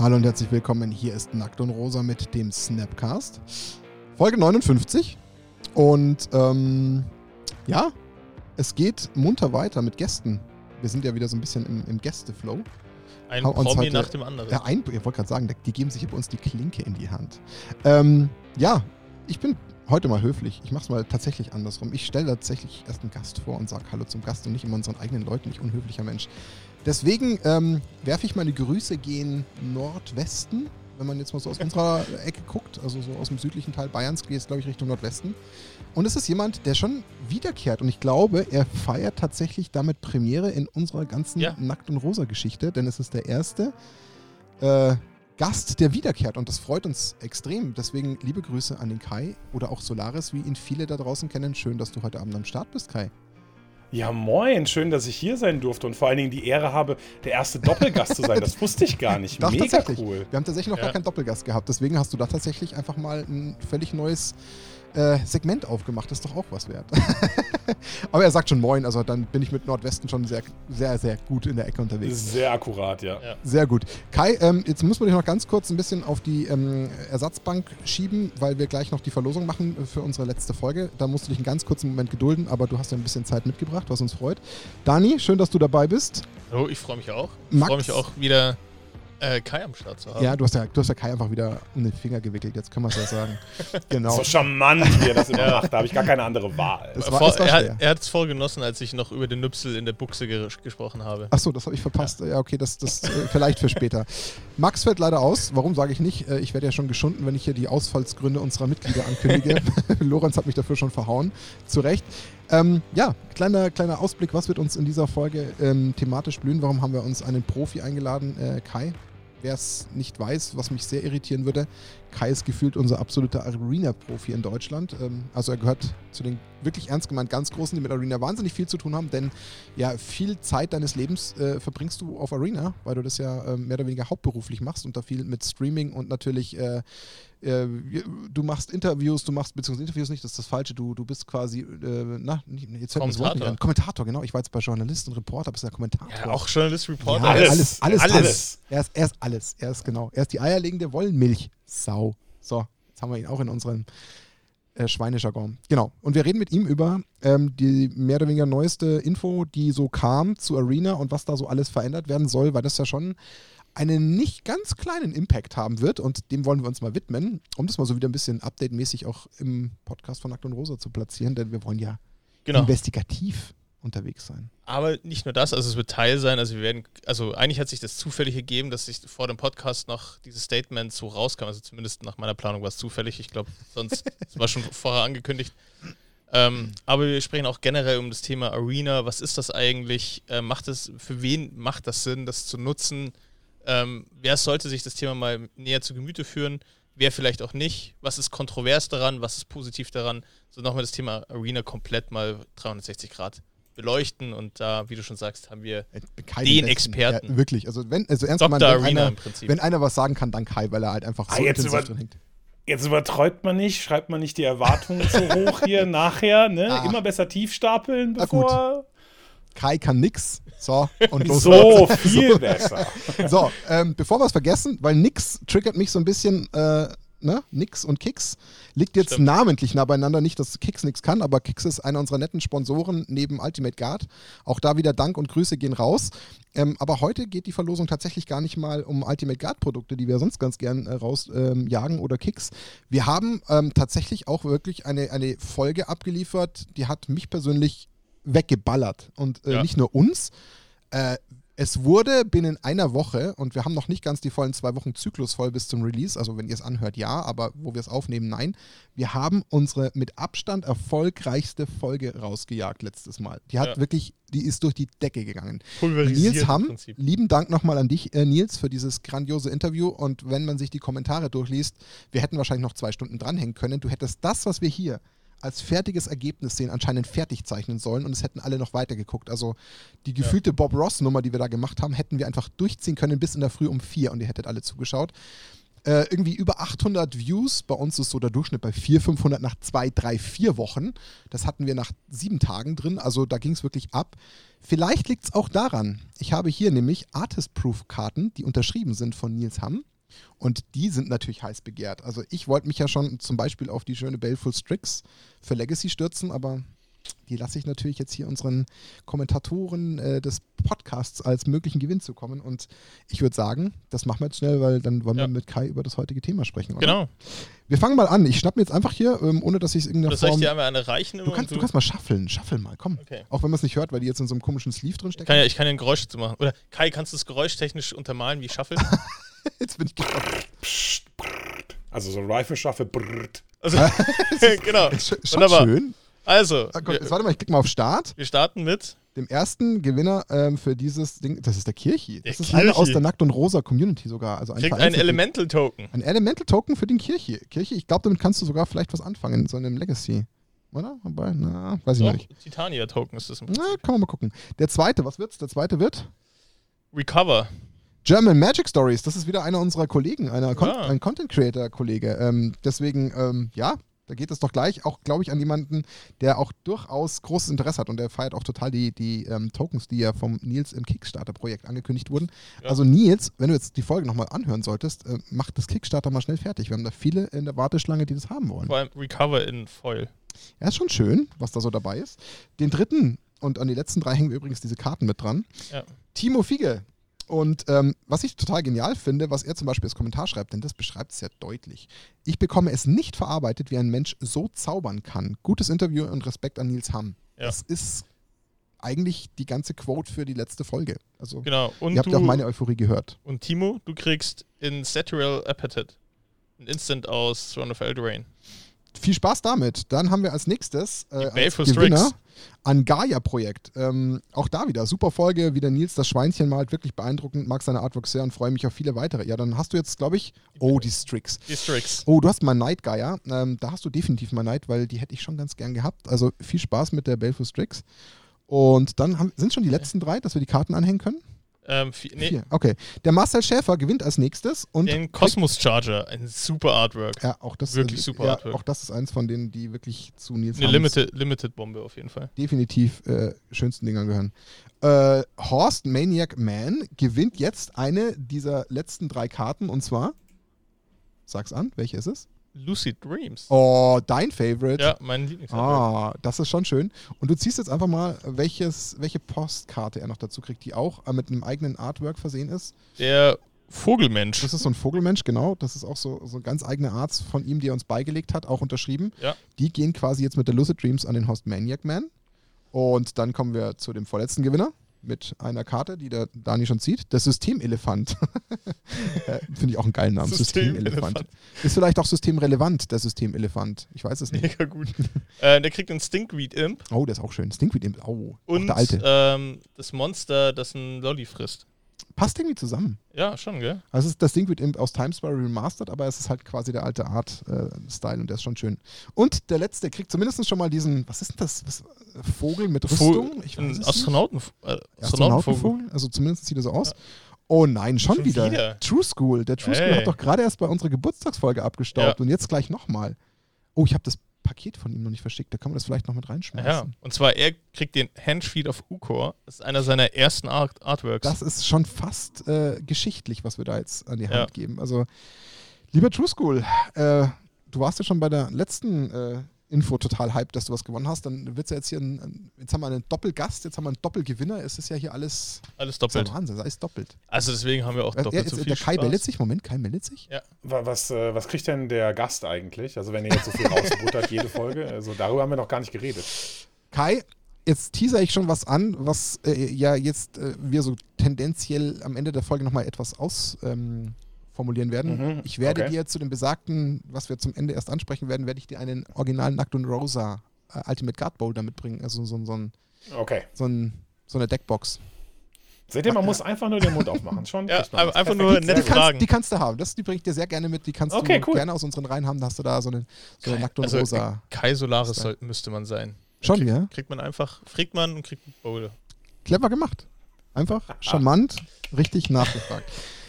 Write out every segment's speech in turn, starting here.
Hallo und herzlich willkommen. Hier ist Nackt und Rosa mit dem Snapcast. Folge 59. Und ähm, ja, es geht munter weiter mit Gästen. Wir sind ja wieder so ein bisschen im, im Gästeflow. Ein Haben Promi heute- nach dem anderen. Ja, ein, ich wollte gerade sagen, die geben sich bei uns die Klinke in die Hand. Ähm, ja, ich bin heute mal höflich. Ich mache es mal tatsächlich andersrum. Ich stelle tatsächlich erst einen Gast vor und sage Hallo zum Gast und nicht immer unseren eigenen Leuten. Ich unhöflicher Mensch. Deswegen ähm, werfe ich meine Grüße gehen Nordwesten. Wenn man jetzt mal so aus unserer Ecke guckt, also so aus dem südlichen Teil Bayerns, geht es, glaube ich, Richtung Nordwesten. Und es ist jemand, der schon wiederkehrt. Und ich glaube, er feiert tatsächlich damit Premiere in unserer ganzen Ja. Nackt- und Rosa-Geschichte, denn es ist der erste äh, Gast, der wiederkehrt. Und das freut uns extrem. Deswegen liebe Grüße an den Kai oder auch Solaris, wie ihn viele da draußen kennen. Schön, dass du heute Abend am Start bist, Kai. Ja, moin, schön, dass ich hier sein durfte und vor allen Dingen die Ehre habe, der erste Doppelgast zu sein. Das wusste ich gar nicht. Doch, Mega cool. Wir haben tatsächlich noch Ja. gar keinen Doppelgast gehabt. Deswegen hast du da tatsächlich einfach mal ein völlig neues äh, Segment aufgemacht. Das ist doch auch was wert. Aber er sagt schon Moin, also dann bin ich mit Nordwesten schon sehr, sehr, sehr gut in der Ecke unterwegs. Sehr akkurat, ja. Ja. Sehr gut. Kai, ähm, jetzt muss man dich noch ganz kurz ein bisschen auf die ähm, Ersatzbank schieben, weil wir gleich noch die Verlosung machen für unsere letzte Folge. Da musst du dich einen ganz kurzen Moment gedulden, aber du hast ja ein bisschen Zeit mitgebracht, was uns freut. Dani, schön, dass du dabei bist. Oh, ich freue mich auch. Ich freue mich auch wieder äh, Kai am Start zu haben. Ja, du hast ja, du hast ja Kai einfach wieder um den Finger gewickelt, jetzt können wir es ja sagen. Genau. So charmant, wie er das immer Ja. macht. Da habe ich gar keine andere Wahl. Das war- Vor, es war er, er hat es voll genossen, als ich noch über den Nüpsel in der Buchse ge gesprochen habe. Achso, das habe ich verpasst. Ja, okay, das, das äh, vielleicht für später. Max fällt leider aus. Warum sage ich nicht? Äh, ich werde ja schon geschunden, wenn ich hier die Ausfallsgründe unserer Mitglieder ankündige. Lorenz hat mich dafür schon verhauen. Zu Recht. Ähm, ja, kleiner, kleiner Ausblick, was wird uns in dieser Folge ähm, thematisch blühen? Warum haben wir uns einen Profi eingeladen? Äh, Kai, wer es nicht weiß, was mich sehr irritieren würde, Kai ist gefühlt unser absoluter Arena-Profi in Deutschland. Ähm, also er gehört zu den wirklich ernst gemeint ganz Großen, die mit Arena wahnsinnig viel zu tun haben, denn ja, viel Zeit deines Lebens äh, verbringst du auf Arena, weil du das ja ähm, mehr oder weniger hauptberuflich machst und da viel mit Streaming und natürlich äh, äh, du machst Interviews, du machst, beziehungsweise Interviews nicht, das ist das Falsche, du, du bist quasi, äh, na, jetzt das Wort nicht Kommentator. an. Kommentator, genau. Ich war jetzt bei Journalist und Reporter, bist ja Kommentator. Ja, auch Journalist Reporter. Ja, Alles, alles, alles, alles. Er ist, er ist alles. Er ist genau. Er ist die eierlegende Wollmilchsau. So, jetzt haben wir ihn auch in unserem äh, Schweinejargon. Genau. Und wir reden mit ihm über ähm, die mehr oder weniger neueste Info, die so kam zu Arena und was da so alles verändert werden soll, weil das ja schon einen nicht ganz kleinen Impact haben wird und dem wollen wir uns mal widmen, um das mal so wieder ein bisschen update-mäßig auch im Podcast von Nackt und Rosa zu platzieren, denn wir wollen ja Genau. investigativ unterwegs sein. Aber nicht nur das, also es wird Teil sein, also wir werden, also eigentlich hat sich das zufällig gegeben, dass sich vor dem Podcast noch dieses Statement so rauskam, also zumindest nach meiner Planung war es zufällig, ich glaube, sonst war schon vorher angekündigt. Ähm, aber wir sprechen auch generell um das Thema Arena, was ist das eigentlich, äh, macht es, für wen macht das Sinn, das zu nutzen, ähm, wer sollte sich das Thema mal näher zu Gemüte führen, wer vielleicht auch nicht, was ist kontrovers daran, was ist positiv daran, so nochmal das Thema Arena komplett mal 360 Grad beleuchten und da, wie du schon sagst, haben wir Äh, Kai Den Besten. Experten. Ja, wirklich. Also wenn, also ernst gemeint, wenn Arena einer, wenn einer was sagen kann, dann Kai, weil er halt einfach so Ah, jetzt intensiv über- drin hängt. Jetzt überträumt man nicht, schreibt man nicht die Erwartungen zu hoch hier nachher. Ne? Ah. Immer besser tief stapeln, bevor. Kai kann nix. So, und los So viel besser. So, ähm, bevor wir es vergessen, weil nix triggert mich so ein bisschen, äh, ne? Nix und Kicks liegt jetzt Stimmt. namentlich nah beieinander. Nicht, dass Kicks nix kann, aber Kicks ist einer unserer netten Sponsoren neben Ultimate Guard. Auch da wieder Dank und Grüße gehen raus. Ähm, aber heute geht die Verlosung tatsächlich gar nicht mal um Ultimate Guard Produkte, die wir sonst ganz gern äh, rausjagen ähm, jagen oder Kicks. Wir haben ähm, tatsächlich auch wirklich eine, eine Folge abgeliefert, die hat mich persönlich weggeballert. Und äh, Ja. nicht nur uns. Äh, es wurde binnen einer Woche, und wir haben noch nicht ganz die vollen zwei Wochen Zyklus voll bis zum Release, also wenn ihr es anhört, ja, aber wo wir es aufnehmen, nein. Wir haben unsere mit Abstand erfolgreichste Folge rausgejagt letztes Mal. Die hat Ja. wirklich, die ist durch die Decke gegangen. pulverisiert Nils Hamm, lieben Dank nochmal an dich, äh, Nils, für dieses grandiose Interview. Und wenn man sich die Kommentare durchliest, wir hätten wahrscheinlich noch zwei Stunden dranhängen können. Du hättest das, was wir hier als fertiges Ergebnis sehen, anscheinend fertig zeichnen sollen und es hätten alle noch weitergeguckt. Also die gefühlte Bob Ross-Nummer, die wir da gemacht haben, hätten wir einfach durchziehen können bis in der Früh um vier und ihr hättet alle zugeschaut. Äh, irgendwie über 800 Views. Bei uns ist so der Durchschnitt bei 400, 500 nach zwei, drei, vier Wochen. Das hatten wir nach sieben Tagen drin. Also da ging es wirklich ab. Vielleicht liegt es auch daran. Ich habe hier nämlich Artist-Proof-Karten, die unterschrieben sind von Nils Hamm. Und die sind natürlich heiß begehrt. Also ich wollte mich ja schon zum Beispiel auf die schöne Baleful Strix für Legacy stürzen, aber die lasse ich natürlich jetzt hier unseren Kommentatoren äh, des Podcasts als möglichen Gewinn zukommen. Und ich würde sagen, das machen wir jetzt schnell, weil dann wollen Ja. wir mit Kai über das heutige Thema sprechen. Oder? Genau. Wir fangen mal an. Ich schnapp mir jetzt einfach hier, ähm, ohne dass ich es in irgendeiner Das soll ich Form. dir einmal eine reichen Du kannst, du kannst mal schaffeln. Schaffel mal, komm. Okay. Auch wenn man es nicht hört, weil die jetzt in so einem komischen Sleeve drin stecken. Kann ja, ich kann ja ein Geräusch dazu machen. Oder Kai, kannst du das Geräusch technisch untermalen wie Shuffle? Jetzt bin ich gespannt. Also so Rifle Shuffle. Brrrt. Also, genau. Ist Wunderbar. schön. Also, Ah, Gott, jetzt wir, warte mal, ich klicke mal auf Start. wir starten mit Dem ersten Gewinner ähm, für dieses Ding, das ist der Kirchi. Der Das ist einer aus der Nackt- und Rosa Community sogar. Also ein kriegt ein vereinzelter- Elemental Token. Ein Elemental Token für den Kirchi. Kirchi, ich glaube, damit kannst du sogar vielleicht was anfangen, in so einem Legacy. Oder? Wobei, na, weiß ich noch Doch, nicht. Titania Token ist das. im Na, kann man mal gucken. Der zweite, was wird's? Der zweite wird Recover. German Magic Stories. Das ist wieder einer unserer Kollegen, einer Con Ah. ein Content Creator Kollege. Ähm, deswegen, ähm, ja, da geht es doch gleich auch, glaube ich, an jemanden, der auch durchaus großes Interesse hat und der feiert auch total die, die ähm, Tokens, die ja vom Nils im Kickstarter-Projekt angekündigt wurden. Ja. Also Nils, wenn du jetzt die Folge nochmal anhören solltest, äh, mach das Kickstarter mal schnell fertig. Wir haben da viele in der Warteschlange, die das haben wollen. Vor allem Recover in Foil. Ja, ist schon schön, was da so dabei ist. Den dritten und an die letzten drei hängen wir übrigens diese Karten mit dran. Ja. Timo Fiege. Und ähm, was ich total genial finde, was er zum Beispiel als Kommentar schreibt, denn das beschreibt es ja deutlich. Ich bekomme es nicht verarbeitet, wie ein Mensch so zaubern kann. Gutes Interview und Respekt an Nils Hamm. Ja. Das ist eigentlich die ganze Quote für die letzte Folge. Also, Genau. Und, ihr habt du, ja auch meine Euphorie gehört. und Timo, du kriegst in Satyral Appetite ein Instant aus Throne of Eldraine. Viel Spaß damit. Dann haben wir als nächstes äh, als Gewinner an Gaia-Projekt. Ähm, auch da wieder super Folge, wie der Nils das Schweinchen malt, wirklich beeindruckend, mag seine Artwork sehr und freue mich auf viele weitere. Ja, dann hast du jetzt, glaube ich, oh, die Strix. Die Strix. Oh, du hast mal Night Gaia. Ähm, da hast du definitiv mal Night, weil die hätte ich schon ganz gern gehabt. Also viel Spaß mit der Baleful Strix. Und dann haben, sind schon die letzten drei, dass wir die Karten anhängen können? Ähm, vi- nee, Vier. Okay. Der Marcel Schäfer gewinnt als nächstes und den Cosmos Charger. Ein super Artwork. ja, auch das Wirklich super ja, Artwork. Auch das ist eins von denen, die wirklich zu Nils Eine Limited, Limited Bombe auf jeden Fall. definitiv äh, schönsten Dingern gehören. Äh, Horst Maniac Man gewinnt jetzt eine dieser letzten drei Karten und zwar, sag's an, welche ist es? Lucid Dreams. Oh, dein Favorite. Ja, mein Lieblingsartwork. Ah, das ist schon schön. Und du ziehst jetzt einfach mal, welches, welche Postkarte er noch dazu kriegt, die auch äh, mit einem eigenen Artwork versehen ist. Der Vogelmensch. Das ist so ein Vogelmensch, genau. Das ist auch so, so ganz eigene Art von ihm, die er uns beigelegt hat, auch unterschrieben. Ja. Die gehen quasi jetzt mit der Lucid Dreams an den Host Maniac Man. Und dann kommen wir zu dem vorletzten Gewinner mit einer Karte, die der Dani schon zieht. Der Systemelefant. Äh, Finde ich auch einen geilen Namen. Systemelefant. Systemelefant. Ist vielleicht auch systemrelevant, der Systemelefant. Ich weiß es nicht. Mega gut. äh, der kriegt einen Stinkweed Imp Oh, der ist auch schön. Stinkweed Imp. Oh, auch und der alte. ähm, das Monster, das ein Lolli frisst. Passt irgendwie zusammen. Ja, schon, gell? Also das Stinkweed Imp aus Timespire Remastered, aber es ist halt quasi der alte Art-Style und der ist schon schön. Und der letzte kriegt zumindest schon mal diesen, was ist denn das? Was, äh, Vogel mit Rüstung? Ich weiß ein. Astronauten, äh, Astronautenvogel. Also zumindest sieht er so aus. Oh nein, schon, Schon wieder. wieder? True School. Der True School Ey. hat doch gerade erst bei unserer Geburtstagsfolge abgestaubt Ja. und jetzt gleich nochmal. Oh, ich habe das Paket von ihm noch nicht verschickt. Da kann man das vielleicht noch mit reinschmeißen. Ja, und zwar er kriegt den Handfeed of Ukor. Das ist einer seiner ersten Art Artworks. Das ist schon fast äh, geschichtlich, was wir da jetzt an die Hand Ja. geben. Also, lieber True School, äh, du warst ja schon bei der letzten äh, Info total hyped, dass du was gewonnen hast. Dann wird es ja jetzt hier, ein, ein, jetzt haben wir einen Doppelgast, jetzt haben wir einen Doppelgewinner. Es ist ja hier alles Alles das ist ja doppelt. Wahnsinn, sei es doppelt. Also deswegen haben wir auch Äh, doppelt jetzt, so viel der Kai Spaß. meldet sich, Moment, Kai meldet sich? Wa- Was, äh, was kriegt denn der Gast eigentlich? Also wenn ihr jetzt so viel rausbuttert, jede Folge. Also darüber haben wir noch gar nicht geredet. Kai, jetzt teaser ich schon was an, was äh, ja jetzt äh, wir so tendenziell am Ende der Folge nochmal etwas ausformulieren formulieren werden. Mhm, Ich werde okay. dir zu dem besagten, was wir zum Ende erst ansprechen werden, werde ich dir einen originalen Nackt und Rosa äh, Ultimate Guard Boulder mitbringen. Also so, so, ein, Okay. so, ein, so eine Deckbox. Seht ihr, man muss einfach nur den Mund aufmachen. Schon Ja, einfach- Perfekt. nur Die, nette die, kannst, Fragen. die kannst du haben. Das, die bringe ich dir sehr gerne mit. Die kannst Okay, du cool. gerne aus unseren Reihen haben. Da hast du da so eine, so eine Nackt und Also Rosa. Kai Solaris soll, müsste man sein. Schon, kriegt, ja? Kriegt man einfach, fragt man und kriegt einen Boulder. Clever gemacht. Einfach charmant, richtig nachgefragt.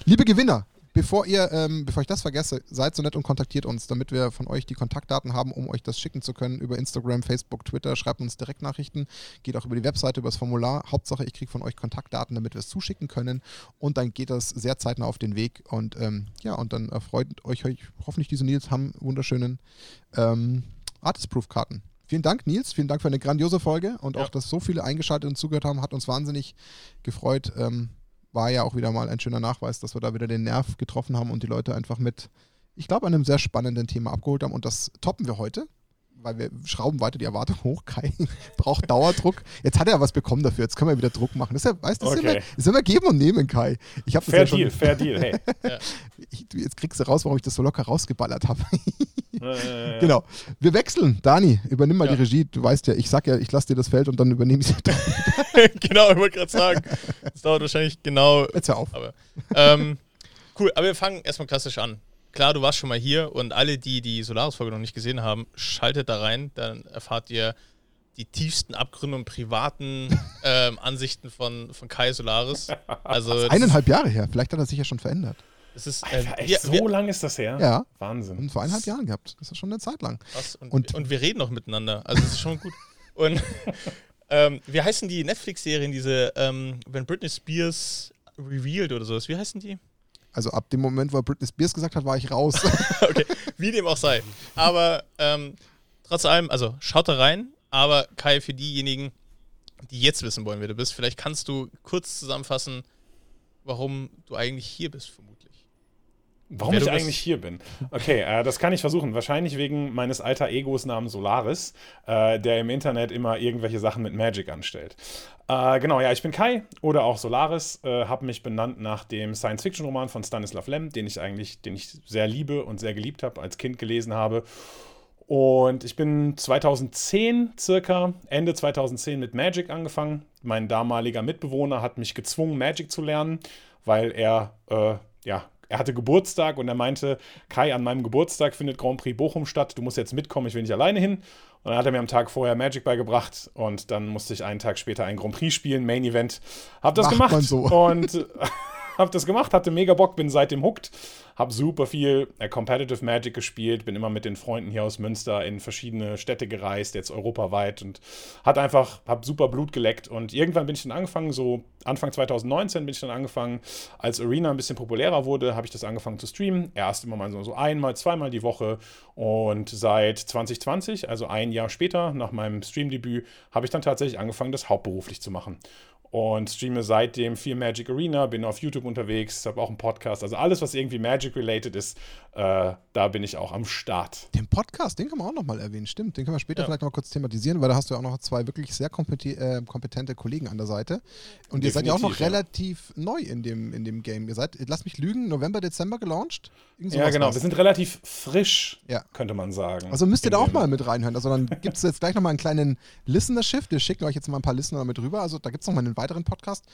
Liebe Gewinner, Bevor ihr, ähm, bevor ich das vergesse, seid so nett und kontaktiert uns, damit wir von euch die Kontaktdaten haben, um euch das schicken zu können über Instagram, Facebook, Twitter. Schreibt uns Direktnachrichten, geht auch über die Webseite, über das Formular. Hauptsache, ich kriege von euch Kontaktdaten, damit wir es zuschicken können. Und dann geht das sehr zeitnah auf den Weg. Und ähm, ja, und dann erfreut euch, euch hoffentlich diese Nils haben wunderschönen ähm, Artist-Proof-Karten. Vielen Dank, Nils. Vielen Dank für eine grandiose Folge und Ja. auch, dass so viele eingeschaltet und zugehört haben, hat uns wahnsinnig gefreut. Ähm, war ja auch wieder mal ein schöner Nachweis, dass wir da wieder den Nerv getroffen haben und die Leute einfach mit, ich glaube, einem sehr spannenden Thema abgeholt haben. Und das toppen wir heute, weil wir schrauben weiter die Erwartung hoch. Kai braucht Dauerdruck. Jetzt hat er was bekommen dafür. Jetzt können wir wieder Druck machen. Das ist ja, weißt, du, das ist Okay. immer, das ist immer geben und nehmen, Kai. Ich das Fair ja schon, Deal, fair Deal, hey. ich, du, jetzt kriegst du raus, warum ich das so locker rausgeballert habe. Äh, Genau. Wir wechseln. Dani, übernimm mal Ja. die Regie. Du weißt ja, ich sag ja, ich lasse dir das Feld und dann übernehme ich es. genau, ich wollte gerade sagen. Das dauert wahrscheinlich genau. Jetzt hör auf. Aber, ähm, cool, aber wir fangen erstmal klassisch an. Klar, du warst schon mal hier und alle, die die Solaris-Folge noch nicht gesehen haben, schaltet da rein. Dann erfahrt ihr die tiefsten Abgründe und privaten ähm, Ansichten von, von Kai Solaris. Also, das Eineinhalb Jahre her. Vielleicht hat er sich ja schon verändert. Das ist, äh, Alter, echt, wir, so wir, lang ist das her? Ja. Wahnsinn. Und vor eineinhalb Jahren gehabt. Das ist schon eine Zeit lang. krass. Und, Und- und, wir reden noch miteinander. Also, das ist schon gut. Und ähm, wie heißen die Netflix-Serien, diese, ähm, wenn Britney Spears revealed oder sowas? Wie heißen die? Also ab dem Moment, wo Britney Spears gesagt hat, war ich raus. okay, wie dem auch sei. Aber ähm, trotz allem, also schaut da rein. Aber Kai, für diejenigen, die jetzt wissen wollen, wer du bist, vielleicht kannst du kurz zusammenfassen, warum du eigentlich hier bist, vermutlich. Warum ich eigentlich hier bin? Okay, äh, das kann ich versuchen. Wahrscheinlich wegen meines alter Egos namens Solaris, äh, der im Internet immer irgendwelche Sachen mit Magic anstellt. Äh, genau, ja, ich bin Kai oder auch Solaris, äh, habe mich benannt nach dem Science-Fiction-Roman von Stanislav Lem, den ich eigentlich, den ich sehr liebe und sehr geliebt habe, als Kind gelesen habe. Und ich bin 2010 circa, Ende 2010 mit Magic angefangen. Mein damaliger Mitbewohner hat mich gezwungen, Magic zu lernen, weil er, äh, ja, er hatte Geburtstag und er meinte, Kai, an meinem Geburtstag findet Grand Prix Bochum statt, du musst jetzt mitkommen, ich will nicht alleine hin. Und dann hat er mir am Tag vorher Magic beigebracht und dann musste ich einen Tag später ein Grand Prix spielen, Main Event. Hab das Macht gemacht man so. und äh, hab das gemacht, hatte mega Bock, bin seitdem hooked, hab super viel äh, Competitive Magic gespielt, bin immer mit den Freunden hier aus Münster in verschiedene Städte gereist, jetzt europaweit und hat einfach, hab super Blut geleckt und irgendwann bin ich dann angefangen, so Anfang 2019 bin ich dann angefangen, als Arena ein bisschen populärer wurde, habe ich das angefangen zu streamen, erst immer mal so, so einmal, zweimal die Woche und seit 2020, also ein Jahr später, nach meinem Streamdebüt, habe ich dann tatsächlich angefangen, das hauptberuflich zu machen und streame seitdem viel Magic Arena, bin auf YouTube unterwegs, habe auch einen Podcast. Also alles, was irgendwie Magic-related ist, äh, da bin ich auch am Start. Den Podcast, den kann man auch nochmal erwähnen. Stimmt, den können wir später Ja. vielleicht noch mal kurz thematisieren, weil da hast du ja auch noch zwei wirklich sehr kompeti äh, kompetente Kollegen an der Seite. Und ihr seid ja auch noch Definitiv, ja. relativ neu in dem, in dem Game. Ihr seid, lass mich lügen, November, Dezember gelauncht? Ja, genau. war's. Wir sind relativ frisch, Ja. könnte man sagen. Also müsst ihr da auch mal mit reinhören. Also dann gibt es jetzt gleich nochmal einen kleinen Listener-Shift. Wir schicken euch jetzt mal ein paar Listener mit rüber. Also da gibt es nochmal einen weiteren Podcast.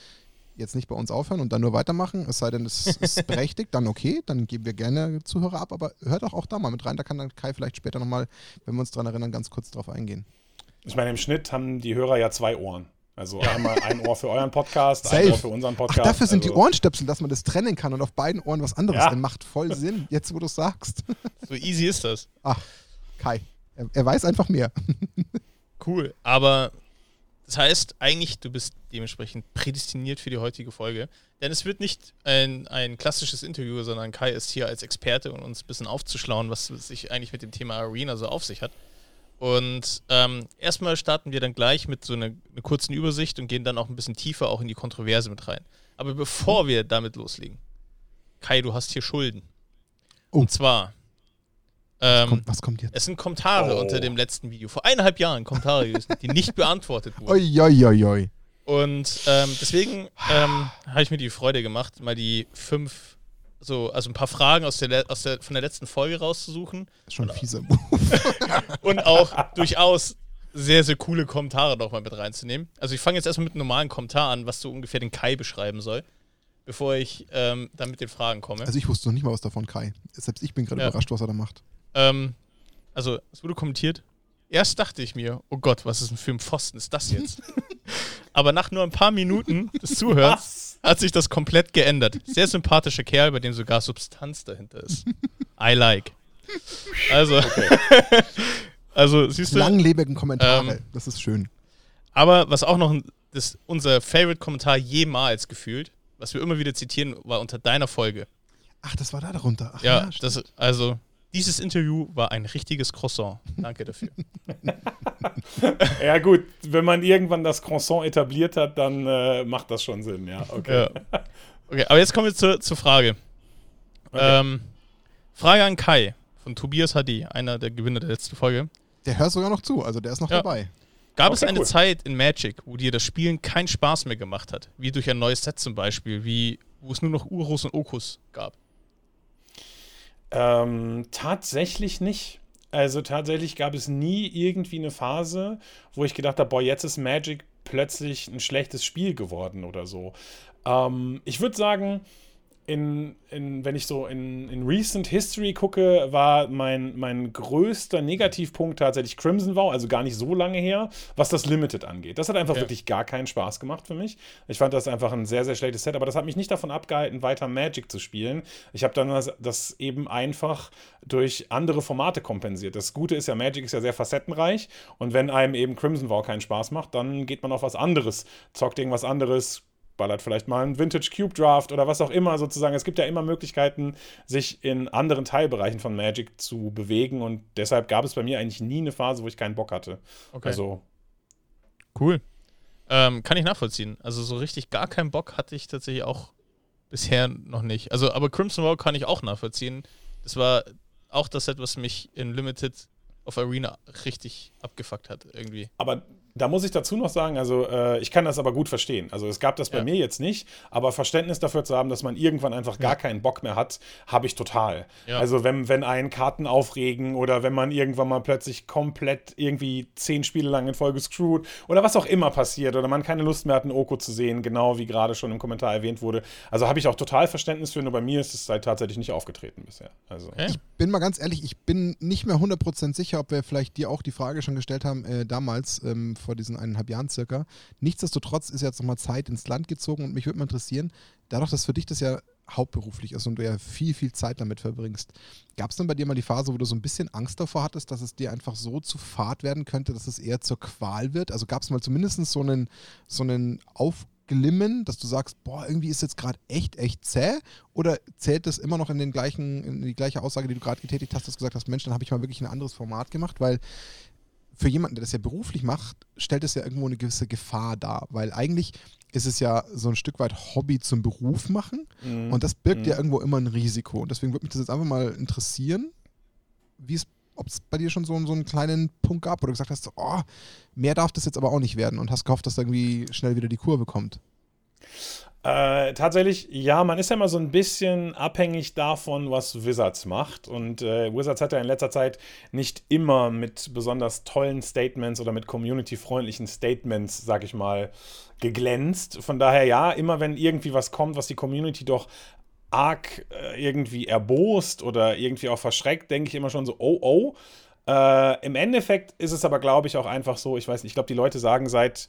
Jetzt nicht bei uns aufhören und dann nur weitermachen. Es sei denn, es ist berechtigt, dann okay. Dann geben wir gerne Zuhörer ab. Aber hört auch, auch da mal mit rein. Da kann dann Kai vielleicht später nochmal, wenn wir uns dran erinnern, ganz kurz drauf eingehen. Ich meine, im Schnitt haben die Hörer ja zwei Ohren. Also einmal ein Ohr für euren Podcast, ein Safe. Ohr für unseren Ach, Podcast. dafür sind die also, Ohrenstöpsel, dass man das trennen kann und auf beiden Ohren was anderes. Ja. Das macht voll Sinn, jetzt wo du es sagst. So easy ist das. Ach, Kai. Er, er weiß einfach mehr. Cool. Aber das heißt eigentlich, du bist dementsprechend prädestiniert für die heutige Folge. Denn es wird nicht ein, ein klassisches Interview, sondern Kai ist hier als Experte und uns ein bisschen aufzuschlauen, was sich eigentlich mit dem Thema Arena so auf sich hat. Und ähm, erstmal starten wir dann gleich mit so einer, einer kurzen Übersicht und gehen dann auch ein bisschen tiefer auch in die Kontroverse mit rein. Aber bevor wir damit loslegen, Kai, du hast hier Schulden. Oh. Und zwar, ähm, Kommt, was kommt jetzt? es sind Kommentare Oh. unter dem letzten Video, vor eineinhalb Jahren Kommentare gewesen, die nicht beantwortet wurden. Oi, oi, oi, oi. Und ähm, deswegen ähm, habe ich mir die Freude gemacht, mal die fünf, so, also ein paar Fragen aus der, aus der, von der letzten Folge rauszusuchen Das ist schon ein fieser Move. und auch durchaus sehr, sehr coole Kommentare noch mal mit reinzunehmen. Also ich fange jetzt erstmal mit einem normalen Kommentar an, was so ungefähr den Kai beschreiben soll, bevor ich ähm, dann mit den Fragen komme. Also ich wusste noch nicht mal was davon, Kai. Selbst ich bin gerade Ja. überrascht, was er da macht. Ähm, also, es wurde kommentiert. Erst dachte ich mir, oh Gott, was ist denn für ein Pfosten ist das jetzt? Aber nach nur ein paar Minuten des Zuhörens hat sich das komplett geändert. Sehr sympathischer Kerl, bei dem sogar Substanz dahinter ist. I like. Also, okay. also siehst du. Langlebigen Kommentare, ähm, das ist schön. Aber was auch noch das, unser Favorite-Kommentar jemals gefühlt, was wir immer wieder zitieren, war unter deiner Folge. Ach, das war da darunter. Ach, ja, ja das, also dieses Interview war ein richtiges Croissant. Danke dafür. ja, gut, wenn man irgendwann das Croissant etabliert hat, dann äh, macht das schon Sinn, ja. Okay. Ja. Okay, aber jetzt kommen wir zur, zur Frage. Okay. Ähm, Frage an Kai von Tobias HD, einer der Gewinner der letzten Folge. Der hört sogar noch zu, also der ist noch ja. dabei. Gab okay, es eine cool. Zeit in Magic, wo dir das Spielen keinen Spaß mehr gemacht hat? Wie durch ein neues Set zum Beispiel, wie wo es nur noch Urus und Okus gab? Ähm, tatsächlich nicht. Also tatsächlich gab es nie irgendwie eine Phase, wo ich gedacht habe, boah, jetzt ist Magic plötzlich ein schlechtes Spiel geworden oder so. Ähm, ich würde sagen, in, in, wenn ich so in, in Recent History gucke, war mein, mein größter Negativpunkt tatsächlich Crimson Vow, also gar nicht so lange her, was das Limited angeht. Das hat einfach ja. wirklich gar keinen Spaß gemacht für mich. Ich fand das einfach ein sehr, sehr schlechtes Set, aber das hat mich nicht davon abgehalten, weiter Magic zu spielen. Ich habe dann das, das, eben einfach durch andere Formate kompensiert. Das Gute ist ja, Magic ist ja sehr facettenreich und wenn einem eben Crimson Vow keinen Spaß macht, dann geht man auf was anderes, zockt irgendwas anderes, ballert vielleicht mal einen Vintage Cube Draft oder was auch immer sozusagen. Es gibt ja immer Möglichkeiten, sich in anderen Teilbereichen von Magic zu bewegen und deshalb gab es bei mir eigentlich nie eine Phase, wo ich keinen Bock hatte. Okay. Also. Cool. Ähm, kann ich nachvollziehen. Also so richtig gar keinen Bock hatte ich tatsächlich auch bisher noch nicht. Also, aber Crimson Wall kann ich auch nachvollziehen. Das war auch das Set, was mich in Limited of Arena richtig abgefuckt hat, irgendwie. Aber da muss ich dazu noch sagen, also äh, ich kann das aber gut verstehen. Also es gab das bei ja. mir jetzt nicht, aber Verständnis dafür zu haben, dass man irgendwann einfach gar ja. keinen Bock mehr hat, habe ich total. Ja. Also wenn, wenn einen Karten aufregen oder wenn man irgendwann mal plötzlich komplett irgendwie zehn Spiele lang in Folge screwt oder was auch immer passiert oder man keine Lust mehr hat, einen Oko zu sehen, genau wie gerade schon im Kommentar erwähnt wurde. Also habe ich auch total Verständnis für, nur bei mir ist es halt tatsächlich nicht aufgetreten bisher. Also. Ich bin mal ganz ehrlich, ich bin nicht mehr 100% sicher, ob wir vielleicht dir auch die Frage schon gestellt haben, äh, damals ähm, vor diesen eineinhalb Jahren circa. Nichtsdestotrotz ist jetzt nochmal Zeit ins Land gezogen und mich würde mal interessieren, dadurch, dass für dich das ja hauptberuflich ist und du ja viel, viel Zeit damit verbringst, gab es denn bei dir mal die Phase, wo du so ein bisschen Angst davor hattest, dass es dir einfach so zu fad werden könnte, dass es eher zur Qual wird? Also gab es mal zumindest so einen, so einen Aufglimmen, dass du sagst, boah, irgendwie ist jetzt gerade echt, echt zäh? Oder zählt das immer noch in den gleichen, in die gleiche Aussage, die du gerade getätigt hast, dass du gesagt hast, Mensch, dann habe ich mal wirklich ein anderes Format gemacht, weil für jemanden, der das ja beruflich macht, stellt es ja irgendwo eine gewisse Gefahr dar, weil eigentlich ist es ja so ein Stück weit Hobby zum Beruf machen mhm. und das birgt mhm. ja irgendwo immer ein Risiko. Und deswegen würde mich das jetzt einfach mal interessieren, wie es ob es bei dir schon so, so einen kleinen Punkt gab, wo du gesagt hast, oh, mehr darf das jetzt aber auch nicht werden und hast gehofft, dass da irgendwie schnell wieder die Kurve kommt. Äh, tatsächlich, ja, man ist ja immer so ein bisschen abhängig davon, was Wizards macht. Und äh, Wizards hat ja in letzter Zeit nicht immer mit besonders tollen Statements oder mit community-freundlichen Statements, sag ich mal, geglänzt. Von daher, ja, immer wenn irgendwie was kommt, was die Community doch arg äh, irgendwie erbost oder irgendwie auch verschreckt, denke ich immer schon so, oh, oh. Äh, Im Endeffekt ist es aber, glaube ich, auch einfach so, ich weiß nicht, ich glaube, die Leute sagen seit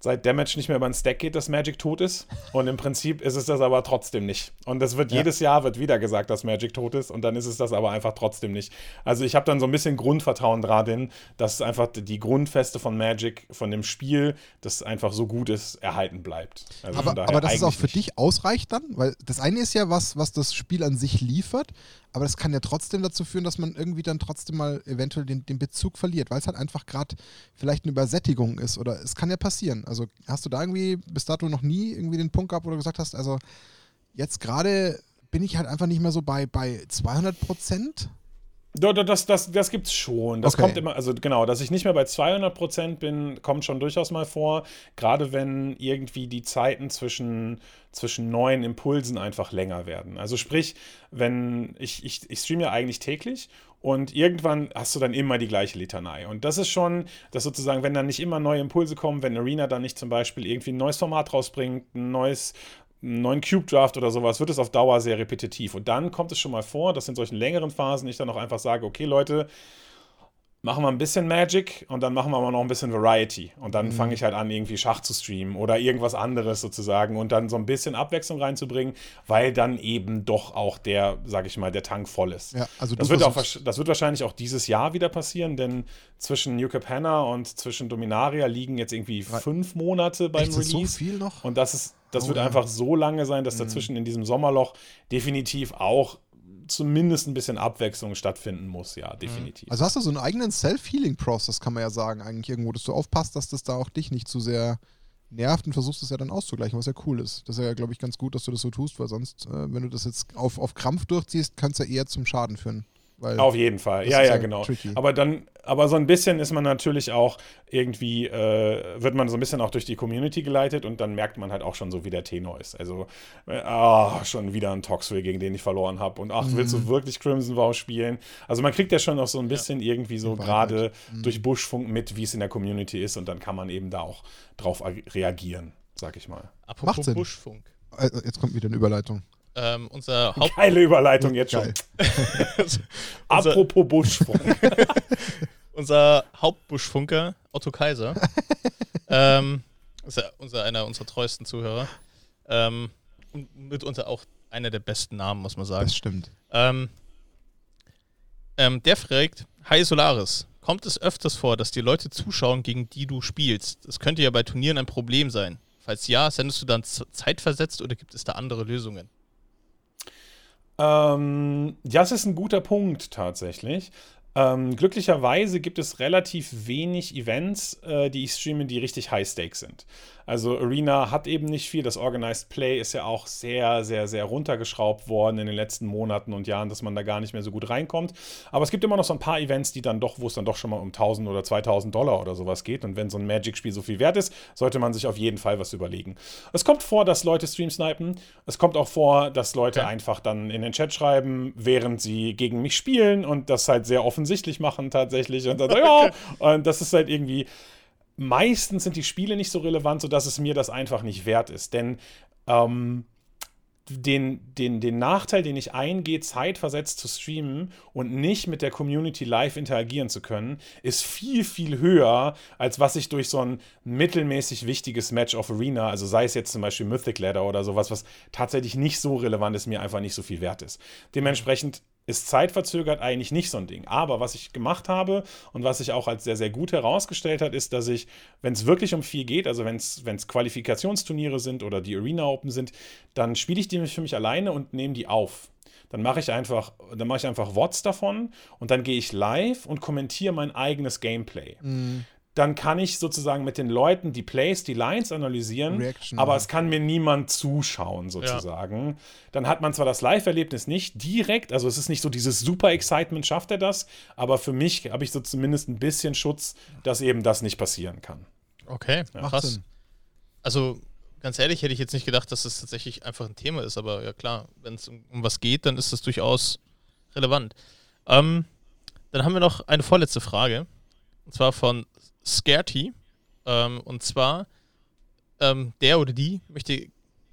seit Damage nicht mehr über den Stack geht, dass Magic tot ist. Und im Prinzip ist es das aber trotzdem nicht. Und es wird ja. jedes Jahr wird wieder gesagt, dass Magic tot ist. Und dann ist es das aber einfach trotzdem nicht. Also ich habe dann so ein bisschen Grundvertrauen dran, dass einfach die Grundfeste von Magic, von dem Spiel, das einfach so gut ist, erhalten bleibt. Also aber, aber dass es auch für nicht. dich ausreicht dann? Weil das eine ist ja was, was das Spiel an sich liefert. Aber das kann ja trotzdem dazu führen, dass man irgendwie dann trotzdem mal eventuell den, den Bezug verliert, weil es halt einfach gerade vielleicht eine Übersättigung ist oder es kann ja passieren. Also hast du da irgendwie bis dato noch nie irgendwie den Punkt gehabt, wo du gesagt hast, also jetzt gerade bin ich halt einfach nicht mehr so bei, bei 200 Prozent? Das, das, das gibt es schon. Das okay. kommt immer, also genau, dass ich nicht mehr bei 200% bin, kommt schon durchaus mal vor. Gerade wenn irgendwie die Zeiten zwischen, zwischen neuen Impulsen einfach länger werden. Also sprich, wenn ich, ich, ich streame ja eigentlich täglich und irgendwann hast du dann immer die gleiche Litanei. Und das ist schon, dass sozusagen, wenn dann nicht immer neue Impulse kommen, wenn Arena dann nicht zum Beispiel irgendwie ein neues Format rausbringt, ein neues einen neuen Cube Draft oder sowas, wird es auf Dauer sehr repetitiv. Und dann kommt es schon mal vor, dass in solchen längeren Phasen ich dann auch einfach sage, okay Leute, machen wir ein bisschen Magic und dann machen wir aber noch ein bisschen Variety. Und dann Mhm. fange ich halt an, irgendwie Schach zu streamen oder irgendwas anderes sozusagen und dann so ein bisschen Abwechslung reinzubringen, weil dann eben doch auch der, sag ich mal, der Tank voll ist. Ja, also Das wird, auch, das wird wahrscheinlich auch dieses Jahr wieder passieren, denn zwischen New Capenna und zwischen Dominaria liegen jetzt irgendwie fünf Monate beim Echt, ist so Release. viel noch? Und das ist, das Oh, wird ja. Mhm. einfach so lange sein, dass dazwischen in diesem Sommerloch definitiv auch zumindest ein bisschen Abwechslung stattfinden muss, ja, definitiv. Also hast du so einen eigenen Self-Healing-Process, kann man ja sagen, eigentlich irgendwo, dass du aufpasst, dass das da auch dich nicht zu sehr nervt und versuchst es ja dann auszugleichen, was ja cool ist. Das ist ja, glaube ich, ganz gut, dass du das so tust, weil sonst, äh, wenn du das jetzt auf, auf Krampf durchziehst, kann es ja eher zum Schaden führen. Weil, Auf jeden Fall, ja, ja, ja genau. tricky. Aber dann, aber so ein bisschen ist man natürlich auch irgendwie, äh, wird man so ein bisschen auch durch die Community geleitet und dann merkt man halt auch schon so, wie der Tenor ist. Also, äh, ah, schon wieder ein Toxway, gegen den ich verloren habe. Und ach, willst Mhm. du wirklich Crimson Vow spielen? Also man kriegt ja schon noch so ein bisschen irgendwie so gerade mit. durch Buschfunk mit, wie es in der Community ist und dann kann man eben da auch drauf ag- reagieren, sag ich mal. Apropos Sinn. Buschfunk. Äh, jetzt kommt wieder eine Überleitung. Ähm, unser Haupt Geile Überleitung jetzt Geil. schon. unser, Apropos Buschfunk. unser Hauptbuschfunker, Otto Kaiser, ähm, ist ja unser, einer unserer treuesten Zuhörer. Ähm, und mitunter auch einer der besten Namen, muss man sagen. Das stimmt. Ähm, ähm, der fragt, Hi Solaris, kommt es öfters vor, dass die Leute zuschauen, gegen die du spielst? Das könnte ja bei Turnieren ein Problem sein. Falls ja, sendest du dann zeitversetzt oder gibt es da andere Lösungen? Ähm, ja, das ist ein guter Punkt tatsächlich. Ähm, glücklicherweise gibt es relativ wenig Events, äh, die ich streame, die richtig High Stakes sind. Also Arena hat eben nicht viel. Das Organized Play ist ja auch sehr, sehr, sehr runtergeschraubt worden in den letzten Monaten und Jahren, dass man da gar nicht mehr so gut reinkommt. Aber es gibt immer noch so ein paar Events, die dann doch, wo es dann doch schon mal um 1000 oder 2000 Dollar oder sowas geht. Und wenn so ein Magic-Spiel so viel wert ist, sollte man sich auf jeden Fall was überlegen. Es kommt vor, dass Leute Stream snipen. Es kommt auch vor, dass Leute Okay. einfach dann in den Chat schreiben, während sie gegen mich spielen und das halt sehr offensichtlich machen tatsächlich. Und dann, so, ja, und das ist halt irgendwie. Meistens sind die Spiele nicht so relevant, sodass es mir das einfach nicht wert ist. Denn ähm, den, den, den Nachteil, den ich eingehe, zeitversetzt zu streamen und nicht mit der Community live interagieren zu können, ist viel, viel höher, als was ich durch so ein mittelmäßig wichtiges Match of Arena, also sei es jetzt zum Beispiel Mythic Ladder oder sowas, was tatsächlich nicht so relevant ist, mir einfach nicht so viel wert ist. Dementsprechend ist zeitverzögert eigentlich nicht so ein Ding. Aber was ich gemacht habe und was sich auch als sehr, sehr gut herausgestellt hat, ist, dass ich, wenn es wirklich um viel geht, also wenn es Qualifikationsturniere sind oder die Arena Open sind, dann spiele ich die für mich alleine und nehme die auf. Dann mache ich einfach, dann mache ich einfach Wots davon und dann gehe ich live und kommentiere mein eigenes Gameplay. Dann kann ich sozusagen mit den Leuten die Plays, die Lines analysieren, Reaction, aber ja. es kann mir niemand zuschauen, sozusagen. Dann hat man zwar das Live-Erlebnis nicht direkt, also es ist nicht so dieses super Excitement, schafft er das, aber für mich habe ich so zumindest ein bisschen Schutz, dass eben das nicht passieren kann. Okay, Macht krass. Sinn. Also, ganz ehrlich, hätte ich jetzt nicht gedacht, dass das tatsächlich einfach ein Thema ist, aber ja klar, wenn es um, um was geht, dann ist das durchaus relevant. Ähm, dann haben wir noch eine vorletzte Frage. Und zwar von Scarty. Ähm, und zwar, ähm, der oder die möchte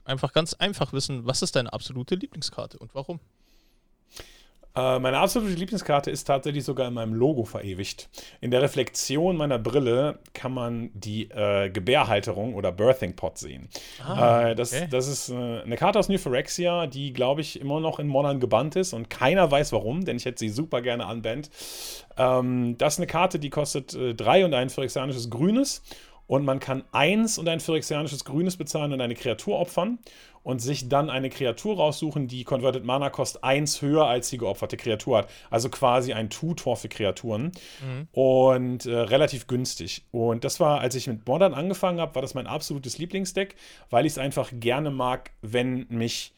einfach ganz einfach wissen, was ist deine absolute Lieblingskarte und warum? Äh, meine absolute Lieblingskarte ist tatsächlich sogar in meinem Logo verewigt. In der Reflexion meiner Brille kann man die äh, Gebärhalterung oder Birthing Pot sehen. äh, das, okay. das ist äh, eine Karte aus New Phyrexia, die, glaube ich, immer noch in Modern gebannt ist und keiner weiß warum, denn ich hätte sie super gerne anbannt. Ähm, das ist eine Karte, die kostet äh, drei und ein phyrexianisches Grünes. Und man kann eins und ein phyrexianisches Grünes bezahlen und eine Kreatur opfern und sich dann eine Kreatur raussuchen, die Converted Mana Cost 1 höher als die geopferte Kreatur hat. Also quasi ein Tutor für Kreaturen. Und äh, relativ günstig. Und das war, als ich mit Modern angefangen habe, war das mein absolutes Lieblingsdeck, weil ich es einfach gerne mag, wenn mich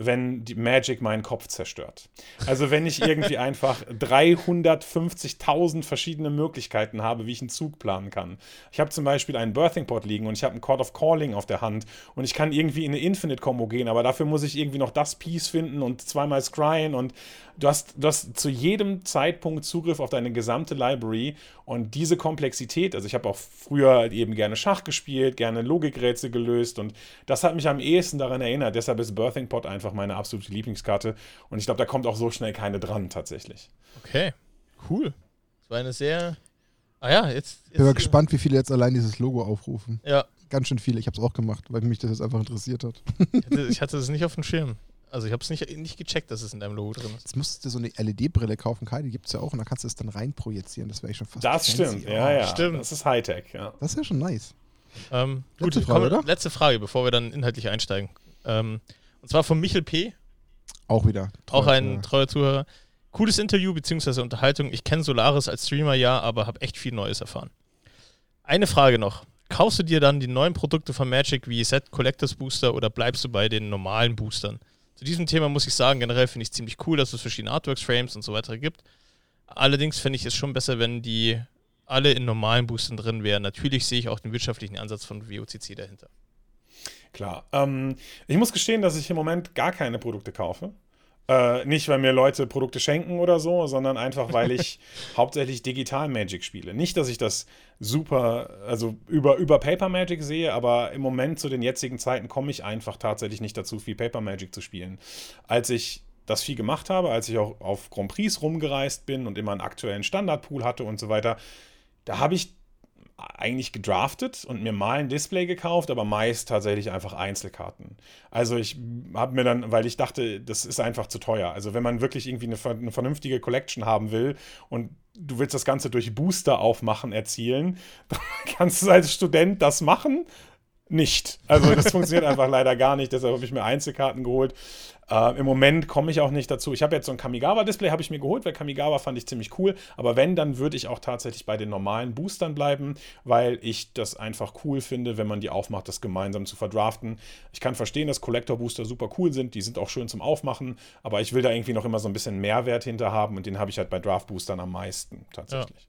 wenn die Magic meinen Kopf zerstört. Also wenn ich irgendwie einfach 350.000 verschiedene Möglichkeiten habe, wie ich einen Zug planen kann. Ich habe zum Beispiel einen Birthing Pot liegen und ich habe einen Court of Calling auf der Hand und ich kann irgendwie in eine Infinite-Combo gehen, aber dafür muss ich irgendwie noch das Piece finden und zweimal scryen und du hast, du hast zu jedem Zeitpunkt Zugriff auf deine gesamte Library und diese Komplexität, also ich habe auch früher eben gerne Schach gespielt, gerne Logikrätsel gelöst und das hat mich am ehesten daran erinnert. Deshalb ist Birthing Pot einfach meine absolute Lieblingskarte und ich glaube, da kommt auch so schnell keine dran tatsächlich. Okay, cool. war eine sehr. Ah ja, jetzt. Ich bin mal jetzt gespannt, wie viele jetzt allein dieses Logo aufrufen. Ja, Ganz schön viele. Ich habe es auch gemacht, weil mich das jetzt einfach interessiert hat. ich hatte, ich hatte das nicht auf dem Schirm. Also ich habe es nicht, nicht gecheckt, dass es in deinem Logo drin ist. Jetzt musst du dir so eine LED-Brille kaufen, Kai, die gibt es ja auch, und dann kannst du es dann reinprojizieren. Das wäre ich schon fast. Das fancy. stimmt, Oh, ja, ja. stimmt. Das ist Hightech, ja. Das ist ja schon nice. Ähm, Letzte gut, Frage, komm, oder? letzte Frage, bevor wir dann inhaltlich einsteigen. Ähm, und zwar von Michel P., Auch wieder. auch ein Zuhörer. treuer Zuhörer. Cooles Interview bzw. Unterhaltung. Ich kenne Solaris als Streamer ja, aber habe echt viel Neues erfahren. Eine Frage noch. Kaufst du dir dann die neuen Produkte von Magic wie Set Collectors Booster oder bleibst du bei den normalen Boostern? Zu diesem Thema muss ich sagen, generell finde ich es ziemlich cool, dass es verschiedene Artworks, Frames und so weiter gibt. Allerdings finde ich es schon besser, wenn die alle in normalen Boostern drin wären. Natürlich sehe ich auch den wirtschaftlichen Ansatz von WOCC dahinter. Klar. Ähm, ich muss gestehen, dass ich im Moment gar keine Produkte kaufe. Äh, nicht, weil mir Leute Produkte schenken oder so, sondern einfach, weil ich hauptsächlich digital Magic spiele. Nicht, dass ich das super, also über, über Paper Magic sehe, aber im Moment zu den jetzigen Zeiten komme ich einfach tatsächlich nicht dazu, viel Paper Magic zu spielen. Als ich das viel gemacht habe, als ich auch auf Grand Prix rumgereist bin und immer einen aktuellen Standardpool hatte und so weiter, da habe ich eigentlich gedraftet und mir mal ein Display gekauft, aber meist tatsächlich einfach Einzelkarten. Also ich habe mir dann, weil ich dachte, das ist einfach zu teuer. Also wenn man wirklich irgendwie eine, eine vernünftige Collection haben will und du willst das Ganze durch Booster aufmachen erzielen, dann kannst du als Student das machen. Nicht. Also das funktioniert einfach leider gar nicht. Deshalb habe ich mir Einzelkarten geholt. Äh, Im Moment komme ich auch nicht dazu. Ich habe jetzt so ein Kamigawa-Display, habe ich mir geholt, weil Kamigawa fand ich ziemlich cool. Aber wenn, dann würde ich auch tatsächlich bei den normalen Boostern bleiben, weil ich das einfach cool finde, wenn man die aufmacht, das gemeinsam zu verdraften. Ich kann verstehen, dass Collector-Booster super cool sind, die sind auch schön zum Aufmachen, aber ich will da irgendwie noch immer so ein bisschen Mehrwert hinter haben und den habe ich halt bei Draft-Boostern am meisten tatsächlich.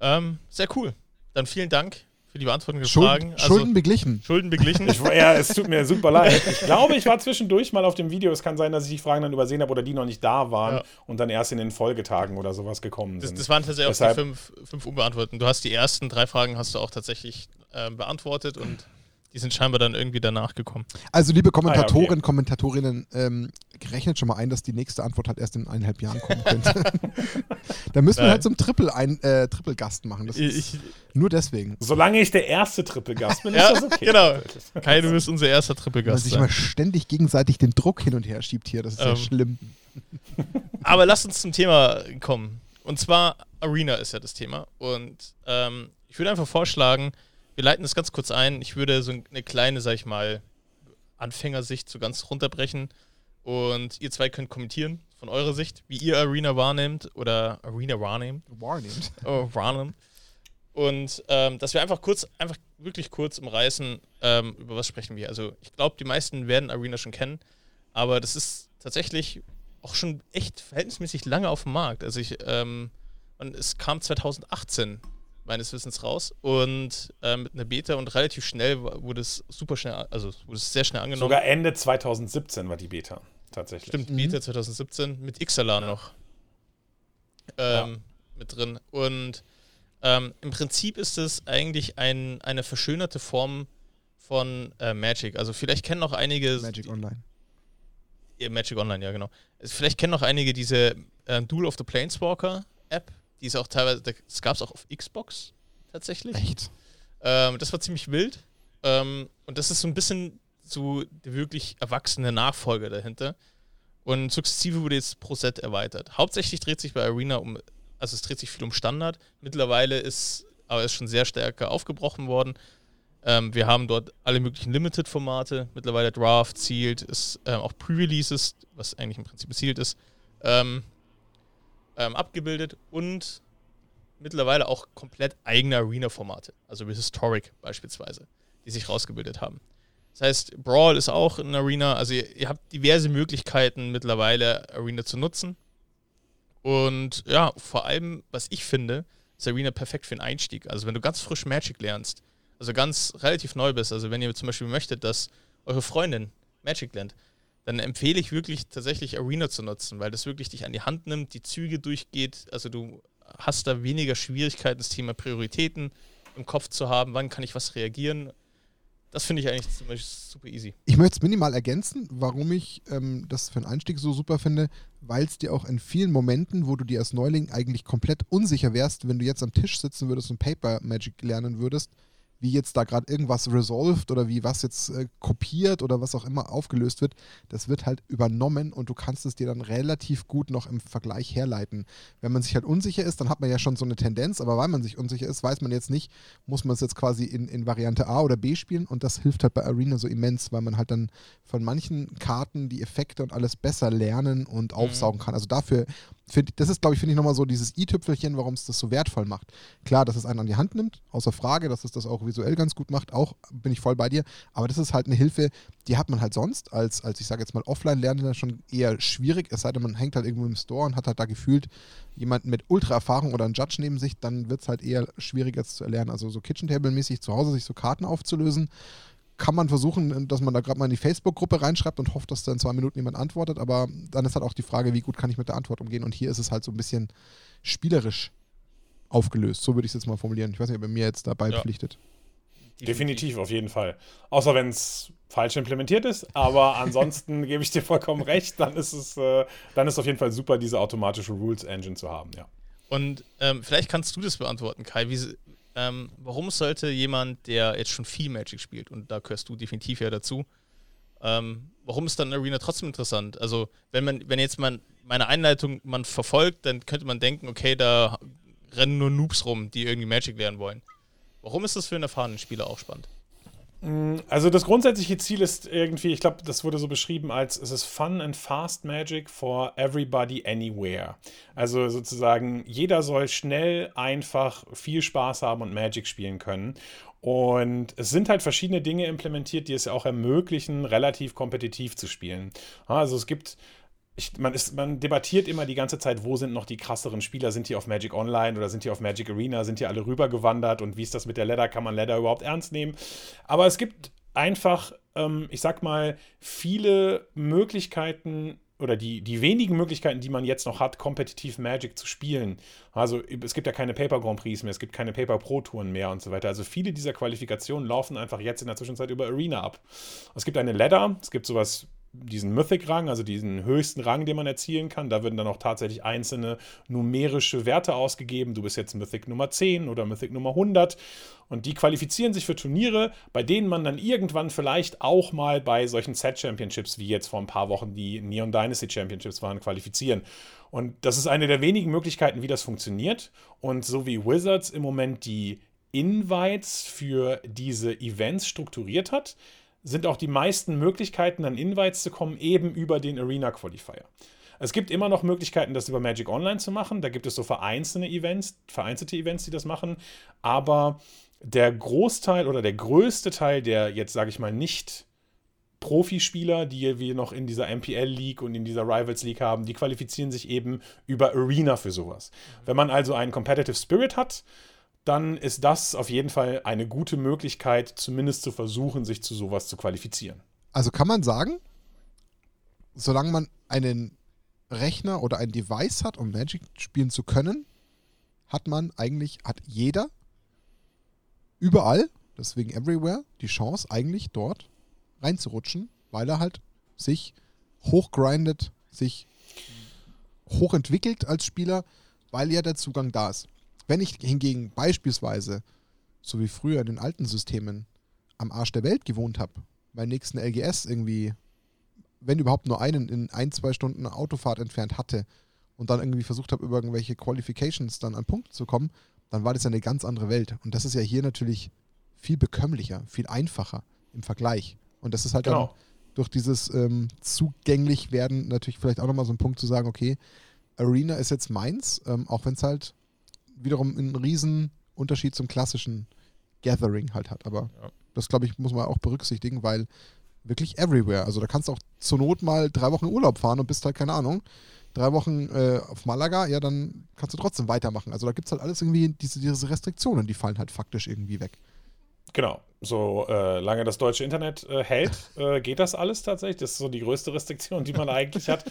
Ähm, sehr cool. Dann vielen Dank für die Beantwortung der Fragen. Schulden, Schulden beglichen. Schulden beglichen. Ich, ja, es tut mir super leid. Ich glaube, ich war zwischendurch mal auf dem Video. Es kann sein, dass ich die Fragen dann übersehen habe oder die noch nicht da waren Ja. und dann erst in den Folgetagen oder sowas gekommen Das, sind. das waren tatsächlich Deshalb- auch die fünf, fünf unbeantworteten. Du hast die ersten drei Fragen hast du auch tatsächlich ähm, beantwortet und die sind scheinbar dann irgendwie danach gekommen. Also, liebe Ah, ja, Kommentatoren, okay. Kommentatorinnen, ähm, rechnet schon mal ein, dass die nächste Antwort halt erst in eineinhalb Jahren kommen könnte. da müssen wir Nein. halt zum Triple ein, äh, Triple Gast machen. Das ist Ich, nur deswegen. Solange ich der erste Triple-Gast bin, Ja, ist das okay. genau. Kai, du bist unser erster Weil Triple-Gast. sich sein. mal ständig gegenseitig den Druck hin und her schiebt hier. Das ist ja Ähm. schlimm. Aber lass uns zum Thema kommen. Und zwar Arena ist ja das Thema. Und ähm, ich würde einfach vorschlagen, wir leiten das ganz kurz ein. Ich würde so eine kleine, sag ich mal, Anfängersicht so ganz runterbrechen. Und ihr zwei könnt kommentieren von eurer Sicht, wie ihr Arena wahrnehmt oder Arena wahrnehmt. Warned. Oh, wahrnimmt. Und ähm, dass wir einfach kurz, einfach wirklich kurz umreißen, ähm, über was sprechen wir. Also ich glaube, die meisten werden Arena schon kennen, aber das ist tatsächlich auch schon echt verhältnismäßig lange auf dem Markt. Also ich, ähm, und es kam 2018 meines Wissens raus und äh, mit einer Beta und relativ schnell wurde es super schnell, also wurde es sehr schnell angenommen. Sogar Ende 2017 war die Beta tatsächlich. Stimmt, Mhm. Beta 2017 mit Ixalan noch ähm, mit drin. Und ähm, im Prinzip ist es eigentlich ein, eine verschönerte Form von äh, Magic. Also vielleicht kennen noch einige Magic Online. Ja, Magic Online, ja genau. Also vielleicht kennen noch einige diese äh, Duel of the Planeswalker App. Die ist auch teilweise, das gab es auch auf Xbox tatsächlich. Echt? Ähm, das war ziemlich wild. Ähm, und das ist so ein bisschen so der wirklich erwachsene Nachfolger dahinter. Und sukzessive wurde jetzt pro Set erweitert. Hauptsächlich dreht sich bei Arena um, also es dreht sich viel um Standard. Mittlerweile ist aber ist schon sehr stärker aufgebrochen worden. Ähm, wir haben dort alle möglichen Limited-Formate, mittlerweile Draft, Sealed, ist ähm, auch Pre-Releases, was eigentlich im Prinzip Sealed ist, ähm, ähm, abgebildet und mittlerweile auch komplett eigene Arena-Formate, also wie Historic beispielsweise, die sich rausgebildet haben. Das heißt, Brawl ist auch in Arena, also ihr, ihr habt diverse Möglichkeiten mittlerweile Arena zu nutzen. Und ja, vor allem, was ich finde, ist Arena perfekt für den Einstieg. Also wenn du ganz frisch Magic lernst, also ganz relativ neu bist, also wenn ihr zum Beispiel möchtet, dass eure Freundin Magic lernt, dann empfehle ich wirklich tatsächlich Arena zu nutzen, weil das wirklich dich an die Hand nimmt, die Züge durchgeht. Also du hast da weniger Schwierigkeiten, das Thema Prioritäten im Kopf zu haben. Wann kann ich was reagieren? Das finde ich eigentlich zum Beispiel super easy. Ich möchte es minimal ergänzen, warum ich ähm, das für einen Einstieg so super finde, weil es dir auch in vielen Momenten, wo du dir als Neuling eigentlich komplett unsicher wärst, wenn du jetzt am Tisch sitzen würdest und Paper Magic lernen würdest, wie jetzt da gerade irgendwas resolved oder wie was jetzt äh, kopiert oder was auch immer aufgelöst wird, das wird halt übernommen und du kannst es dir dann relativ gut noch im Vergleich herleiten. Wenn man sich halt unsicher ist, dann hat man ja schon so eine Tendenz, aber weil man sich unsicher ist, weiß man jetzt nicht, muss man es jetzt quasi in, in Variante A oder B spielen und das hilft halt bei Arena so immens, weil man halt dann von manchen Karten die Effekte und alles besser lernen und mhm. aufsaugen kann. Also dafür find, das ist, glaube ich, finde ich nochmal so dieses i-Tüpfelchen, warum es das so wertvoll macht. Klar, dass es einen an die Hand nimmt, außer Frage, dass es das auch visuell ganz gut macht, auch bin ich voll bei dir. Aber das ist halt eine Hilfe, die hat man halt sonst als, als ich sage jetzt mal, Offline-Lernender schon eher schwierig, es sei denn, man hängt halt irgendwo im Store und hat halt da gefühlt jemanden mit Ultra-Erfahrung oder einen Judge neben sich, dann wird es halt eher schwieriger zu erlernen. Also so Kitchen-Table-mäßig zu Hause sich so Karten aufzulösen, kann man versuchen, dass man da gerade mal in die Facebook-Gruppe reinschreibt und hofft, dass da in zwei Minuten jemand antwortet. Aber dann ist halt auch die Frage, wie gut kann ich mit der Antwort umgehen. Und hier ist es halt so ein bisschen spielerisch aufgelöst. So würde ich es jetzt mal formulieren. Ich weiß nicht, ob er mir jetzt dabei ja. pflichtet. Definitiv, auf jeden Fall. Außer wenn es falsch implementiert ist. Aber ansonsten gebe ich dir vollkommen recht. Dann ist es, äh, dann ist auf jeden Fall super, diese automatische Rules Engine zu haben. Ja. Und ähm, vielleicht kannst du das beantworten, Kai. Wie, ähm, warum sollte jemand, der jetzt schon viel Magic spielt, und da gehörst du definitiv ja dazu, ähm, warum ist dann Arena trotzdem interessant? Also, wenn man, wenn jetzt man meine Einleitung man verfolgt, dann könnte man denken, okay, da rennen nur Noobs rum, die irgendwie Magic lernen wollen. Warum ist das für einen erfahrenen Spieler auch spannend? Mm, also das grundsätzliche Ziel ist irgendwie, ich glaube, das wurde so beschrieben als es ist Fun and Fast Magic for everybody anywhere. Also sozusagen jeder soll schnell, einfach viel Spaß haben und Magic spielen können. Und es sind halt verschiedene Dinge implementiert, die es ja auch ermöglichen, relativ kompetitiv zu spielen. Also es gibt ich, man, ist, man debattiert immer die ganze Zeit, wo sind noch die krasseren Spieler? Sind die auf Magic Online oder sind die auf Magic Arena? Sind die alle rübergewandert? Und wie ist das mit der Ladder? Kann man Ladder überhaupt ernst nehmen? Aber es gibt einfach, ähm, ich sag mal, viele Möglichkeiten oder die, die wenigen Möglichkeiten, die man jetzt noch hat, kompetitiv Magic zu spielen. Also es gibt ja keine Paper Grand Prix mehr, es gibt keine Paper Pro Touren mehr und so weiter. Also viele dieser Qualifikationen laufen einfach jetzt in der Zwischenzeit über Arena ab. Es gibt eine Ladder, es gibt sowas diesen Mythic-Rang, also diesen höchsten Rang, den man erzielen kann. Da werden dann auch tatsächlich einzelne numerische Werte ausgegeben. Du bist jetzt Mythic Nummer 10 oder Mythic Nummer 100. Und die qualifizieren sich für Turniere, bei denen man dann irgendwann vielleicht auch mal bei solchen Set-Championships, wie jetzt vor ein paar Wochen die Neon Dynasty Championships waren, qualifizieren. Und das ist eine der wenigen Möglichkeiten, wie das funktioniert. Und so wie Wizards im Moment die Invites für diese Events strukturiert hat, sind auch die meisten Möglichkeiten, an Invites zu kommen, eben über den Arena Qualifier. Es gibt immer noch Möglichkeiten, das über Magic Online zu machen. Da gibt es so vereinzelte Events, vereinzelte Events, die das machen. Aber der Großteil oder der größte Teil der jetzt, sage ich mal, nicht Profispieler, die wir noch in dieser MPL League und in dieser Rivals League haben, die qualifizieren sich eben über Arena für sowas. Wenn man also einen Competitive Spirit hat, dann ist das auf jeden Fall eine gute Möglichkeit, zumindest zu versuchen, sich zu sowas zu qualifizieren. Also kann man sagen, solange man einen Rechner oder ein Device hat, um Magic spielen zu können, hat man eigentlich, hat jeder überall, deswegen everywhere, die Chance, eigentlich dort reinzurutschen, weil er halt sich hochgrindet, sich hochentwickelt als Spieler, weil ja der Zugang da ist. Wenn ich hingegen beispielsweise, so wie früher in den alten Systemen, am Arsch der Welt gewohnt habe, meinen nächsten LGS irgendwie, wenn überhaupt nur einen in ein, zwei Stunden Autofahrt entfernt hatte und dann irgendwie versucht habe, über irgendwelche Qualifications dann an Punkte zu kommen, dann war das ja eine ganz andere Welt. Und das ist ja hier natürlich viel bekömmlicher, viel einfacher im Vergleich. Und das ist halt genau. dann durch dieses ähm, zugänglich werden natürlich vielleicht auch nochmal so ein Punkt zu sagen, okay, Arena ist jetzt meins, ähm, auch wenn es halt wiederum einen riesen Unterschied zum klassischen Gathering halt hat. Aber ja. das, glaube ich, muss man auch berücksichtigen, weil wirklich everywhere. Also da kannst du auch zur Not mal drei Wochen Urlaub fahren und bist halt, keine Ahnung, drei Wochen äh, auf Malaga, ja, dann kannst du trotzdem weitermachen. Also da gibt es halt alles irgendwie, diese, diese Restriktionen, die fallen halt faktisch irgendwie weg. Genau, so äh, lange das deutsche Internet äh, hält, äh, geht das alles tatsächlich. Das ist so die größte Restriktion, die man eigentlich hat.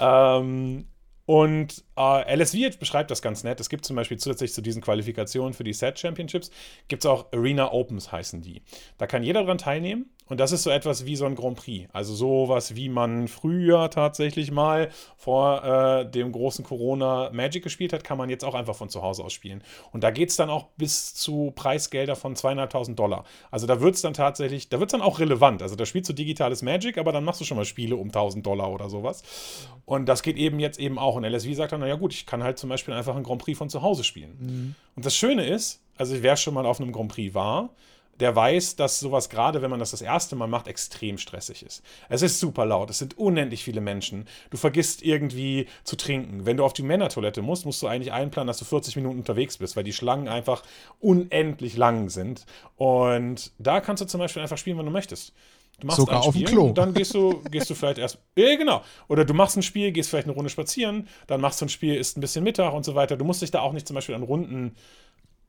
Ähm, und äh, LSV beschreibt das ganz nett. Es gibt zum Beispiel zusätzlich zu diesen Qualifikationen für die Set Championships, gibt es auch Arena Opens heißen die. Da kann jeder dran teilnehmen und das ist so etwas wie so ein Grand Prix. Also sowas, wie man früher tatsächlich mal vor äh, dem großen Corona Magic gespielt hat, kann man jetzt auch einfach von zu Hause aus spielen. Und da geht es dann auch bis zu Preisgelder von zweieinhalbtausend Dollar. Also da wird es dann tatsächlich, da wird es dann auch relevant. Also da spielst du digitales Magic, aber dann machst du schon mal Spiele um 1000 Dollar oder sowas. Und das geht eben jetzt eben auch. Und LSV sagt dann, naja gut, ich kann halt zum Beispiel einfach ein Grand Prix von zu Hause spielen. Mhm. Und das Schöne ist, also wer schon mal auf einem Grand Prix war, der weiß, dass sowas gerade, wenn man das das erste Mal macht, extrem stressig ist. Es ist super laut, es sind unendlich viele Menschen. Du vergisst irgendwie zu trinken. Wenn du auf die Männertoilette musst, musst du eigentlich einplanen, dass du 40 Minuten unterwegs bist, weil die Schlangen einfach unendlich lang sind. Und da kannst du zum Beispiel einfach spielen, wenn du möchtest. Du machst Sogar auf dem Klo. dann gehst du, gehst du vielleicht erst. Ja, genau. Oder du machst ein Spiel, gehst vielleicht eine Runde spazieren, dann machst du ein Spiel, isst ein bisschen Mittag und so weiter. Du musst dich da auch nicht zum Beispiel an Runden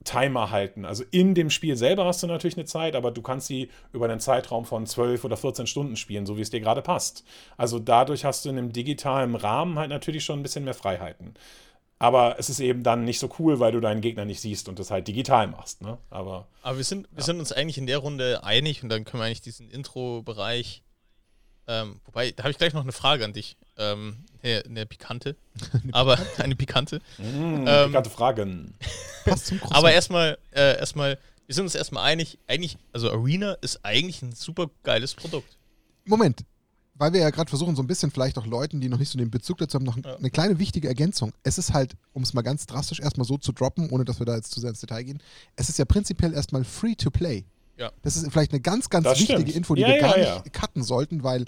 Timer halten. Also in dem Spiel selber hast du natürlich eine Zeit, aber du kannst sie über einen Zeitraum von 12 oder 14 Stunden spielen, so wie es dir gerade passt. Also dadurch hast du in einem digitalen Rahmen halt natürlich schon ein bisschen mehr Freiheiten. Aber es ist eben dann nicht so cool, weil du deinen Gegner nicht siehst und das halt digital machst. Ne? Aber, Aber wir, sind, wir ja. sind uns eigentlich in der Runde einig und dann können wir eigentlich diesen Intro-Bereich. Ähm, wobei, da habe ich gleich noch eine Frage an dich. Ähm, eine, eine pikante. aber eine pikante. Mm, ähm, pikante Fragen. Passt zum Aber erstmal, äh, erstmal, wir sind uns erstmal einig, eigentlich, also Arena ist eigentlich ein super geiles Produkt. Moment, weil wir ja gerade versuchen, so ein bisschen vielleicht auch Leuten, die noch nicht so den Bezug dazu haben, noch ja. eine kleine wichtige Ergänzung. Es ist halt, um es mal ganz drastisch erstmal so zu droppen, ohne dass wir da jetzt zu sehr ins Detail gehen, es ist ja prinzipiell erstmal free to play. Ja. Das ist vielleicht eine ganz, ganz das wichtige stimmt. Info, die ja, wir gar nicht cutten sollten, weil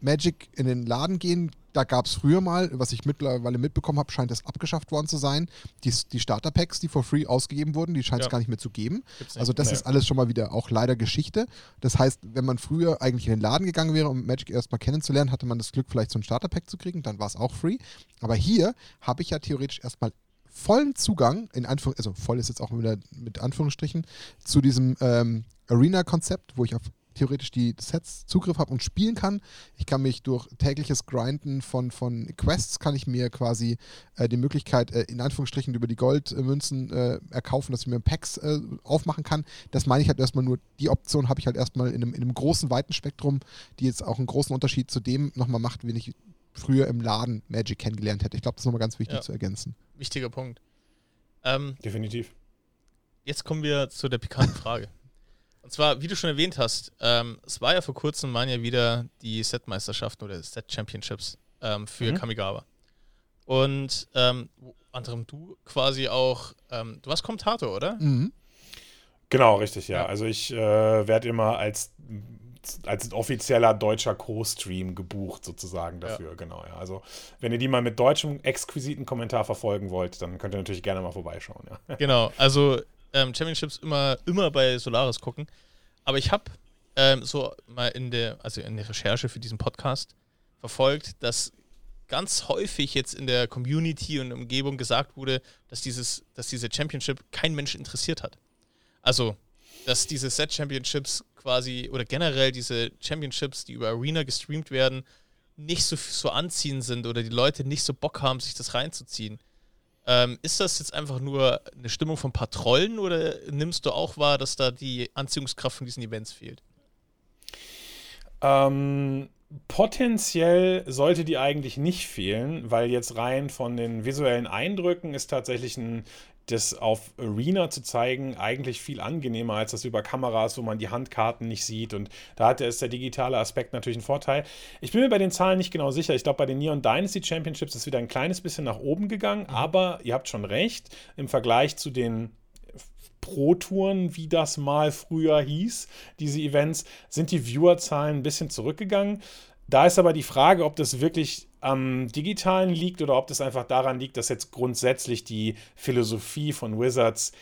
Magic in den Laden gehen, da gab es früher mal, was ich mittlerweile mitbekommen habe, scheint das abgeschafft worden zu sein. Die, die Starter-Packs, die for free ausgegeben wurden, die scheint es ja. gar nicht mehr zu geben. Also das nee. ist alles schon mal wieder auch leider Geschichte. Das heißt, wenn man früher eigentlich in den Laden gegangen wäre, um Magic erstmal kennenzulernen, hatte man das Glück, vielleicht so ein Starter-Pack zu kriegen, dann war es auch free. Aber hier habe ich ja theoretisch erstmal vollen Zugang, in Anführung, also voll ist jetzt auch wieder mit Anführungsstrichen, zu diesem ähm, Arena-Konzept, wo ich auf theoretisch die Sets Zugriff habe und spielen kann. Ich kann mich durch tägliches Grinden von, von Quests, kann ich mir quasi äh, die Möglichkeit, äh, in Anführungsstrichen über die Goldmünzen äh, erkaufen, dass ich mir Packs äh, aufmachen kann. Das meine ich halt erstmal nur, die Option habe ich halt erstmal in einem, in einem großen, weiten Spektrum, die jetzt auch einen großen Unterschied zu dem nochmal macht, wenn ich früher im Laden Magic kennengelernt hätte. Ich glaube, das ist nochmal ganz wichtig ja. zu ergänzen. Wichtiger Punkt. Ähm, Definitiv. Jetzt kommen wir zu der pikanten Frage. Und zwar, wie du schon erwähnt hast, ähm, es war ja vor kurzem waren ja wieder die Set-Meisterschaften oder Set-Championships ähm, für mhm. Kamigawa. Und ähm, anderem du quasi auch, ähm, du warst Kommentator, oder? Mhm. Genau, richtig, ja. ja. Also ich äh, werde immer als, als offizieller deutscher Co-Stream gebucht, sozusagen dafür, ja. genau, ja. Also wenn ihr die mal mit deutschem exquisiten Kommentar verfolgen wollt, dann könnt ihr natürlich gerne mal vorbeischauen, ja. Genau, also ähm, Championships immer, immer bei Solaris gucken. Aber ich habe ähm, so mal in der, also in der Recherche für diesen Podcast verfolgt, dass ganz häufig jetzt in der Community und Umgebung gesagt wurde, dass dieses, dass diese Championship kein Mensch interessiert hat. Also, dass diese Set Championships quasi oder generell diese Championships, die über Arena gestreamt werden, nicht so, so anziehend sind oder die Leute nicht so Bock haben, sich das reinzuziehen. Ähm, ist das jetzt einfach nur eine Stimmung von ein paar Trollen oder nimmst du auch wahr, dass da die Anziehungskraft von diesen Events fehlt? Ähm, potenziell sollte die eigentlich nicht fehlen, weil jetzt rein von den visuellen Eindrücken ist tatsächlich ein das auf Arena zu zeigen eigentlich viel angenehmer als das über Kameras, wo man die Handkarten nicht sieht. Und da hat ist der digitale Aspekt natürlich einen Vorteil. Ich bin mir bei den Zahlen nicht genau sicher. Ich glaube, bei den Neon Dynasty Championships ist wieder ein kleines bisschen nach oben gegangen. Mhm. Aber ihr habt schon recht, im Vergleich zu den Pro-Touren, wie das mal früher hieß, diese Events, sind die Viewerzahlen ein bisschen zurückgegangen. Da ist aber die Frage, ob das wirklich am digitalen liegt oder ob das einfach daran liegt, dass jetzt grundsätzlich die Philosophie von Wizards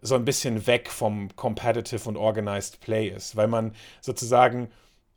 so ein bisschen weg vom Competitive und Organized Play ist, weil man sozusagen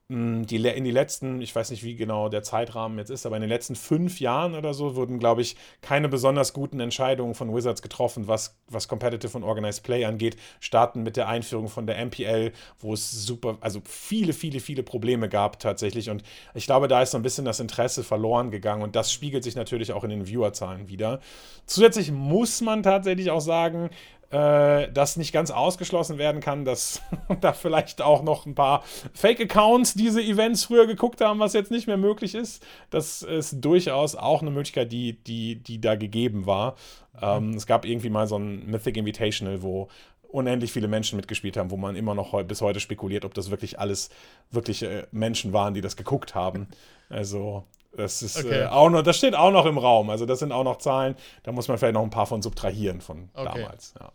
die, in die letzten, ich weiß nicht, wie genau der Zeitrahmen jetzt ist, aber in den letzten fünf Jahren oder so wurden, glaube ich, keine besonders guten Entscheidungen von Wizards getroffen, was, was Competitive und Organized Play angeht. Starten mit der Einführung von der MPL, wo es super, also viele, viele, viele Probleme gab tatsächlich. Und ich glaube, da ist so ein bisschen das Interesse verloren gegangen und das spiegelt sich natürlich auch in den Viewerzahlen wieder. Zusätzlich muss man tatsächlich auch sagen, äh, dass nicht ganz ausgeschlossen werden kann, dass da vielleicht auch noch ein paar Fake-Accounts diese Events früher geguckt haben, was jetzt nicht mehr möglich ist. Das ist durchaus auch eine Möglichkeit, die, die, die da gegeben war. Ähm, es gab irgendwie mal so ein Mythic Invitational, wo unendlich viele Menschen mitgespielt haben, wo man immer noch heu bis heute spekuliert, ob das wirklich alles wirkliche äh, Menschen waren, die das geguckt haben. Also das ist okay. äh, auch noch, das steht auch noch im Raum. Also das sind auch noch Zahlen. Da muss man vielleicht noch ein paar von subtrahieren von okay. damals. Ja.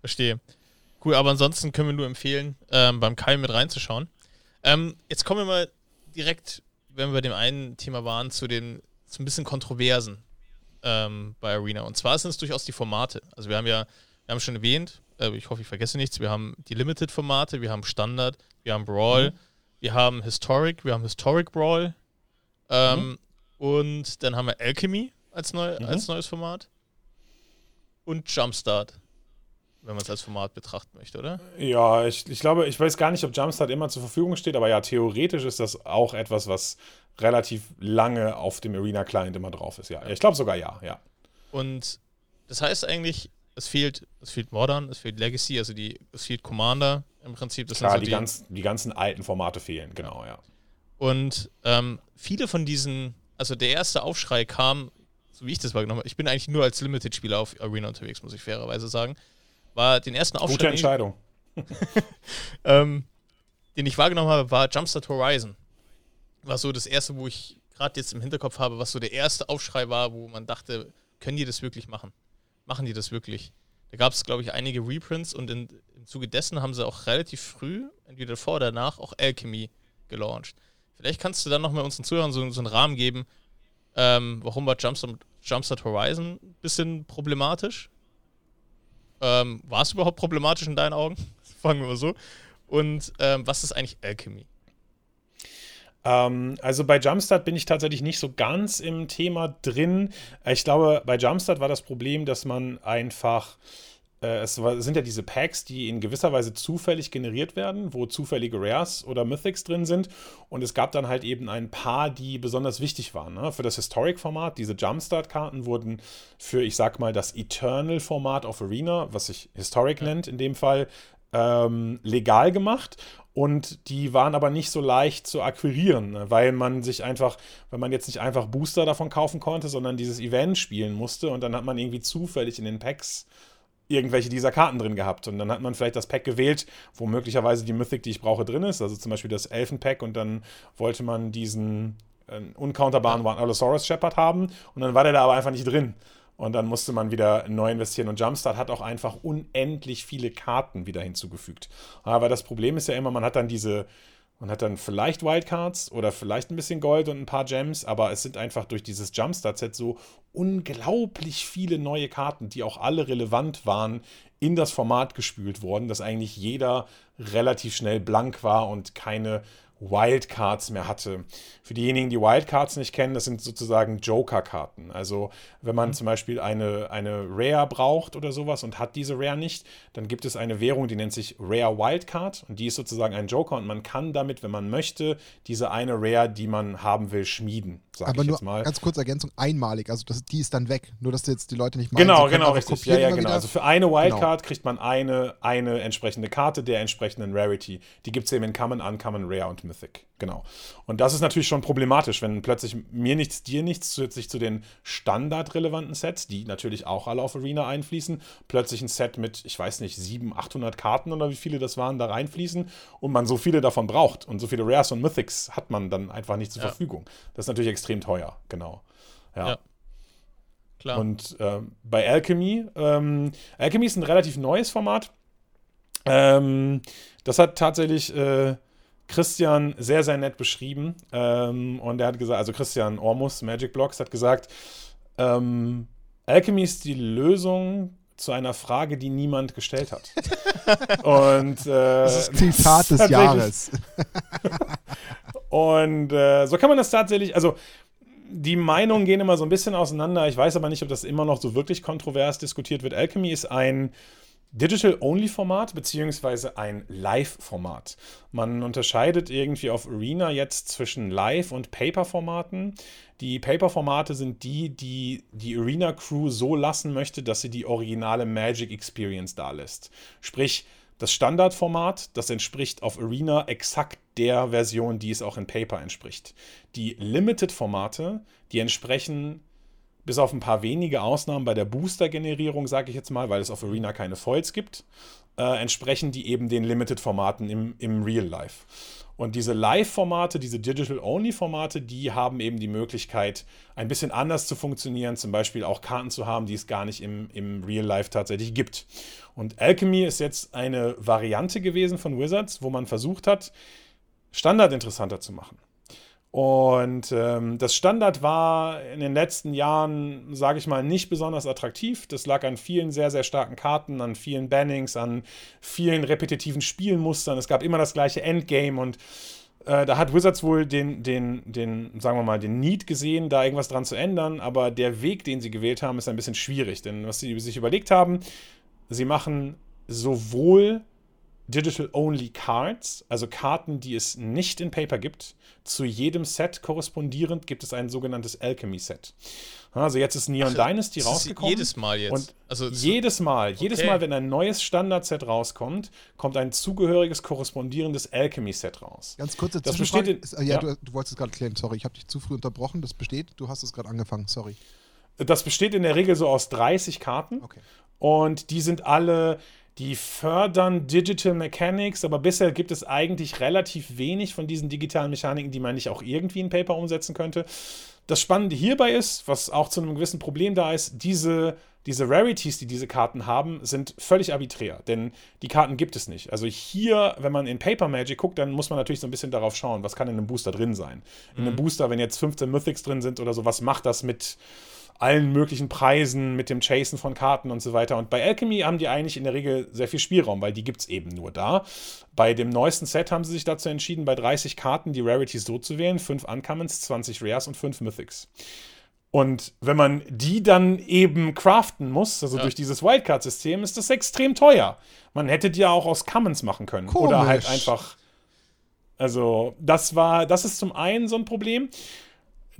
Verstehe. Cool, aber ansonsten können wir nur empfehlen, ähm, beim Kai mit reinzuschauen. Ähm, jetzt kommen wir mal direkt, wenn wir bei dem einen Thema waren, zu den zu ein bisschen Kontroversen ähm, bei Arena. Und zwar sind es durchaus die Formate. Also wir haben ja, wir haben schon erwähnt, äh, ich hoffe, ich vergesse nichts, wir haben die Limited-Formate, wir haben Standard, wir haben Brawl, mhm. wir haben Historic, wir haben Historic Brawl ähm, mhm. und dann haben wir Alchemy als, neu, mhm. als neues Format und Jumpstart wenn man es als Format betrachten möchte, oder? Ja, ich, ich glaube, ich weiß gar nicht, ob Jumpstart immer zur Verfügung steht, aber ja, theoretisch ist das auch etwas, was relativ lange auf dem Arena-Client immer drauf ist, ja. Ich glaube sogar ja, ja. Und das heißt eigentlich, es fehlt, es fehlt Modern, es fehlt Legacy, also die, es fehlt Commander im Prinzip. Das Klar, so die, die, ganz, die ganzen alten Formate fehlen, genau, ja. Und ähm, viele von diesen, also der erste Aufschrei kam, so wie ich das wahrgenommen habe, ich bin eigentlich nur als Limited-Spieler auf Arena unterwegs, muss ich fairerweise sagen war den ersten Aufschlag. Gute Entscheidung. ähm, den ich wahrgenommen habe, war Jumpstart Horizon. War so das erste, wo ich gerade jetzt im Hinterkopf habe, was so der erste Aufschrei war, wo man dachte, können die das wirklich machen? Machen die das wirklich? Da gab es, glaube ich, einige Reprints und in, im Zuge dessen haben sie auch relativ früh, entweder vor oder danach, auch Alchemy gelauncht. Vielleicht kannst du dann nochmal unseren Zuhörern so, so einen Rahmen geben, ähm, warum war Jumpstart, Jumpstart Horizon ein bisschen problematisch? Ähm, war es überhaupt problematisch in deinen Augen? Fangen wir mal so. Und ähm, was ist eigentlich Alchemy? Ähm, also bei Jumpstart bin ich tatsächlich nicht so ganz im Thema drin. Ich glaube, bei Jumpstart war das Problem, dass man einfach es sind ja diese Packs, die in gewisser Weise zufällig generiert werden, wo zufällige Rares oder Mythics drin sind. Und es gab dann halt eben ein paar, die besonders wichtig waren. Ne? Für das Historic-Format, diese Jumpstart-Karten wurden für, ich sag mal, das Eternal-Format of Arena, was sich Historic nennt in dem Fall, ähm, legal gemacht. Und die waren aber nicht so leicht zu akquirieren, ne? weil man sich einfach, weil man jetzt nicht einfach Booster davon kaufen konnte, sondern dieses Event spielen musste und dann hat man irgendwie zufällig in den Packs irgendwelche dieser Karten drin gehabt. Und dann hat man vielleicht das Pack gewählt, wo möglicherweise die Mythic, die ich brauche, drin ist. Also zum Beispiel das Elfenpack und dann wollte man diesen äh, uncounterbaren Allosaurus Shepard haben und dann war der da aber einfach nicht drin. Und dann musste man wieder neu investieren. Und Jumpstart hat auch einfach unendlich viele Karten wieder hinzugefügt. Aber das Problem ist ja immer, man hat dann diese, man hat dann vielleicht Wildcards oder vielleicht ein bisschen Gold und ein paar Gems, aber es sind einfach durch dieses Jumpstart-Set so unglaublich viele neue Karten, die auch alle relevant waren, in das Format gespült worden, dass eigentlich jeder relativ schnell blank war und keine Wildcards mehr hatte. Für diejenigen, die Wildcards nicht kennen, das sind sozusagen Joker-Karten. Also wenn man mhm. zum Beispiel eine, eine Rare braucht oder sowas und hat diese Rare nicht, dann gibt es eine Währung, die nennt sich Rare Wildcard und die ist sozusagen ein Joker und man kann damit, wenn man möchte, diese eine Rare, die man haben will, schmieden. Aber nur ganz kurz Ergänzung, einmalig, also das, die ist dann weg. Nur, dass jetzt die Leute nicht meinen, Genau, genau, richtig. Ja, ja, genau. Also für eine Wildcard genau. kriegt man eine, eine entsprechende Karte der entsprechenden Rarity. Die gibt es eben in Common, Uncommon, Rare und Mythic. Genau. Und das ist natürlich schon problematisch, wenn plötzlich mir nichts, dir nichts zusätzlich zu den standardrelevanten Sets, die natürlich auch alle auf Arena einfließen, plötzlich ein Set mit, ich weiß nicht, 700, 800 Karten oder wie viele das waren, da reinfließen und man so viele davon braucht und so viele Rares und Mythics hat man dann einfach nicht zur ja. Verfügung. Das ist natürlich extrem teuer, genau. ja. ja. Klar. Und ähm, bei Alchemy, ähm, Alchemy ist ein relativ neues Format. Ähm, das hat tatsächlich äh, Christian sehr, sehr nett beschrieben. Ähm, und er hat gesagt, also Christian Ormus, Magic Blocks, hat gesagt, ähm, Alchemy ist die Lösung zu einer Frage, die niemand gestellt hat. und äh, das ist Zitat des Jahres. Und äh, so kann man das tatsächlich, also die Meinungen gehen immer so ein bisschen auseinander. Ich weiß aber nicht, ob das immer noch so wirklich kontrovers diskutiert wird. Alchemy ist ein Digital-Only-Format beziehungsweise ein Live-Format. Man unterscheidet irgendwie auf Arena jetzt zwischen Live- und Paper-Formaten. Die Paper-Formate sind die, die die Arena-Crew so lassen möchte, dass sie die originale Magic Experience da lässt. Sprich, das Standardformat, das entspricht auf Arena exakt der Version, die es auch in Paper entspricht. Die Limited-Formate, die entsprechen bis auf ein paar wenige Ausnahmen bei der Booster-Generierung, sage ich jetzt mal, weil es auf Arena keine Foils gibt, äh, entsprechen die eben den Limited-Formaten im, im Real Life. Und diese Live-Formate, diese Digital-Only-Formate, die haben eben die Möglichkeit, ein bisschen anders zu funktionieren, zum Beispiel auch Karten zu haben, die es gar nicht im, im Real Life tatsächlich gibt. Und Alchemy ist jetzt eine Variante gewesen von Wizards, wo man versucht hat, Standard interessanter zu machen. Und ähm, das Standard war in den letzten Jahren, sage ich mal, nicht besonders attraktiv. Das lag an vielen sehr, sehr starken Karten, an vielen Bannings, an vielen repetitiven Spielmustern. Es gab immer das gleiche Endgame und äh, da hat Wizards wohl den, den, den, sagen wir mal, den Need gesehen, da irgendwas dran zu ändern. Aber der Weg, den sie gewählt haben, ist ein bisschen schwierig. Denn was sie sich überlegt haben, sie machen sowohl Digital-Only Cards, also Karten, die es nicht in Paper gibt. Zu jedem Set korrespondierend gibt es ein sogenanntes Alchemy-Set. Also jetzt ist Neon Ach, Dynasty rausgekommen. Jedes Mal jetzt. Und also jedes Mal, okay. jedes Mal, wenn ein neues Standard-Set rauskommt, kommt ein zugehöriges korrespondierendes Alchemy-Set raus. Ganz kurze das besteht in, ist, äh, ja, ja. Du, du, wolltest es gerade klären, sorry, ich habe dich zu früh unterbrochen. Das besteht, du hast es gerade angefangen, sorry. Das besteht in der Regel so aus 30 Karten. Okay. Und die sind alle die fördern Digital Mechanics, aber bisher gibt es eigentlich relativ wenig von diesen digitalen Mechaniken, die man nicht auch irgendwie in Paper umsetzen könnte. Das Spannende hierbei ist, was auch zu einem gewissen Problem da ist, diese, diese Rarities, die diese Karten haben, sind völlig arbiträr, denn die Karten gibt es nicht. Also hier, wenn man in Paper Magic guckt, dann muss man natürlich so ein bisschen darauf schauen, was kann in einem Booster drin sein. In einem mhm. Booster, wenn jetzt 15 Mythics drin sind oder so, was macht das mit allen möglichen Preisen, mit dem Chasen von Karten und so weiter. Und bei Alchemy haben die eigentlich in der Regel sehr viel Spielraum, weil die gibt es eben nur da. Bei dem neuesten Set haben sie sich dazu entschieden, bei 30 Karten die Rarities so zu wählen: 5 Uncommons, 20 Rares und 5 Mythics. Und wenn man die dann eben craften muss, also ja. durch dieses Wildcard-System, ist das extrem teuer. Man hätte die ja auch aus Commons machen können. Komisch. Oder halt einfach. Also, das war, das ist zum einen so ein Problem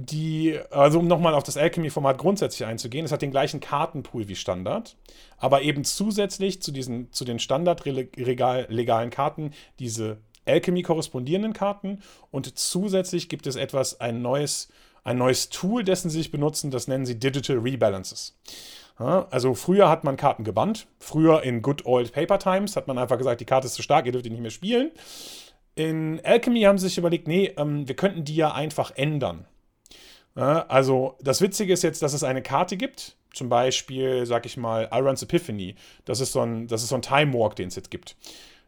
die, also um nochmal auf das Alchemy-Format grundsätzlich einzugehen, es hat den gleichen Kartenpool wie Standard, aber eben zusätzlich zu, diesen, zu den standardlegalen Karten diese Alchemy-korrespondierenden Karten und zusätzlich gibt es etwas, ein neues, ein neues Tool, dessen sie sich benutzen, das nennen sie Digital Rebalances. Also früher hat man Karten gebannt, früher in Good Old Paper Times hat man einfach gesagt, die Karte ist zu stark, ihr dürft die nicht mehr spielen. In Alchemy haben sie sich überlegt, nee, ähm, wir könnten die ja einfach ändern. Also das Witzige ist jetzt, dass es eine Karte gibt, zum Beispiel, sag ich mal, Iron's Epiphany. Das ist so ein, das ist so ein Time Walk, den es jetzt gibt.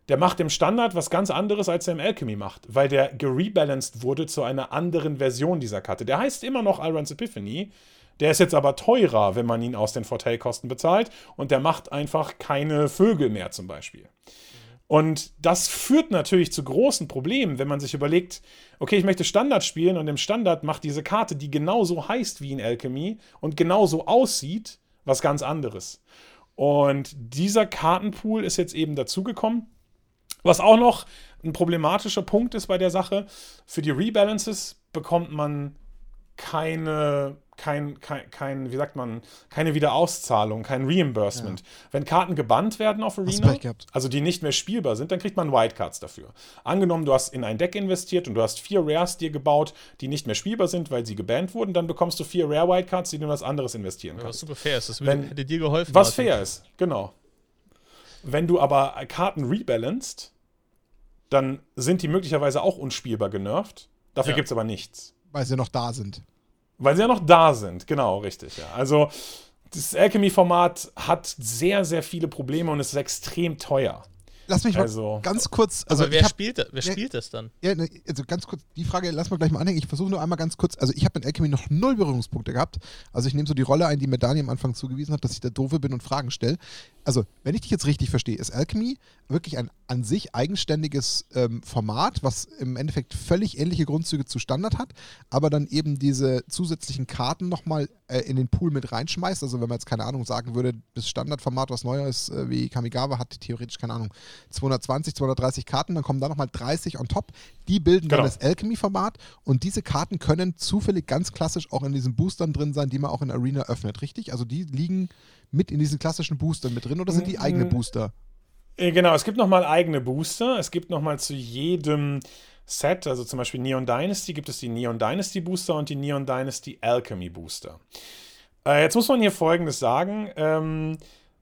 Der macht im Standard was ganz anderes, als er im Alchemy macht, weil der gerebalanced wurde zu einer anderen Version dieser Karte. Der heißt immer noch Iron's Epiphany, der ist jetzt aber teurer, wenn man ihn aus den Vorteilkosten bezahlt und der macht einfach keine Vögel mehr zum Beispiel. Und das führt natürlich zu großen Problemen, wenn man sich überlegt, okay, ich möchte Standard spielen und im Standard macht diese Karte, die genauso heißt wie in Alchemy und genauso aussieht, was ganz anderes. Und dieser Kartenpool ist jetzt eben dazugekommen. Was auch noch ein problematischer Punkt ist bei der Sache, für die Rebalances bekommt man keine kein, kein, kein, wie sagt man, keine Wiederauszahlung, kein Reimbursement. Ja. Wenn Karten gebannt werden auf Arena, also die nicht mehr spielbar sind, dann kriegt man Wildcards dafür. Angenommen, du hast in ein Deck investiert und du hast vier Rares dir gebaut, die nicht mehr spielbar sind, weil sie gebannt wurden, dann bekommst du vier Rare Wildcards, die du in was anderes investieren kannst. Was super fair ist, das Wenn, hätte dir geholfen. Was Martin. fair ist, genau. Wenn du aber Karten rebalanced, dann sind die möglicherweise auch unspielbar genervt. Dafür ja. gibt es aber nichts. Weil sie noch da sind. Weil sie ja noch da sind, genau, richtig, ja. Also das Alchemy-Format hat sehr, sehr viele Probleme und ist extrem teuer. Lass mich mal Also- ganz kurz. Also Aber wer, hab, spielt, wer Ja, spielt das dann? ja, ne, also ganz kurz, die Frage lass mal gleich mal anhängen. Ich versuche nur einmal ganz kurz. Also ich habe mit Alchemy noch null Berührungspunkte gehabt. Also ich nehme so die Rolle ein, die mir Dani am Anfang zugewiesen hat, dass ich der Doofe bin und Fragen stelle. Also, wenn ich dich jetzt richtig verstehe, ist Alchemy wirklich ein an sich eigenständiges ähm, Format, was im Endeffekt völlig ähnliche Grundzüge zu Standard hat, aber dann eben diese zusätzlichen Karten nochmal äh, in den Pool mit reinschmeißt. Also wenn man jetzt keine Ahnung sagen würde, das Standardformat, was neuer ist, äh, wie Kamigawa, hat theoretisch, keine Ahnung, 220, 230 Karten, dann kommen da nochmal 30 on top. Die bilden Genau. dann das Alchemy-Format und diese Karten können zufällig ganz klassisch auch in diesen Boostern drin sein, die man auch in Arena öffnet, richtig? Also die liegen mit in diesen klassischen Boostern mit drin oder sind die eigene Mm, Booster? Äh, Genau, es gibt nochmal eigene Booster. Es gibt nochmal zu jedem Set, also zum Beispiel Neon Dynasty, gibt es die Neon Dynasty Booster und die Neon Dynasty Alchemy Booster. Äh, jetzt muss man hier Folgendes sagen. Ähm,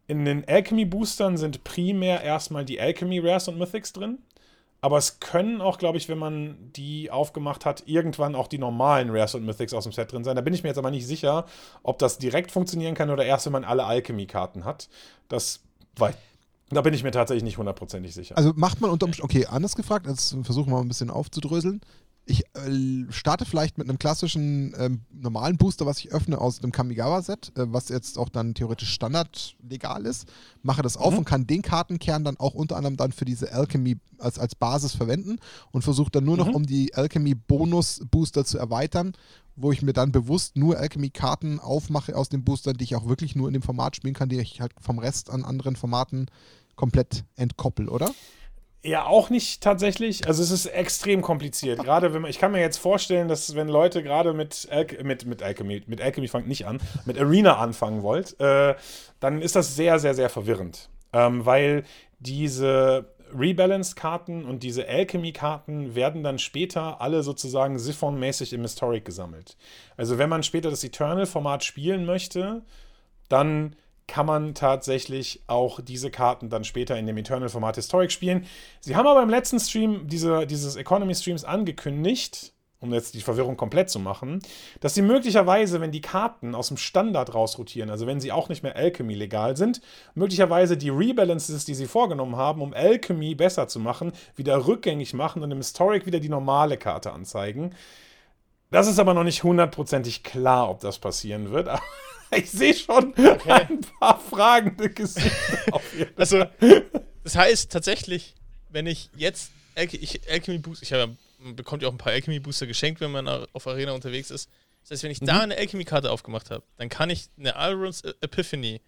in den Alchemy Boostern sind primär erstmal die Alchemy Rares und Mythics drin. Aber es können auch, glaube ich, wenn man die aufgemacht hat, irgendwann auch die normalen Rares und Mythics aus dem Set drin sein. Da bin ich mir jetzt aber nicht sicher, ob das direkt funktionieren kann oder erst, wenn man alle Alchemy-Karten hat. Das weiß da bin ich mir tatsächlich nicht hundertprozentig sicher. Also macht man unter Umständen, okay, anders gefragt, jetzt versuchen wir mal ein bisschen aufzudröseln. Ich äh, starte vielleicht mit einem klassischen ähm, normalen Booster, was ich öffne aus dem Kamigawa-Set, äh, was jetzt auch dann theoretisch standardlegal ist, mache das auf Mhm. und kann den Kartenkern dann auch unter anderem dann für diese Alchemy als, als Basis verwenden und versuche dann nur noch, Mhm. um die Alchemy-Bonus-Booster zu erweitern, wo ich mir dann bewusst nur Alchemy-Karten aufmache aus den Boostern, die ich auch wirklich nur in dem Format spielen kann, die ich halt vom Rest an anderen Formaten komplett entkoppel, oder? Ja, auch nicht tatsächlich. Also es ist extrem kompliziert. Gerade wenn man, ich kann mir jetzt vorstellen, dass wenn Leute gerade mit, Al mit, mit Alchemy, mit Alchemy fangt nicht an, mit Arena anfangen wollt, äh, dann ist das sehr, sehr, sehr verwirrend. Ähm, weil diese Rebalanced-Karten und diese Alchemy-Karten werden dann später alle sozusagen siphonmäßig im Historic gesammelt. Also wenn man später das Eternal-Format spielen möchte, dann kann man tatsächlich auch diese Karten dann später in dem Eternal-Format Historic spielen. Sie haben aber im letzten Stream diese, dieses Economy-Streams angekündigt, um jetzt die Verwirrung komplett zu machen, dass sie möglicherweise, wenn die Karten aus dem Standard rausrotieren, also wenn sie auch nicht mehr Alchemy legal sind, möglicherweise die Rebalances, die sie vorgenommen haben, um Alchemy besser zu machen, wieder rückgängig machen und im Historic wieder die normale Karte anzeigen. Das ist aber noch nicht hundertprozentig klar, ob das passieren wird. Ich sehe schon ein paar fragende Gesichter Also, das heißt tatsächlich, wenn ich jetzt Alchemy Booster, ich habe, man bekommt ja auch ein paar Alchemy Booster geschenkt, wenn man auf Arena unterwegs ist. Das heißt, wenn ich da eine Alchemy-Karte aufgemacht habe, dann kann ich eine Alrons Epiphany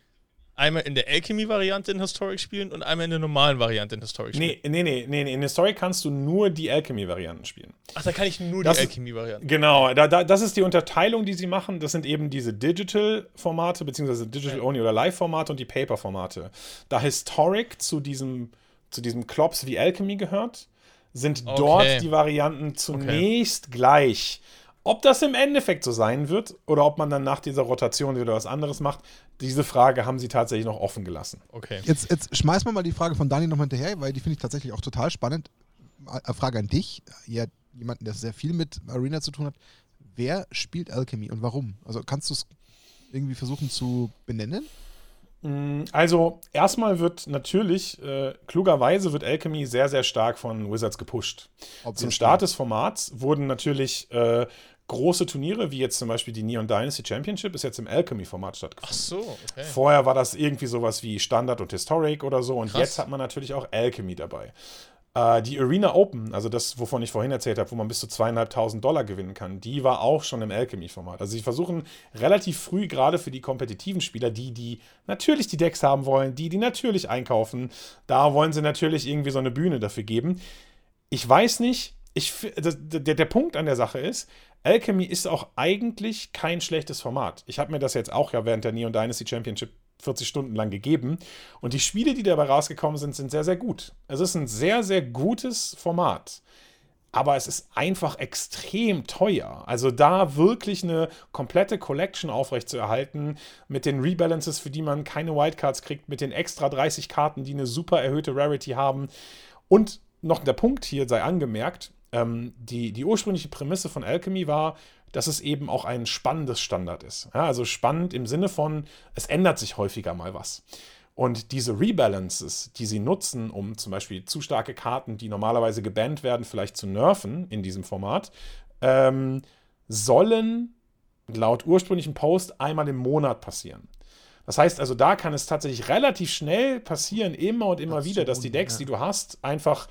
einmal in der Alchemy-Variante in Historic spielen und einmal in der normalen Variante in Historic spielen. Nee, nee, nee, nee, nee. In Historic kannst du nur die Alchemy-Varianten spielen. Ach, da kann ich nur Das die ist- Alchemy-Variante. Genau, da, da, das ist die Unterteilung, die sie machen. Das sind eben diese Digital-Formate, beziehungsweise Digital-Only oder Live-Formate und die Paper-Formate. Da Historic zu diesem, zu diesem Klops wie Alchemy gehört, sind Okay. dort die Varianten zunächst gleich. Ob das im Endeffekt so sein wird oder ob man dann nach dieser Rotation wieder was anderes macht, diese Frage haben sie tatsächlich noch offen gelassen. Okay. Jetzt, jetzt schmeißen wir mal die Frage von Dani nochmal hinterher, weil die finde ich tatsächlich auch total spannend. Eine Frage an dich, ja, jemanden, der sehr viel mit Arena zu tun hat. Wer spielt Alchemy und warum? Also kannst du es irgendwie versuchen zu benennen? Mm, Also, erstmal wird natürlich, äh, klugerweise wird Alchemy sehr, sehr stark von Wizards gepusht. Zum Obviously. Start des Formats wurden natürlich äh, große Turniere, wie jetzt zum Beispiel die Neon Dynasty Championship, ist jetzt im Alchemy-Format Ach stattgefunden. so, okay. Vorher war das irgendwie sowas wie Standard und Historic oder so und Krass. jetzt hat man natürlich auch Alchemy dabei. Äh, die Arena Open, also das, wovon ich vorhin erzählt habe, wo man bis zu zweieinhalbtausend Dollar gewinnen kann, die war auch schon im Alchemy-Format. Also sie versuchen relativ früh, gerade für die kompetitiven Spieler, die, die natürlich die Decks haben wollen, die, die natürlich einkaufen, da wollen sie natürlich irgendwie so eine Bühne dafür geben. Ich weiß nicht, ich, das- der, der Punkt an der Sache ist, Alchemy ist auch eigentlich kein schlechtes Format. Ich habe mir das jetzt auch ja während der Neon Dynasty Championship 40 Stunden lang gegeben. Und die Spiele, die dabei rausgekommen sind, sind sehr, sehr gut. Es ist ein sehr, sehr gutes Format. Aber es ist einfach extrem teuer. Also da wirklich eine komplette Collection aufrechtzuerhalten, mit den Rebalances, für die man keine Wildcards kriegt, mit den extra 30 Karten, die eine super erhöhte Rarity haben. Und noch der Punkt hier sei angemerkt, ähm, die, die ursprüngliche Prämisse von Alchemy war, dass es eben auch ein spannendes Standard ist. Ja, also spannend im Sinne von, es ändert sich häufiger mal was. Und diese Rebalances, die sie nutzen, um zum Beispiel zu starke Karten, die normalerweise gebannt werden, vielleicht zu nerven in diesem Format, ähm, sollen laut ursprünglichen Post einmal im Monat passieren. Das heißt also, da kann es tatsächlich relativ schnell passieren, immer und immer wieder, dass die Decks, ja. die du hast, einfach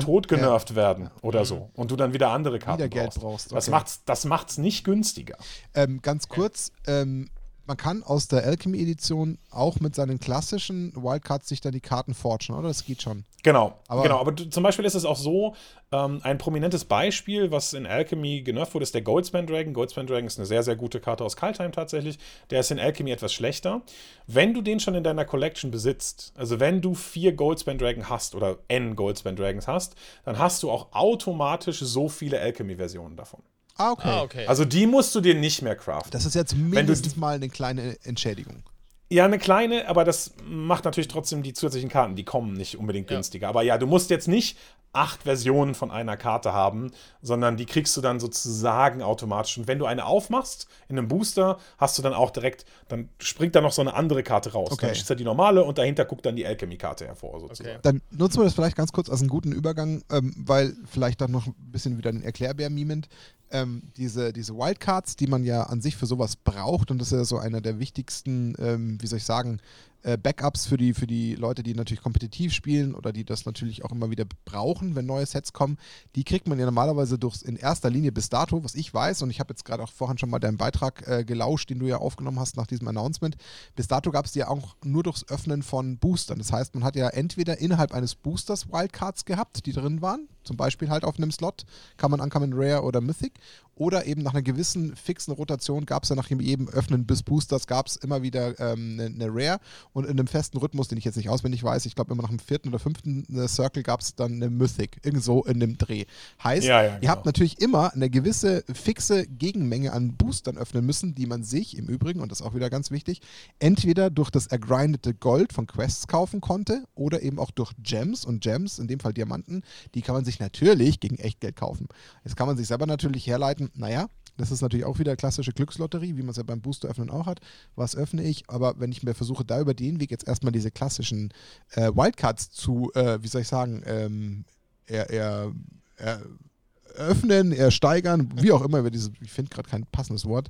tot genervt ja. werden oder mhm. so und du dann wieder andere Karten wieder Geld brauchst. brauchst okay. Das macht's, das macht's nicht günstiger. Ähm, ganz kurz, ähm, man kann aus der Alchemy-Edition auch mit seinen klassischen Wildcards sich dann die Karten forgen, oder? Das geht schon. Genau, aber, genau. aber zum Beispiel ist es auch so, ähm, ein prominentes Beispiel, was in Alchemy genervt wurde, ist der Goldspan Dragon. Goldspan Dragon ist eine sehr, sehr gute Karte aus Kaltheim tatsächlich. Der ist in Alchemy etwas schlechter. Wenn du den schon in deiner Collection besitzt, also wenn du vier Goldspan Dragon hast oder N Goldspan Dragons hast, dann hast du auch automatisch so viele Alchemy-Versionen davon. Ah okay. ah, okay. Also die musst du dir nicht mehr craften. Das ist jetzt mindestens mal eine kleine Entschädigung. Ja, eine kleine, aber das macht natürlich trotzdem die zusätzlichen Karten, die kommen nicht unbedingt günstiger. Ja. Aber ja, du musst jetzt nicht acht Versionen von einer Karte haben, sondern die kriegst du dann sozusagen automatisch. Und wenn du eine aufmachst in einem Booster, hast du dann auch direkt, dann springt da noch so eine andere Karte raus. Okay. Dann ist ja die normale und dahinter guckt dann die Alchemy-Karte hervor, sozusagen. Okay. Dann nutzen wir das vielleicht ganz kurz als einen guten Übergang, ähm, weil vielleicht dann noch ein bisschen wieder den Erklärbär mimend ähm, diese, diese Wildcards, die man ja an sich für sowas braucht, und das ist ja so einer der wichtigsten, ähm, wie soll ich sagen, äh, Backups für die, für die Leute, die natürlich kompetitiv spielen oder die das natürlich auch immer wieder brauchen, wenn neue Sets kommen, die kriegt man ja normalerweise durch in erster Linie bis dato, was ich weiß, und ich habe jetzt gerade auch vorhin schon mal deinen Beitrag äh, gelauscht, den du ja aufgenommen hast nach diesem Announcement. Bis dato gab es die ja auch nur durchs Öffnen von Boostern. Das heißt, man hat ja entweder innerhalb eines Boosters Wildcards gehabt, die drin waren, zum Beispiel halt auf einem Slot, kann man Uncommon Rare oder Mythic, oder eben nach einer gewissen fixen Rotation gab es ja nach jedem Öffnen bis Boosters gab es immer wieder ähm, eine, eine, Rare und in einem festen Rhythmus, den ich jetzt nicht auswendig weiß, ich glaube immer nach dem vierten oder fünften äh, Circle gab es dann eine Mythic, irgendwo in dem Dreh. Heißt, ja, ja, genau. ihr habt natürlich immer eine gewisse fixe Gegenmenge an Boostern öffnen müssen, die man sich im Übrigen, und das ist auch wieder ganz wichtig, entweder durch das ergrindete Gold von Quests kaufen konnte oder eben auch durch Gems und Gems, in dem Fall Diamanten, die kann man sich natürlich gegen Echtgeld kaufen. Jetzt kann man sich selber natürlich herleiten, naja, das ist natürlich auch wieder klassische Glückslotterie, wie man es ja beim Booster öffnen auch hat. Was öffne ich? Aber wenn ich mir versuche, da über den Weg jetzt erstmal diese klassischen äh, Wildcards zu, äh, wie soll ich sagen, ähm, eher, eher, eher öffnen, ersteigern, wie auch immer, dieses, ich finde gerade kein passendes Wort.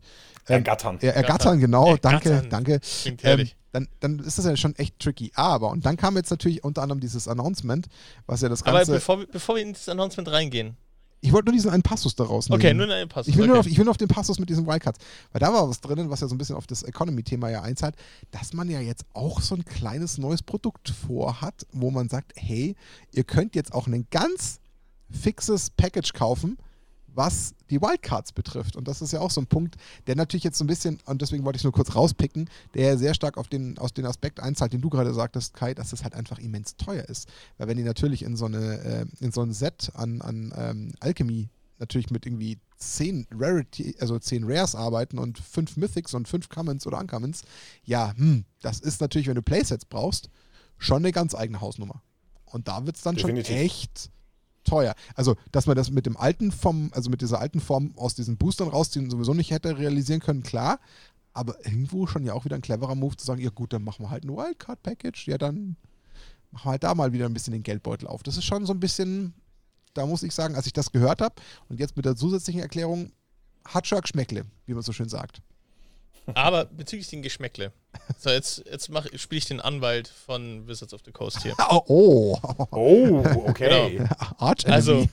Ähm, ergattern. Er, ergattern, genau, ergattern. danke, danke. Ähm, dann, dann ist das ja schon echt tricky. Aber, und dann kam jetzt natürlich unter anderem dieses Announcement, was ja das Ganze. Aber bevor, bevor wir in dieses Announcement reingehen, ich wollte nur diesen einen Passus daraus nehmen. Okay, nur einen Passus. Ich will, okay. nur auf, ich will nur auf den Passus mit diesen Wildcards. Weil da war was drinnen, was ja so ein bisschen auf das Economy-Thema ja einzahlt, dass man ja jetzt auch so ein kleines neues Produkt vorhat, wo man sagt, hey, ihr könnt jetzt auch ein ganz fixes Package kaufen, was die Wildcards betrifft. Und das ist ja auch so ein Punkt, der natürlich jetzt so ein bisschen, und deswegen wollte ich es nur kurz rauspicken, der sehr stark auf den, aus den Aspekt einzahlt, den du gerade sagtest, Kai, dass es halt einfach immens teuer ist. Weil wenn die natürlich in so, eine, äh, in so ein Set an, an ähm, Alchemy natürlich mit irgendwie 10 Rarity, also 10 Rares arbeiten und 5 Mythics und 5 Commons oder Uncommons, ja, hm, das ist natürlich, wenn du Playsets brauchst, schon eine ganz eigene Hausnummer. Und da wird es dann Definitiv. schon echt teuer. Also, dass man das mit dem alten Form, also mit dieser alten Form aus diesen Boostern rausziehen sowieso nicht hätte realisieren können, klar. Aber irgendwo schon ja auch wieder ein cleverer Move zu sagen, ja gut, dann machen wir halt ein Wildcard-Package. Ja, dann machen wir halt da mal wieder ein bisschen den Geldbeutel auf. Das ist schon so ein bisschen, da muss ich sagen, als ich das gehört habe und jetzt mit der zusätzlichen Erklärung, hat schon Geschmäckle, wie man so schön sagt. Aber bezüglich den Geschmäckle. So, jetzt, jetzt spiele ich den Anwalt von Wizards of the Coast hier. Oh. Oh, okay. Genau. Also,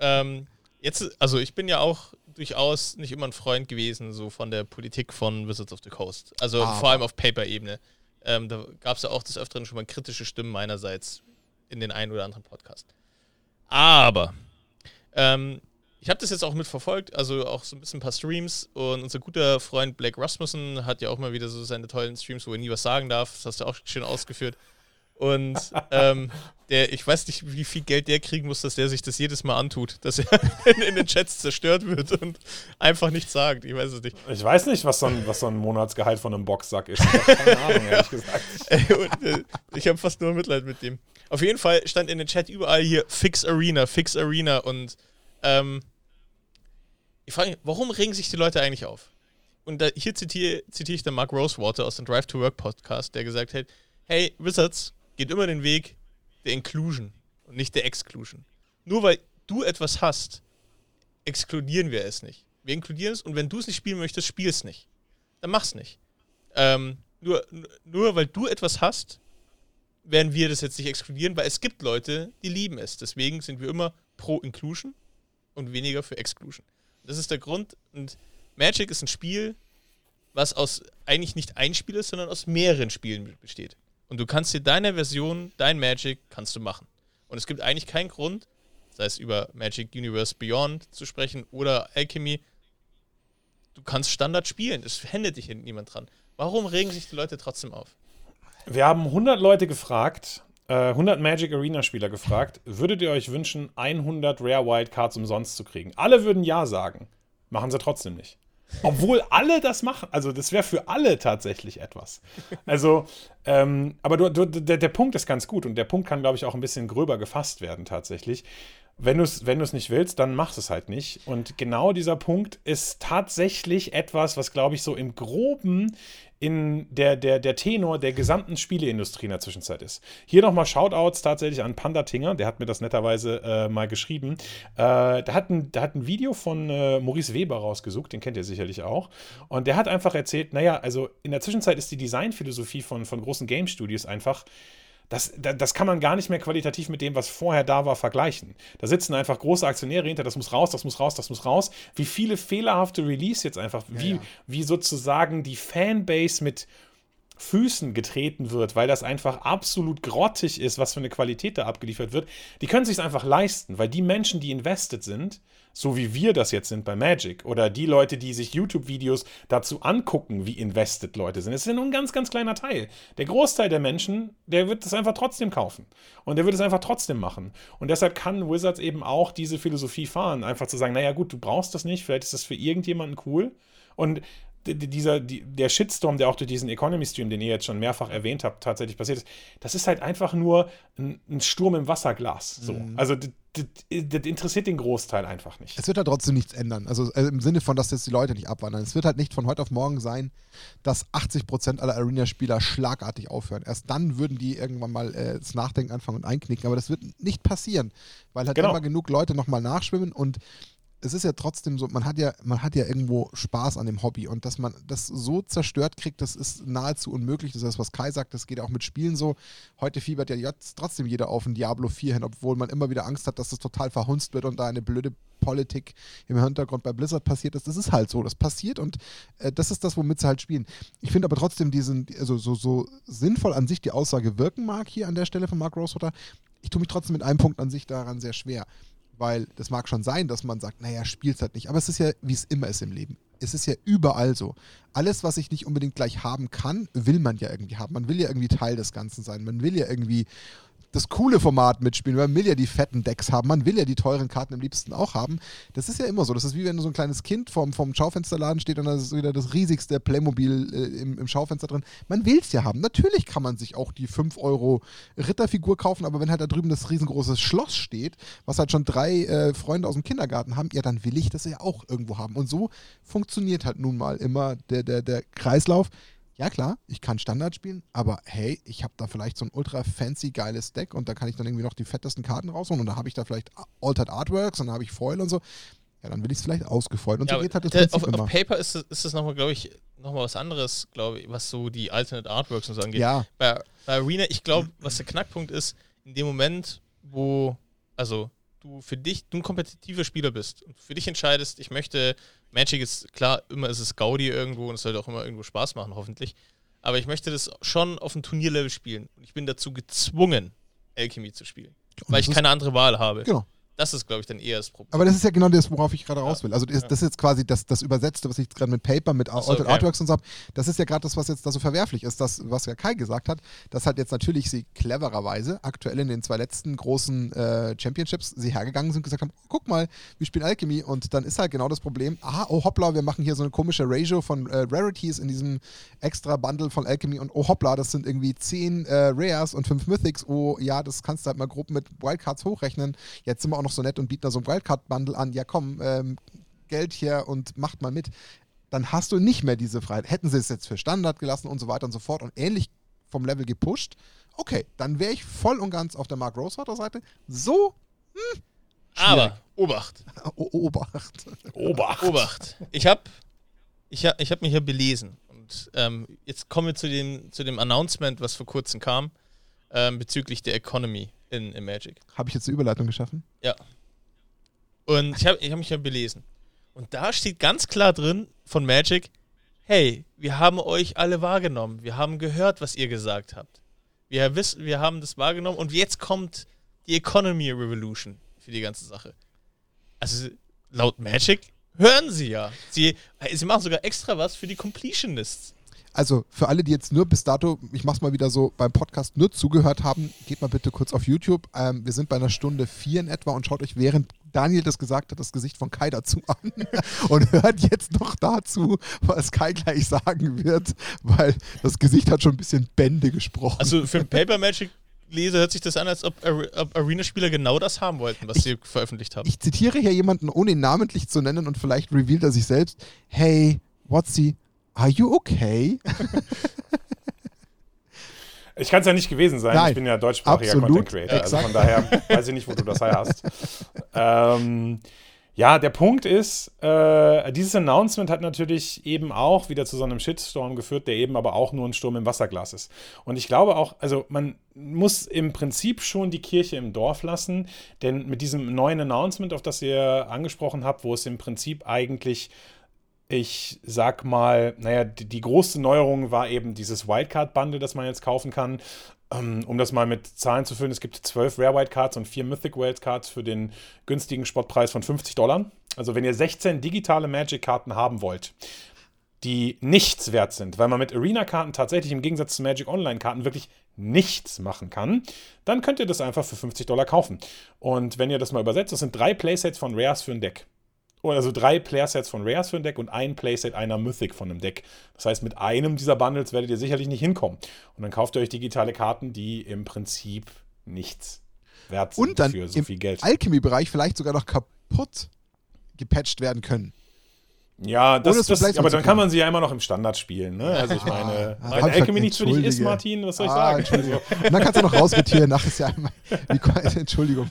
ähm, jetzt, also ich bin ja auch durchaus nicht immer ein Freund gewesen, so von der Politik von Wizards of the Coast. Also ah, vor allem auf Paper-Ebene. Ähm, da gab es ja auch des Öfteren schon mal kritische Stimmen meinerseits in den einen oder anderen Podcast. Aber ähm, ich habe das jetzt auch mitverfolgt, also auch so ein bisschen ein paar Streams und unser guter Freund Blake Rasmussen hat ja auch mal wieder so seine tollen Streams, wo er nie was sagen darf. Das hast du auch schön ausgeführt. Und ähm, der, ich weiß nicht, wie viel Geld der kriegen muss, dass der sich das jedes Mal antut, dass er in, in den Chats zerstört wird und einfach nichts sagt. Ich weiß es nicht. Ich weiß nicht, was so ein, was so ein Monatsgehalt von einem Boxsack ist. Ich habe keine Ahnung, ehrlich gesagt. und, äh, ich habe fast nur Mitleid mit dem. Auf jeden Fall stand in den Chat überall hier Fix Arena, Fix Arena und ähm, ich frage mich, warum regen sich die Leute eigentlich auf? Und da, hier zitiere, zitiere ich den Mark Rosewater aus dem Drive to Work Podcast, der gesagt hat, hey, Wizards geht immer den Weg der Inclusion und nicht der Exclusion. Nur weil du etwas hast, exkludieren wir es nicht. Wir inkludieren es und wenn du es nicht spielen möchtest, spiel es nicht. Dann mach's nicht. Ähm, nur, nur weil du etwas hast, werden wir das jetzt nicht exkludieren, weil es gibt Leute, die lieben es. Deswegen sind wir immer pro Inclusion und weniger für Exclusion. Das ist der Grund. Und Magic ist ein Spiel, was aus eigentlich nicht ein Spiel ist, sondern aus mehreren Spielen besteht. Und du kannst dir deine Version, dein Magic, kannst du machen. Und es gibt eigentlich keinen Grund, sei es über Magic Universe Beyond zu sprechen oder Alchemy, du kannst Standard spielen. Es händet dich niemand dran. Warum regen sich die Leute trotzdem auf? Wir haben 100 Leute gefragt, äh, 100 Magic Arena Spieler gefragt, würdet ihr euch wünschen, 100 Rare Wildcards umsonst zu kriegen? Alle würden ja sagen. Machen sie trotzdem nicht. Obwohl alle das machen. Also, das wäre für alle tatsächlich etwas. Also, ähm, aber du, du, der, der Punkt ist ganz gut und der Punkt kann, glaube ich, auch ein bisschen gröber gefasst werden tatsächlich. Wenn du es wenn nicht willst, dann mach es halt nicht. Und genau dieser Punkt ist tatsächlich etwas, was, glaube ich, so im Groben in der, der, der Tenor der gesamten Spieleindustrie in der Zwischenzeit ist. Hier nochmal Shoutouts tatsächlich an Panda Tinger, der hat mir das netterweise äh, mal geschrieben. Äh, der, hat ein, der hat ein Video von äh, Maurice Weber rausgesucht, den kennt ihr sicherlich auch. Und der hat einfach erzählt, naja, also in der Zwischenzeit ist die Designphilosophie von, von großen Game Studios einfach das, das kann man gar nicht mehr qualitativ mit dem, was vorher da war, vergleichen. Da sitzen einfach große Aktionäre hinter, das muss raus, das muss raus, das muss raus. Wie viele fehlerhafte Release jetzt einfach, wie, ja, ja. wie sozusagen die Fanbase mit Füßen getreten wird, weil das einfach absolut grottig ist, was für eine Qualität da abgeliefert wird, die können sich einfach leisten, weil die Menschen, die invested sind, so wie wir das jetzt sind bei Magic oder die Leute, die sich YouTube-Videos dazu angucken, wie invested Leute sind. Es ist nur ein ganz, ganz kleiner Teil. Der Großteil der Menschen, der wird das einfach trotzdem kaufen und der wird es einfach trotzdem machen. Und deshalb kann Wizards eben auch diese Philosophie fahren, einfach zu sagen, naja gut, du brauchst das nicht, vielleicht ist das für irgendjemanden cool. Und dieser, die, der Shitstorm, der auch durch diesen Economy-Stream, den ihr jetzt schon mehrfach erwähnt habt, tatsächlich passiert ist, das ist halt einfach nur ein, ein Sturm im Wasserglas. So. Mhm. Also das, das, interessiert den Großteil einfach nicht. Es wird halt trotzdem nichts ändern. Also äh, im Sinne von, dass jetzt die Leute nicht abwandern. Es wird halt nicht von heute auf morgen sein, dass 80% aller Arena-Spieler schlagartig aufhören. Erst dann würden die irgendwann mal äh, das Nachdenken anfangen und einknicken. Aber das wird nicht passieren, weil halt genau. immer genug Leute nochmal nachschwimmen und es ist ja trotzdem so, man hat ja, man hat ja irgendwo Spaß an dem Hobby und dass man das so zerstört kriegt, das ist nahezu unmöglich. Das ist das, was Kai sagt, das geht auch mit Spielen so. Heute fiebert ja jetzt trotzdem jeder auf ein Diablo 4 hin, obwohl man immer wieder Angst hat, dass das total verhunzt wird und da eine blöde Politik im Hintergrund bei Blizzard passiert ist. Das ist halt so, das passiert und äh, das ist das, womit sie halt spielen. Ich finde aber trotzdem diesen, also so, so sinnvoll an sich die Aussage wirken mag hier an der Stelle von Mark Rosewater, ich tue mich trotzdem mit einem Punkt an sich daran sehr schwer. Weil das mag schon sein, dass man sagt, naja, spielt halt nicht. Aber es ist ja, wie es immer ist im Leben. Es ist ja überall so. Alles, was ich nicht unbedingt gleich haben kann, will man ja irgendwie haben. Man will ja irgendwie Teil des Ganzen sein. Man will ja irgendwie das coole Format mitspielen. Man will ja die fetten Decks haben, man will ja die teuren Karten am liebsten auch haben. Das ist ja immer so. Das ist wie wenn so ein kleines Kind vorm, vorm Schaufensterladen steht und da ist wieder das riesigste Playmobil äh, im, im Schaufenster drin. Man will es ja haben. Natürlich kann man sich auch die 5 Euro Ritterfigur kaufen, aber wenn halt da drüben das riesengroße Schloss steht, was halt schon drei äh, Freunde aus dem Kindergarten haben, ja, dann will ich das ja auch irgendwo haben. Und so funktioniert halt nun mal immer der, der, der Kreislauf ja klar, ich kann Standard spielen, aber hey, ich habe da vielleicht so ein ultra fancy geiles Deck und da kann ich dann irgendwie noch die fettesten Karten rausholen und da habe ich da vielleicht Altered Artworks und dann habe ich Foil und so. Ja, dann will ich es vielleicht ausgefreut. Und ja, so geht halt das Prinzip auf, immer. auf Paper ist, ist das nochmal, glaube ich, nochmal was anderes, glaube ich, was so die Alternate Artworks und so angeht. Ja. Bei, bei Arena, ich glaube, was der Knackpunkt ist, in dem Moment, wo, also du für dich, du ein kompetitiver Spieler bist und für dich entscheidest, ich möchte Magic ist klar, immer ist es Gaudi irgendwo und es soll auch immer irgendwo Spaß machen, hoffentlich. Aber ich möchte das schon auf einem Turnierlevel spielen. Und ich bin dazu gezwungen, Alchemy zu spielen. weil ich keine andere Wahl habe. Genau. Das ist, glaube ich, dann eher das Problem. Aber das ist ja genau das, worauf ich gerade raus will. Also das, das ist jetzt quasi das, das Übersetzte, was ich gerade mit Paper, mit so, okay. Artworks und so habe. Das ist ja gerade das, was jetzt da so verwerflich ist. Das, was ja Kai gesagt hat, dass halt jetzt natürlich sie clevererweise aktuell in den zwei letzten großen äh, Championships sie hergegangen sind und gesagt haben, oh, guck mal, wir spielen Alchemy und dann ist halt genau das Problem, aha, oh hoppla, wir machen hier so eine komische Ratio von äh, Rarities in diesem extra Bundle von Alchemy und oh hoppla, das sind irgendwie 10 äh, Rares und 5 Mythics, oh ja, das kannst du halt mal grob mit Wildcards hochrechnen. Jetzt sind wir auch noch so nett und bieten da so ein Wildcard-Bundle an, ja komm, ähm, Geld hier und macht mal mit, dann hast du nicht mehr diese Freiheit. Hätten sie es jetzt für Standard gelassen und so weiter und so fort. Und ähnlich vom Level gepusht. Okay, dann wäre ich voll und ganz auf der Mark Rosewater Seite. So, hm, Aber, Obacht. o Obacht. Obacht. Obacht. Ich habe ich hab, ich hab mich hier belesen. Und ähm, jetzt kommen wir zu dem, zu dem Announcement, was vor kurzem kam, ähm, bezüglich der Economy in, in Magic. Habe ich jetzt eine Überleitung geschaffen? Ja. Und ich habe ich hab mich ja belesen. Und da steht ganz klar drin von Magic, hey, wir haben euch alle wahrgenommen. Wir haben gehört, was ihr gesagt habt. Wir wissen, wir haben das wahrgenommen und jetzt kommt die Economy Revolution für die ganze Sache. Also laut Magic hören sie ja. Sie, sie machen sogar extra was für die Completionists. Also für alle, die jetzt nur bis dato, ich mach's mal wieder so, beim Podcast nur zugehört haben, geht mal bitte kurz auf YouTube. Ähm, wir sind bei einer Stunde vier in etwa und schaut euch während Daniel das gesagt hat, das Gesicht von Kai dazu an und hört jetzt noch dazu, was Kai gleich sagen wird, weil das Gesicht hat schon ein bisschen Bände gesprochen. Also für einen Paper Magic Leser hört sich das an, als ob, ob Arena-Spieler genau das haben wollten, was sie veröffentlicht haben. ich zitiere hier jemanden, ohne ihn namentlich zu nennen und vielleicht revealt er sich selbst. Hey, Watsi, are you okay? Ich kann es ja nicht gewesen sein. Nein, ich bin ja deutschsprachiger absolut, Content Creator. Also exakt. von daher weiß ich nicht, wo du das her hast. ähm, ja, der Punkt ist, äh, dieses Announcement hat natürlich eben auch wieder zu so einem Shitstorm geführt, der eben aber auch nur ein Sturm im Wasserglas ist. Und ich glaube auch, also man muss im Prinzip schon die Kirche im Dorf lassen, denn mit diesem neuen Announcement, auf das ihr angesprochen habt, wo es im Prinzip eigentlich ich sag mal, naja, die, die große Neuerung war eben dieses Wildcard-Bundle, das man jetzt kaufen kann. Ähm, um das mal mit Zahlen zu füllen, es gibt zwölf Rare Wildcards und vier Mythic Wildcards für den günstigen Spottpreis von 50 Dollar. Also wenn ihr 16 digitale Magic-Karten haben wollt, die nichts wert sind, weil man mit Arena-Karten tatsächlich im Gegensatz zu Magic Online-Karten wirklich nichts machen kann, dann könnt ihr das einfach für 50 Dollar kaufen. Und wenn ihr das mal übersetzt, das sind drei Playsets von Rares für ein Deck. Also drei Playsets von Rares für ein Deck und ein Playset einer Mythic von einem Deck. Das heißt, mit einem dieser Bundles werdet ihr sicherlich nicht hinkommen. Und dann kauft ihr euch digitale Karten, die im Prinzip nichts wert sind Und dann für so im viel Geld. Alchemy-Bereich vielleicht sogar noch kaputt gepatcht werden können. Ja, das, das, aber dann kann man sie ja immer noch im Standard spielen. Ne? Also ich meine, Ah, wenn hab ich Alchemy nichts für dich ist. Martin, was soll ich Ah, sagen? Und dann kannst du noch rausrotieren. Nach ist ja einmal. Entschuldigung.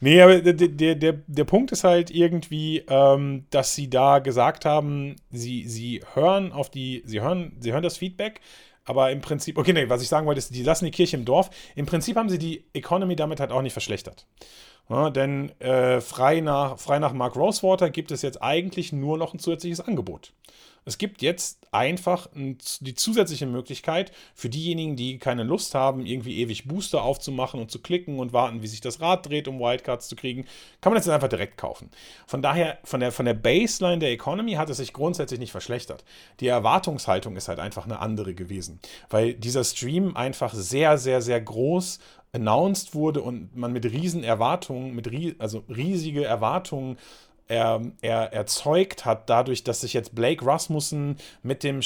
Nee, aber der, der, der, der Punkt ist halt irgendwie, ähm, dass sie da gesagt haben, sie, sie hören auf die, sie hören, sie hören das Feedback, aber im Prinzip, okay, nee, was ich sagen wollte, ist, die lassen die Kirche im Dorf. Im Prinzip haben sie die Economy damit halt auch nicht verschlechtert. Ja, denn äh, frei, nach, frei nach Mark Rosewater gibt es jetzt eigentlich nur noch ein zusätzliches Angebot. Es gibt jetzt einfach ein, die zusätzliche Möglichkeit für diejenigen, die keine Lust haben, irgendwie ewig Booster aufzumachen und zu klicken und warten, wie sich das Rad dreht, um Wildcards zu kriegen, kann man das jetzt einfach direkt kaufen. Von daher, von der, von der Baseline der Economy hat es sich grundsätzlich nicht verschlechtert. Die Erwartungshaltung ist halt einfach eine andere gewesen, weil dieser Stream einfach sehr, sehr, sehr groß announced wurde und man mit riesen Erwartungen, mit rie also riesige Erwartungen er, er erzeugt hat, dadurch, dass sich jetzt Blake Rasmussen mit dem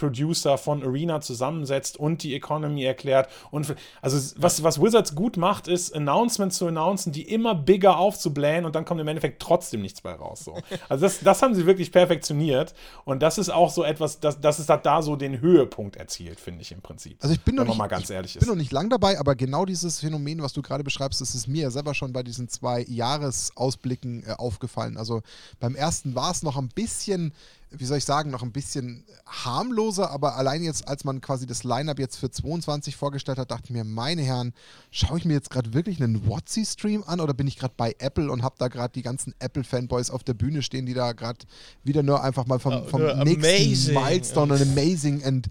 Chef-Producer von Arena zusammensetzt und die Economy erklärt. Und also was, was Wizards gut macht, ist Announcements zu announcen, die immer bigger aufzublähen und dann kommt im Endeffekt trotzdem nichts bei raus. So. Also das, das haben sie wirklich perfektioniert und das ist auch so etwas, das, das ist da so den Höhepunkt erzielt, finde ich im Prinzip. Also ich bin noch nicht, mal ganz ehrlich ich bin noch nicht lang dabei, aber genau dieses Phänomen, was du gerade beschreibst, das ist mir ja selber schon bei diesen zwei Jahresausblicken äh, aufgefallen. Also beim ersten war es noch ein bisschen, wie soll ich sagen, noch ein bisschen harmloser, aber allein jetzt, als man quasi das Line-Up jetzt für 22 vorgestellt hat, dachte ich mir, meine Herren, schaue ich mir jetzt gerade wirklich einen Watsi-Stream an oder bin ich gerade bei Apple und habe da gerade die ganzen Apple-Fanboys auf der Bühne stehen, die da gerade wieder nur einfach mal vom, vom nur nächsten amazing. Milestone und amazing and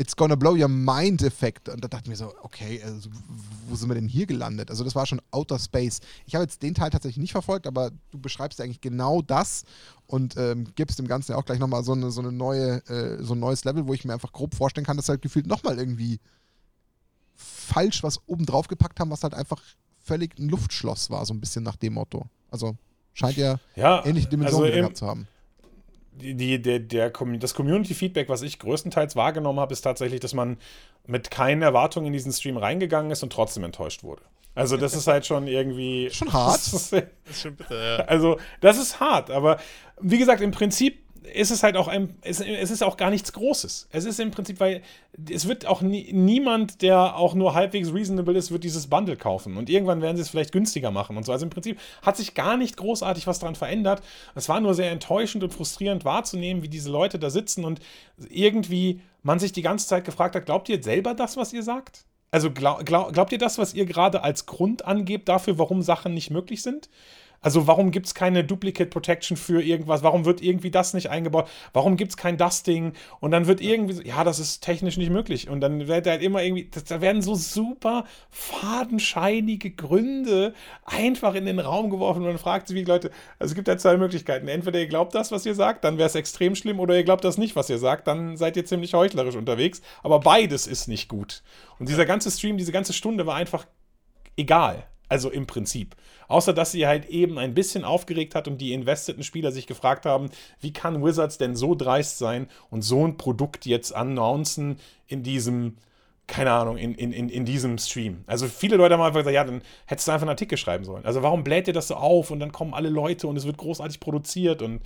It's gonna blow your mind Effekt. Und da dachte ich mir so, okay, also, wo sind wir denn hier gelandet? Also das war schon Outer Space. Ich habe jetzt den Teil tatsächlich nicht verfolgt, aber du beschreibst ja eigentlich genau das und ähm, gibst dem Ganzen ja auch gleich nochmal so eine, so eine neue, äh, so ein neues Level, wo ich mir einfach grob vorstellen kann, dass halt gefühlt nochmal irgendwie falsch was oben drauf gepackt haben, was halt einfach völlig ein Luftschloss war, so ein bisschen nach dem Motto. Also scheint ja ja, ähnliche Dimensionen also gehabt zu haben. Die, der, der, das Community-Feedback, was ich größtenteils wahrgenommen habe, ist tatsächlich, dass man mit keinen Erwartungen in diesen Stream reingegangen ist und trotzdem enttäuscht wurde. Also das ist halt schon irgendwie... Schon hart. Das ist, Das ist schon bitter, ja. also das ist hart, aber wie gesagt, im Prinzip ist es halt auch ein, es, es ist auch gar nichts Großes. Es ist im Prinzip, weil es wird auch nie, niemand, der auch nur halbwegs reasonable ist, wird dieses Bundle kaufen. Und irgendwann werden sie es vielleicht günstiger machen und so. Also im Prinzip hat sich gar nicht großartig was daran verändert. Es war nur sehr enttäuschend und frustrierend wahrzunehmen, wie diese Leute da sitzen und irgendwie man sich die ganze Zeit gefragt hat, glaubt ihr selber das, was ihr sagt? Also glaub, glaub, glaubt ihr das, was ihr gerade als Grund angebt dafür, warum Sachen nicht möglich sind? Also warum gibt es keine Duplicate Protection für irgendwas? Warum wird irgendwie das nicht eingebaut? Warum gibt es kein Dusting? Und dann wird irgendwie so, ja, das ist technisch nicht möglich. Und dann wird halt immer irgendwie, das, da werden so super fadenscheinige Gründe einfach in den Raum geworfen und man fragt sich, wie Leute, also es gibt ja zwei Möglichkeiten. Entweder ihr glaubt das, was ihr sagt, dann wäre es extrem schlimm, oder ihr glaubt das nicht, was ihr sagt, dann seid ihr ziemlich heuchlerisch unterwegs. Aber beides ist nicht gut. Und dieser ganze Stream, diese ganze Stunde war einfach egal. Also im Prinzip. Außer dass sie halt eben ein bisschen aufgeregt hat und die investierten Spieler sich gefragt haben, wie kann Wizards denn so dreist sein und so ein Produkt jetzt announcen in diesem, keine Ahnung, in, in, in, in diesem Stream. Also viele Leute haben einfach gesagt, ja, dann hättest du einfach einen Artikel schreiben sollen. Also warum bläht ihr das so auf und dann kommen alle Leute und es wird großartig produziert und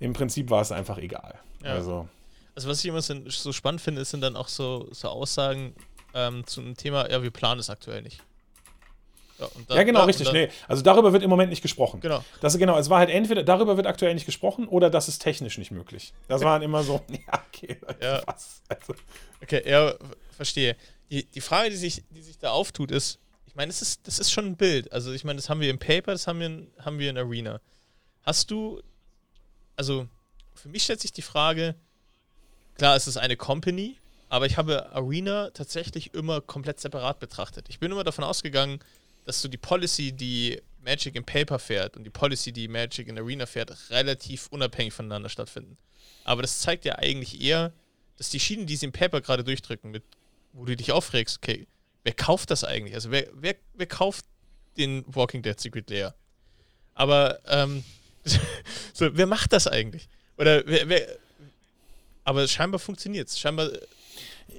im Prinzip war es einfach egal. Ja. Also. also was ich immer so spannend finde, sind dann auch so, so Aussagen ähm, zum Thema, ja, wir planen es aktuell nicht. Ja, da, ja genau, da, richtig. Nee, also darüber wird im Moment nicht gesprochen. Genau. Das, genau, es war halt entweder, darüber wird aktuell nicht gesprochen oder das ist technisch nicht möglich. Das waren immer so, ja, okay, ja. was? Also. Okay, ja, verstehe. Die, die Frage, die sich, die sich da auftut, ist, ich meine, das ist, das ist schon ein Bild. Also ich meine, das haben wir im Paper, das haben wir in, haben wir in Arena. Hast du, also für mich stellt sich die Frage, klar, es ist eine Company, aber ich habe Arena tatsächlich immer komplett separat betrachtet. Ich bin immer davon ausgegangen, dass so die Policy, die Magic im Paper fährt und die Policy, die Magic in Arena fährt, relativ unabhängig voneinander stattfinden. Aber das zeigt ja eigentlich eher, dass die Schienen, die sie im Paper gerade durchdrücken, mit, wo du dich aufregst, okay, wer kauft das eigentlich? Also wer, wer, wer kauft den Walking Dead Secret Layer? Aber ähm, so, wer macht das eigentlich? Oder wer, wer aber scheinbar funktioniert es. Scheinbar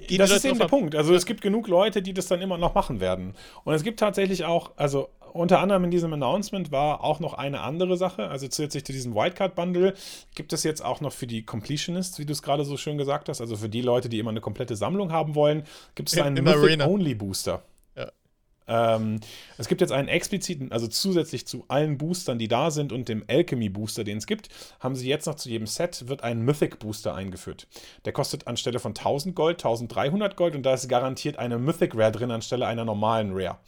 Gehen das ist eben der Punkt. Also es gibt genug Leute, die das dann immer noch machen werden. Und es gibt tatsächlich auch, also unter anderem in diesem Announcement war auch noch eine andere Sache. Also zusätzlich zu diesem Wildcard-Bundle gibt es jetzt auch noch für die Completionists, wie du es gerade so schön gesagt hast, also für die Leute, die immer eine komplette Sammlung haben wollen, gibt es einen Mythic-Only-Booster. Ähm, es gibt jetzt einen expliziten, also zusätzlich zu allen Boostern, die da sind und dem Alchemy Booster, den es gibt, haben sie jetzt noch zu jedem Set wird ein Mythic Booster eingeführt. Der kostet anstelle von 1000 Gold 1300 Gold und da ist garantiert eine Mythic Rare drin anstelle einer normalen Rare.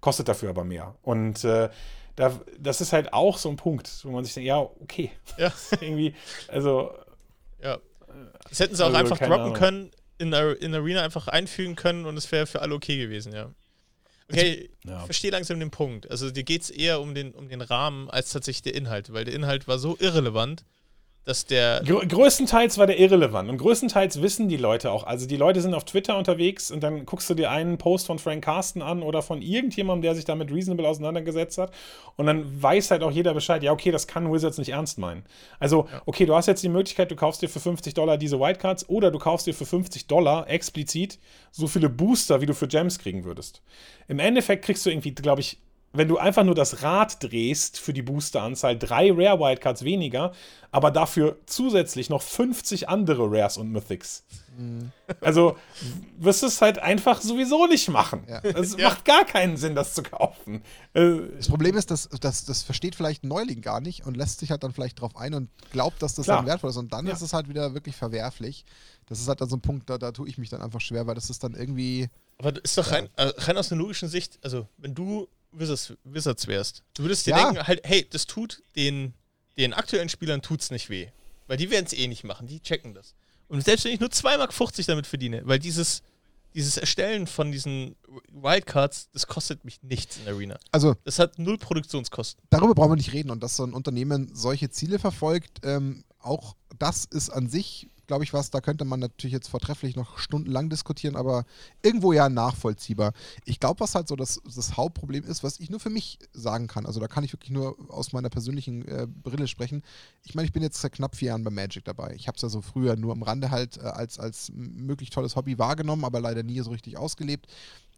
Kostet dafür aber mehr. Und äh, da, das ist halt auch so ein Punkt, wo man sich denkt, ja, okay. Ja. Irgendwie, also. Ja. Das hätten sie auch also, einfach droppen Ahnung. können, in, in Arena einfach einfügen können und es wäre für alle okay gewesen, ja. Okay, ja. ich verstehe langsam den Punkt. Also dir geht es eher um den, um den Rahmen als tatsächlich der Inhalt, weil der Inhalt war so irrelevant, dass der. Gr größtenteils war der irrelevant und größtenteils wissen die Leute auch. Also die Leute sind auf Twitter unterwegs und dann guckst du dir einen Post von Frank Carsten an oder von irgendjemandem, der sich damit reasonable auseinandergesetzt hat und dann weiß halt auch jeder Bescheid, ja, okay, das kann Wizards nicht ernst meinen. Also, okay, du hast jetzt die Möglichkeit, du kaufst dir für 50 Dollar diese Wildcards oder du kaufst dir für 50 Dollar explizit so viele Booster, wie du für Gems kriegen würdest. Im Endeffekt kriegst du irgendwie, glaube ich, wenn du einfach nur das Rad drehst für die Boosteranzahl, drei Rare Wildcards weniger, aber dafür zusätzlich noch 50 andere Rares und Mythics. Mhm. Also wirst du es halt einfach sowieso nicht machen. Ja. Es ja. macht gar keinen Sinn, das zu kaufen. Äh, das Problem ist, dass, dass das versteht vielleicht ein Neuling gar nicht und lässt sich halt dann vielleicht drauf ein und glaubt, dass das Klar. dann wertvoll ist. Und dann ja. ist es halt wieder wirklich verwerflich. Das ist halt dann so ein Punkt, da, da tue ich mich dann einfach schwer, weil das ist dann irgendwie. Aber das ist doch rein, äh, rein aus einer logischen Sicht, also wenn du Wizards, Wizards wärst, du würdest dir ja. denken, halt, hey, das tut den, den aktuellen Spielern tut's nicht weh. Weil die werden es eh nicht machen, die checken das. Und selbst wenn ich nur 2,50 Mark damit verdiene, weil dieses, dieses Erstellen von diesen Wildcards, das kostet mich nichts in Arena. Also. Das hat null Produktionskosten. Darüber brauchen wir nicht reden und dass so ein Unternehmen solche Ziele verfolgt, ähm, auch das ist an sich glaube ich, was, da könnte man natürlich jetzt vortrefflich noch stundenlang diskutieren, aber irgendwo ja nachvollziehbar. Ich glaube, was halt so das, das Hauptproblem ist, was ich nur für mich sagen kann, also da kann ich wirklich nur aus meiner persönlichen äh, Brille sprechen. Ich meine, ich bin jetzt seit knapp vier Jahren bei Magic dabei. Ich habe es ja so früher nur am Rande halt äh, als, als möglich tolles Hobby wahrgenommen, aber leider nie so richtig ausgelebt.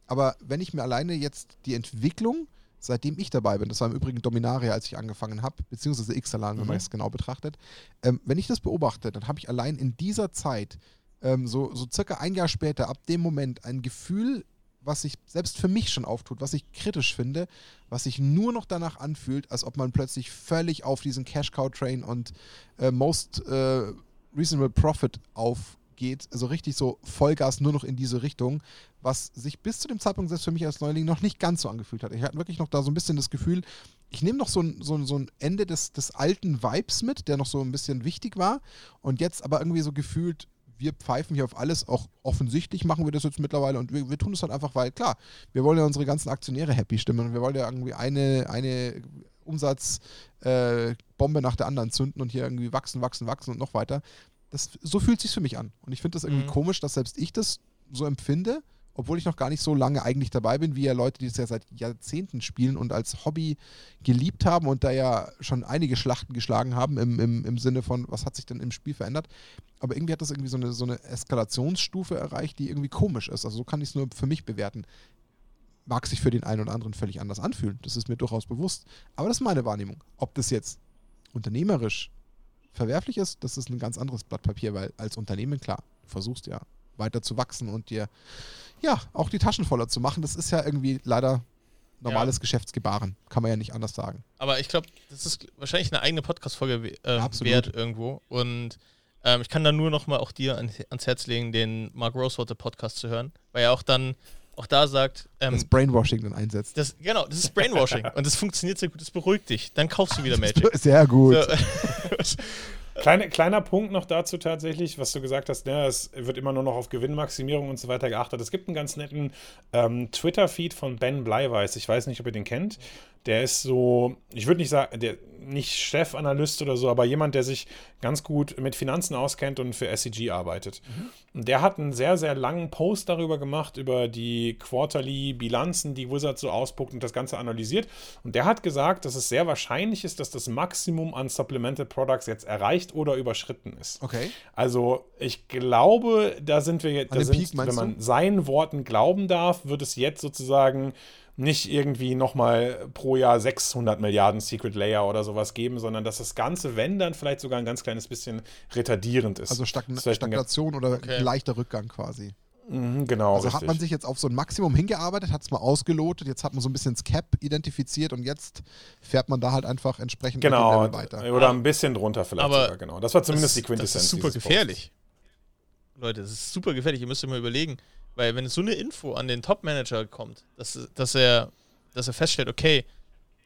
Aber wenn ich mir alleine jetzt die Entwicklung seitdem ich dabei bin, das war im Übrigen Dominaria, als ich angefangen habe, beziehungsweise Ixalan, wenn Mhm. man es genau betrachtet, ähm, wenn ich das beobachte, dann habe ich allein in dieser Zeit, ähm, so, so circa ein Jahr später, ab dem Moment ein Gefühl, was sich selbst für mich schon auftut, was ich kritisch finde, was sich nur noch danach anfühlt, als ob man plötzlich völlig auf diesen Cash-Cow-Train und äh, Most äh, Reasonable Profit aufgeht, also richtig so Vollgas nur noch in diese Richtung, was sich bis zu dem Zeitpunkt selbst für mich als Neuling noch nicht ganz so angefühlt hat. Ich hatte wirklich noch da so ein bisschen das Gefühl, ich nehme noch so ein, so ein, so ein Ende des, des alten Vibes mit, der noch so ein bisschen wichtig war und jetzt aber irgendwie so gefühlt, wir pfeifen hier auf alles, auch offensichtlich machen wir das jetzt mittlerweile und wir, wir tun es halt einfach, weil klar, wir wollen ja unsere ganzen Aktionäre happy stimmen und wir wollen ja irgendwie eine, eine Umsatzbombe äh, nach der anderen zünden und hier irgendwie wachsen, wachsen, wachsen und noch weiter. Das, so fühlt sich für mich an. Und ich finde das irgendwie Mhm. komisch, dass selbst ich das so empfinde, obwohl ich noch gar nicht so lange eigentlich dabei bin, wie ja Leute, die das ja seit Jahrzehnten spielen und als Hobby geliebt haben und da ja schon einige Schlachten geschlagen haben im, im, im Sinne von, was hat sich denn im Spiel verändert. Aber irgendwie hat das irgendwie so eine, so eine Eskalationsstufe erreicht, die irgendwie komisch ist. Also so kann ich es nur für mich bewerten. Mag sich für den einen oder anderen völlig anders anfühlen. Das ist mir durchaus bewusst. Aber das ist meine Wahrnehmung. Ob das jetzt unternehmerisch verwerflich ist, das ist ein ganz anderes Blatt Papier, weil als Unternehmen, klar, du versuchst ja weiter zu wachsen und dir ja auch die Taschen voller zu machen. Das ist ja irgendwie leider normales Geschäftsgebaren. Kann man ja nicht anders sagen. Aber ich glaube, das ist wahrscheinlich eine eigene Podcast-Folge äh, wert irgendwo. Und ähm, ich kann da nur noch mal auch dir an, ans Herz legen, den Mark Rosewater Podcast zu hören, weil er auch dann auch da sagt, ähm, Das Brainwashing dann einsetzt. das, genau, das ist Brainwashing und das funktioniert sehr gut, das beruhigt dich. Dann kaufst du wieder Magic. Sehr gut. So, Kleine, kleiner Punkt noch dazu tatsächlich, was du gesagt hast, ne, es wird immer nur noch auf Gewinnmaximierung und so weiter geachtet. Es gibt einen ganz netten ähm, Twitter-Feed von Ben Bleiweiß. Ich weiß nicht, ob ihr den kennt. Der ist so, ich würde nicht sagen, der nicht Chefanalyst oder so, aber jemand, der sich ganz gut mit Finanzen auskennt und für SEG arbeitet. Und der hat einen sehr, sehr langen Post darüber gemacht, über die Quarterly-Bilanzen, die Wizard so ausspuckt und das Ganze analysiert. Und der hat gesagt, dass es sehr wahrscheinlich ist, dass das Maximum an Supplemental Products jetzt erreicht oder überschritten ist. Okay. Also ich glaube, da sind wir jetzt, da sind, Peak, wenn man du? seinen Worten glauben darf, wird es jetzt sozusagen nicht irgendwie nochmal pro Jahr 600 Milliarden Secret Layer oder sowas geben, sondern dass das Ganze, wenn dann vielleicht sogar ein ganz kleines bisschen retardierend ist. Also Stagn ist Stagnation oder Okay. leichter Rückgang quasi. Mhm, genau, Also hat richtig. man sich jetzt auf so ein Maximum hingearbeitet, hat es mal ausgelotet, jetzt hat man so ein bisschen das Cap identifiziert und jetzt fährt man da halt einfach entsprechend genau, Level weiter. oder ein bisschen drunter vielleicht Aber sogar, genau. Das war zumindest das, die Quintessenz. Das ist super gefährlich. Leute, das ist super gefährlich. Ihr müsst euch mal überlegen, weil wenn so eine Info an den Top-Manager kommt, dass, dass, er, dass er feststellt, okay,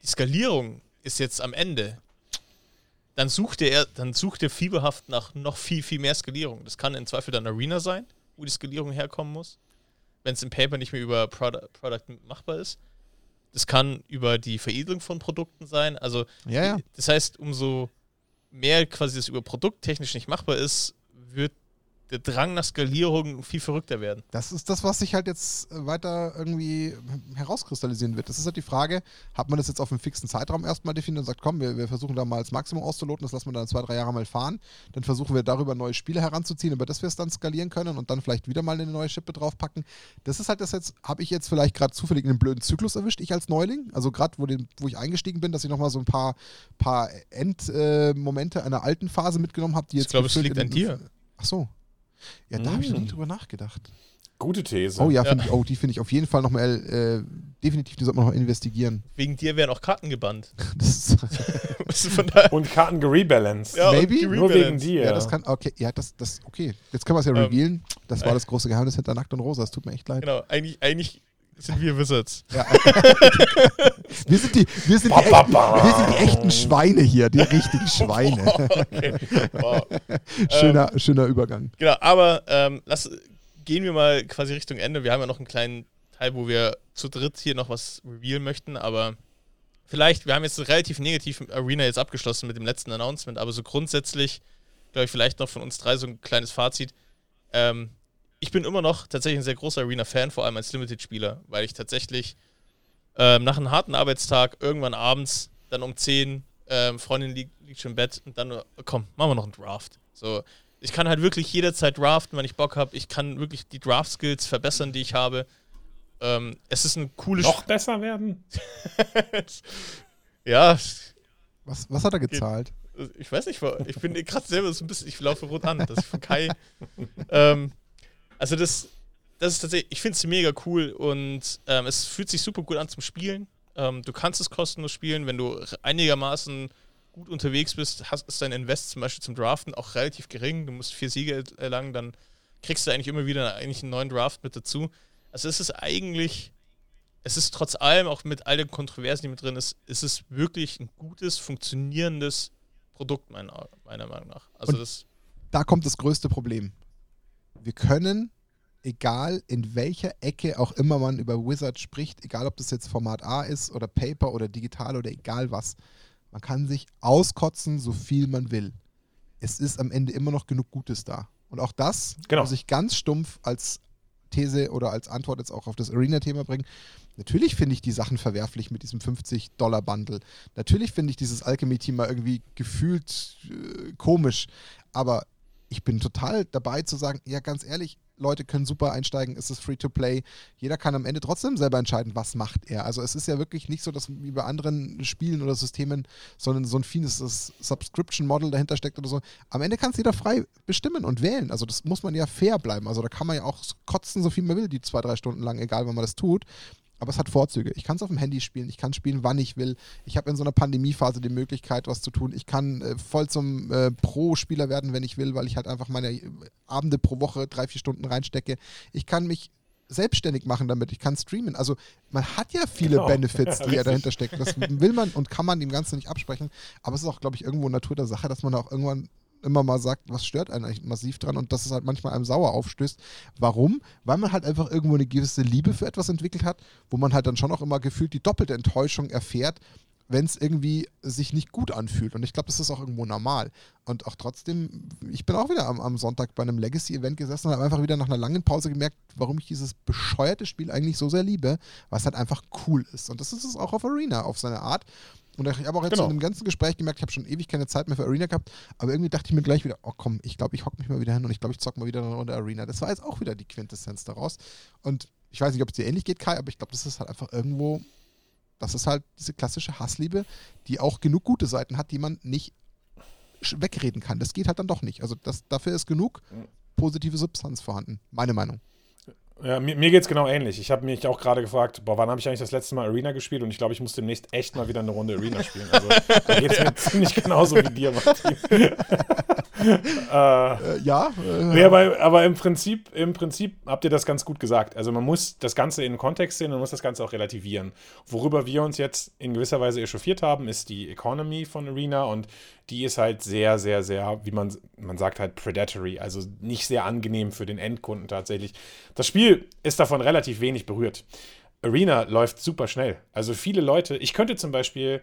die Skalierung ist jetzt am Ende, dann sucht er, dann sucht er fieberhaft nach noch viel, viel mehr Skalierung. Das kann im Zweifel dann Arena sein, wo die Skalierung herkommen muss, wenn es im Paper nicht mehr über Product, Product machbar ist. Das kann über die Veredelung von Produkten sein. Also Ja, ja. das heißt, umso mehr quasi das über Produkt technisch nicht machbar ist, wird der Drang nach Skalierung viel verrückter werden. Das ist das, was sich halt jetzt äh, weiter irgendwie herauskristallisieren wird. Das ist halt die Frage, hat man das jetzt auf einen fixen Zeitraum erstmal definiert und sagt, komm, wir, wir versuchen da mal als Maximum auszuloten, das lassen wir dann zwei, drei Jahre mal fahren. Dann versuchen wir darüber neue Spiele heranzuziehen, über das wir es dann skalieren können und dann vielleicht wieder mal eine neue Schippe draufpacken. Das ist halt das jetzt, habe ich jetzt vielleicht gerade zufällig einen blöden Zyklus erwischt, ich als Neuling. Also gerade, wo, den- wo ich eingestiegen bin, dass ich nochmal so ein paar, paar Endmomente äh, einer alten Phase mitgenommen habe, die Ich jetzt. glaube, es liegt an dir. Ach so. Ja, da habe ich noch Mm. nie drüber nachgedacht. Gute These. Oh ja, Ja. Ich, oh, die finde ich auf jeden Fall nochmal, äh, definitiv, die sollte man noch investigieren. Wegen dir werden auch Karten gebannt. Und Karten gerebalanced. ja, Maybe? Nur wegen dir. ja, das kann, okay, ja, das, das, okay. Jetzt können wir es ja Ähm, revealen. Das war äh. das große Geheimnis hinter Nackt und Rosa. Es tut mir echt leid. Genau, eigentlich, eigentlich sind wir Wizards. Ja. wir, sind die, wir, sind die Ba, ba, echten, ba. wir sind die echten Schweine hier, die richtigen Schweine. okay. wow. schöner, schöner Übergang. Genau, aber ähm, lass, gehen wir mal quasi Richtung Ende. Wir haben ja noch einen kleinen Teil, wo wir zu dritt hier noch was revealen möchten, aber vielleicht, wir haben jetzt relativ negativ Arena jetzt abgeschlossen mit dem letzten Announcement, aber so grundsätzlich, glaube ich, vielleicht noch von uns drei so ein kleines Fazit. Ähm, ich bin immer noch tatsächlich ein sehr großer Arena-Fan, vor allem als Limited-Spieler, weil ich tatsächlich ähm, nach einem harten Arbeitstag irgendwann abends dann um 10 ähm, Freundin liegt, liegt schon im Bett und dann nur, komm, machen wir noch einen Draft. So, ich kann halt wirklich jederzeit draften, wenn ich Bock habe. Ich kann wirklich die Draft-Skills verbessern, die ich habe. Ähm, es ist ein cooles Noch besser werden? ja, Was, was hat er gezahlt? ich weiß nicht, ich bin gerade selber so ein bisschen, ich laufe rot an, dass ich von Kai. ähm, also das, das ist tatsächlich, ich finde es mega cool und ähm, es fühlt sich super gut an zum Spielen. Ähm, du kannst es kostenlos spielen, wenn du einigermaßen gut unterwegs bist, hast, ist dein Invest zum Beispiel zum Draften auch relativ gering. Du musst vier Siege erlangen, dann kriegst du eigentlich immer wieder eigentlich einen neuen Draft mit dazu. Also es ist eigentlich, es ist trotz allem, auch mit all den Kontroversen, die mit drin ist, ist es wirklich ein gutes, funktionierendes Produkt, meiner, meiner Meinung nach. Also Und das, Da kommt das größte Problem. Wir können, egal in welcher Ecke auch immer man über Wizard spricht, egal ob das jetzt Format A ist oder Paper oder digital oder egal was, man kann sich auskotzen, so viel man will. Es ist am Ende immer noch genug Gutes da. Und auch das Genau. muss ich ganz stumpf als These oder als Antwort jetzt auch auf das Arena-Thema bringen. Natürlich finde ich die Sachen verwerflich mit diesem 50-Dollar-Bundle. Natürlich finde ich dieses Alchemy-Team mal irgendwie gefühlt äh, komisch. Aber ich bin total dabei zu sagen, ja, ganz ehrlich, Leute können super einsteigen, es ist Free-to-Play. Jeder kann am Ende trotzdem selber entscheiden, was macht er. Also es ist ja wirklich nicht so, dass wie bei anderen Spielen oder Systemen, sondern so ein fines Subscription-Model dahinter steckt oder so. Am Ende kann es jeder frei bestimmen und wählen. Also das muss man ja fair bleiben. Also da kann man ja auch kotzen, so viel man will, die zwei, drei Stunden lang, egal wann man das tut. Aber es hat Vorzüge. Ich kann es auf dem Handy spielen, ich kann spielen, wann ich will. Ich habe in so einer Pandemiephase die Möglichkeit, was zu tun. Ich kann äh, voll zum äh, Pro-Spieler werden, wenn ich will, weil ich halt einfach meine äh, Abende pro Woche drei, vier Stunden reinstecke. Ich kann mich selbstständig machen damit. Ich kann streamen. Also man hat ja viele Genau. Benefits, Ja, die ja richtig. dahinter stecken. Das will man und kann man dem Ganzen nicht absprechen. Aber es ist auch, glaube ich, irgendwo Natur der Sache, dass man auch irgendwann immer mal sagt, was stört einen eigentlich massiv dran und dass es halt manchmal einem sauer aufstößt. Warum? Weil man halt einfach irgendwo eine gewisse Liebe für etwas entwickelt hat, wo man halt dann schon auch immer gefühlt die doppelte Enttäuschung erfährt, wenn es irgendwie sich nicht gut anfühlt. Und ich glaube, das ist auch irgendwo normal. Und auch trotzdem, ich bin auch wieder am, am Sonntag bei einem Legacy-Event gesessen und habe einfach wieder nach einer langen Pause gemerkt, warum ich dieses bescheuerte Spiel eigentlich so sehr liebe, es halt einfach cool ist. Und das ist es auch auf Arena, auf seine Art. Und ich habe auch jetzt Genau. in dem ganzen Gespräch gemerkt, ich habe schon ewig keine Zeit mehr für Arena gehabt, aber irgendwie dachte ich mir gleich wieder, oh komm, ich glaube, ich hocke mich mal wieder hin und ich glaube, ich zocke mal wieder eine Runde Arena. Das war jetzt auch wieder die Quintessenz daraus. Und ich weiß nicht, ob es dir ähnlich geht, Kai, aber ich glaube, das ist halt einfach irgendwo, das ist halt diese klassische Hassliebe, die auch genug gute Seiten hat, die man nicht wegreden kann. Das geht halt dann doch nicht. Also das, dafür ist genug positive Substanz vorhanden. Meine Meinung. Ja, mir, mir geht es genau ähnlich. Ich habe mich auch gerade gefragt, boah, wann habe ich eigentlich das letzte Mal Arena gespielt? Und ich glaube, ich muss demnächst echt mal wieder eine Runde Arena spielen. Also da geht es mir ziemlich genauso wie dir, Martin. äh, ja, äh, Nee, aber, aber im, Prinzip, im Prinzip habt ihr das ganz gut gesagt. Also man muss das Ganze in den Kontext sehen und man muss das Ganze auch relativieren. Worüber wir uns jetzt in gewisser Weise echauffiert haben, ist die Economy von Arena und die ist halt sehr, sehr, sehr, wie man, man sagt halt predatory, also nicht sehr angenehm für den Endkunden tatsächlich. Das Spiel ist davon relativ wenig berührt. Arena läuft super schnell. Also viele Leute, ich könnte zum Beispiel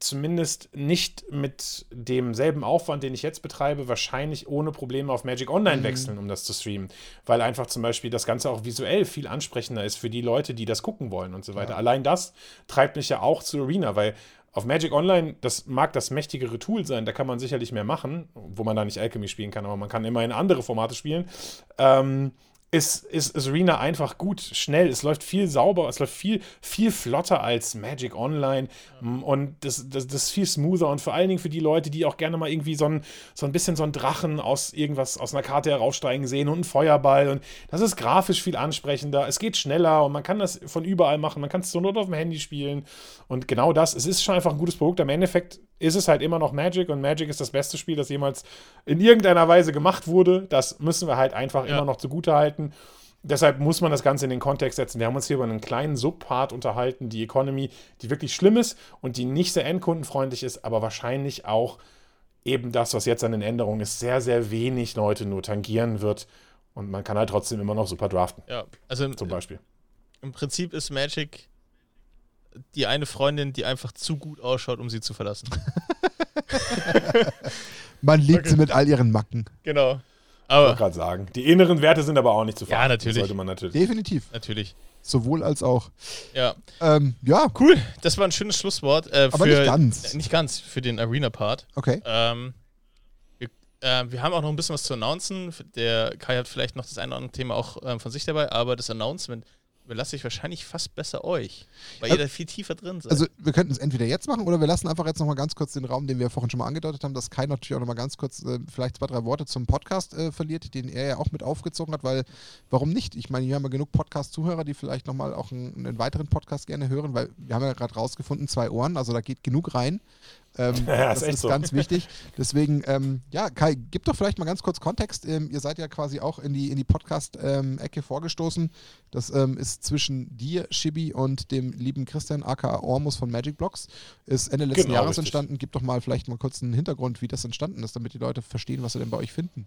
zumindest nicht mit demselben Aufwand, den ich jetzt betreibe, wahrscheinlich ohne Probleme auf Magic Online wechseln, um das zu streamen. Weil einfach zum Beispiel das Ganze auch visuell viel ansprechender ist für die Leute, die das gucken wollen und so weiter. Allein das treibt mich ja auch zu Arena, weil auf Magic Online, das mag das mächtigere Tool sein, da kann man sicherlich mehr machen, wo man da nicht Alchemy spielen kann, aber man kann immerhin andere Formate spielen. Ähm, ist, ist, ist Arena einfach gut, schnell. Es läuft viel sauber, es läuft viel, viel flotter als Magic Online. Und das, das, das ist viel smoother. Und vor allen Dingen für die Leute, die auch gerne mal irgendwie so ein, so ein bisschen so einen Drachen aus irgendwas, aus einer Karte heraussteigen sehen und einen Feuerball. Und das ist grafisch viel ansprechender. Es geht schneller und man kann das von überall machen. Man kann es zur Not auf dem Handy spielen. Und genau das, es ist schon einfach ein gutes Produkt. Am Endeffekt ist es halt immer noch Magic und Magic ist das beste Spiel, das jemals in irgendeiner Weise gemacht wurde. Das müssen wir halt einfach Ja. immer noch zugute halten. Deshalb muss man das Ganze in den Kontext setzen. Wir haben uns hier über einen kleinen Subpart unterhalten, die Economy, die wirklich schlimm ist und die nicht sehr endkundenfreundlich ist, aber wahrscheinlich auch eben das, was jetzt an den Änderungen ist, sehr, sehr wenig Leute nur tangieren wird. Und man kann halt trotzdem immer noch super draften, ja, also im, zum Beispiel. im Prinzip ist Magic die eine Freundin, die einfach zu gut ausschaut, um sie zu verlassen. man liebt Okay. sie mit all ihren Macken. genau. Ich wollte Aber gerade sagen. Die inneren Werte sind aber auch nicht zu Ja, verachten. natürlich. Das sollte man natürlich. Definitiv. natürlich. Sowohl als auch. Ja. Ähm, ja, Cool. Das war ein schönes Schlusswort. Äh, aber für, nicht ganz. Äh, nicht ganz, für den Arena-Part. Okay. Ähm, wir, äh, wir haben auch noch ein bisschen was zu announcen. Der Kai hat vielleicht noch das eine oder andere Thema auch ähm, von sich dabei, aber das Announcement überlasse ich wahrscheinlich fast besser euch, weil Also- ihr da viel tiefer drin seid. Also wir könnten es entweder jetzt machen oder wir lassen einfach jetzt nochmal ganz kurz den Raum, den wir vorhin schon mal angedeutet haben, dass Kai natürlich auch nochmal ganz kurz äh, vielleicht zwei, drei Worte zum Podcast äh, verliert, den er ja auch mit aufgezogen hat, weil warum nicht? Ich meine, wir haben ja genug Podcast-Zuhörer, die vielleicht nochmal auch einen, einen weiteren Podcast gerne hören, weil wir haben ja gerade rausgefunden, zwei Ohren, also da geht genug rein. Ähm, Ja, das ist ist so. ganz wichtig. Deswegen, ähm, ja, Kai, gib doch vielleicht mal ganz kurz Kontext. Ähm, ihr seid ja quasi auch in die, in die Podcast-Ecke vorgestoßen. Das ähm, ist zwischen dir, Shibi, und dem lieben Christian aka Ormus von Magic Blocks. Ist Ende letzten Genau, Jahres richtig. entstanden. Gib doch mal vielleicht mal kurz einen Hintergrund, wie das entstanden ist, damit die Leute verstehen, was sie denn bei euch finden.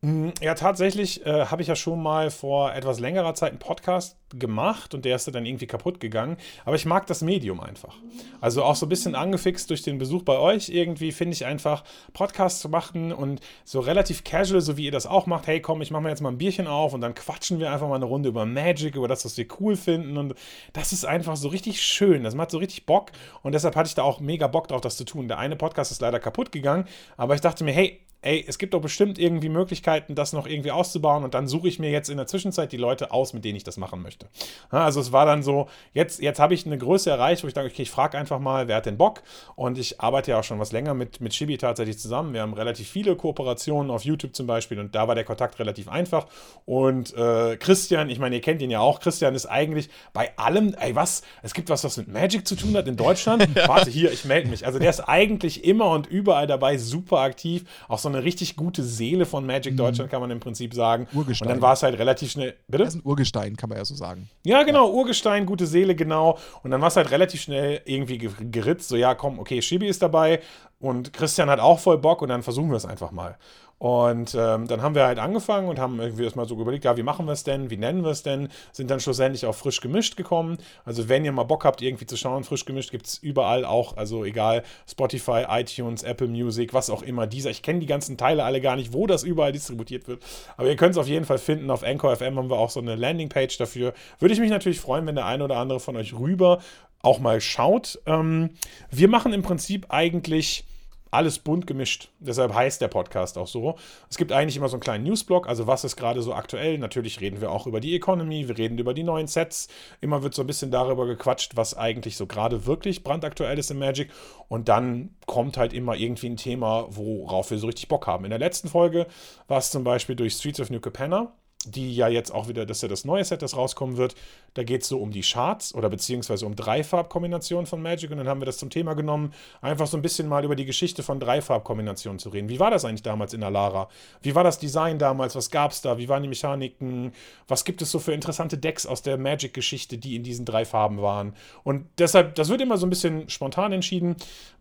Mm, Ja, tatsächlich äh, habe ich ja schon mal vor etwas längerer Zeit einen Podcast gemacht und der ist dann irgendwie kaputt gegangen. Aber ich mag das Medium einfach. Also auch so ein bisschen angefixt durch den Besuch bei euch irgendwie finde ich einfach Podcasts zu machen und so relativ casual, so wie ihr das auch macht. Hey, komm, ich mache mir jetzt mal ein Bierchen auf und dann quatschen wir einfach mal eine Runde über Magic, über das, was wir cool finden und das ist einfach so richtig schön. Das macht so richtig Bock und deshalb hatte ich da auch mega Bock drauf, das zu tun. Der eine Podcast ist leider kaputt gegangen, aber ich dachte mir, hey, ey, es gibt doch bestimmt irgendwie Möglichkeiten, das noch irgendwie auszubauen und dann suche ich mir jetzt in der Zwischenzeit die Leute aus, mit denen ich das machen möchte. Also es war dann so, jetzt, jetzt habe ich eine Größe erreicht, wo ich dachte, okay, ich frage einfach mal, wer hat denn Bock? Und ich arbeite ja auch schon was länger mit, mit Shibi tatsächlich zusammen. Wir haben relativ viele Kooperationen auf YouTube zum Beispiel und da war der Kontakt relativ einfach. Und äh, Christian, ich meine, ihr kennt ihn ja auch, Christian ist eigentlich bei allem, ey was, es gibt was, was mit Magic zu tun hat in Deutschland? Warte, hier, ich melde mich. Also der ist eigentlich immer und überall dabei, super aktiv, auch so eine richtig gute Seele von Magic Deutschland, kann man im Prinzip sagen. Urgestein. Und dann war es halt relativ schnell, bitte? Er ist ein Urgestein, kann man ja so sagen. Ja, genau, Urgestein, gute Seele, genau. Und dann war es halt relativ schnell irgendwie ge- geritzt, so ja, komm, okay, Shibi ist dabei und Christian hat auch voll Bock und dann versuchen wir es einfach mal. Und ähm, dann haben wir halt angefangen und haben irgendwie erstmal so überlegt, ja, wie machen wir es denn, wie nennen wir es denn, sind dann schlussendlich auf frisch gemischt gekommen. Also wenn ihr mal Bock habt, irgendwie zu schauen, frisch gemischt gibt es überall auch, also egal, Spotify, iTunes, Apple Music, was auch immer, dieser. Ich kenne die ganzen Teile alle gar nicht, wo das überall distributiert wird. Aber ihr könnt es auf jeden Fall finden. Auf Anchor FM haben wir auch so eine Landingpage dafür. Würde ich mich natürlich freuen, wenn der eine oder andere von euch rüber auch mal schaut. Ähm, wir machen im Prinzip eigentlich alles bunt gemischt. Deshalb heißt der Podcast auch so. Es gibt eigentlich immer so einen kleinen Newsblog, also was ist gerade so aktuell. Natürlich reden wir auch über die Economy, wir reden über die neuen Sets. Immer wird so ein bisschen darüber gequatscht, was eigentlich so gerade wirklich brandaktuell ist im Magic. Und dann kommt halt immer irgendwie ein Thema, worauf wir so richtig Bock haben. In der letzten Folge war es zum Beispiel durch Streets of New Capenna die ja jetzt auch wieder, das ist ja das neue Set, das rauskommen wird. Da geht es so um die Charts oder beziehungsweise um Dreifarbkombinationen von Magic und dann haben wir das zum Thema genommen, einfach so ein bisschen mal über die Geschichte von Dreifarbkombinationen zu reden. Wie war das eigentlich damals in Alara? Wie war das Design damals? Was gab es da? Wie waren die Mechaniken? Was gibt es so für interessante Decks aus der Magic-Geschichte, die in diesen drei Farben waren? Und deshalb, das wird immer so ein bisschen spontan entschieden.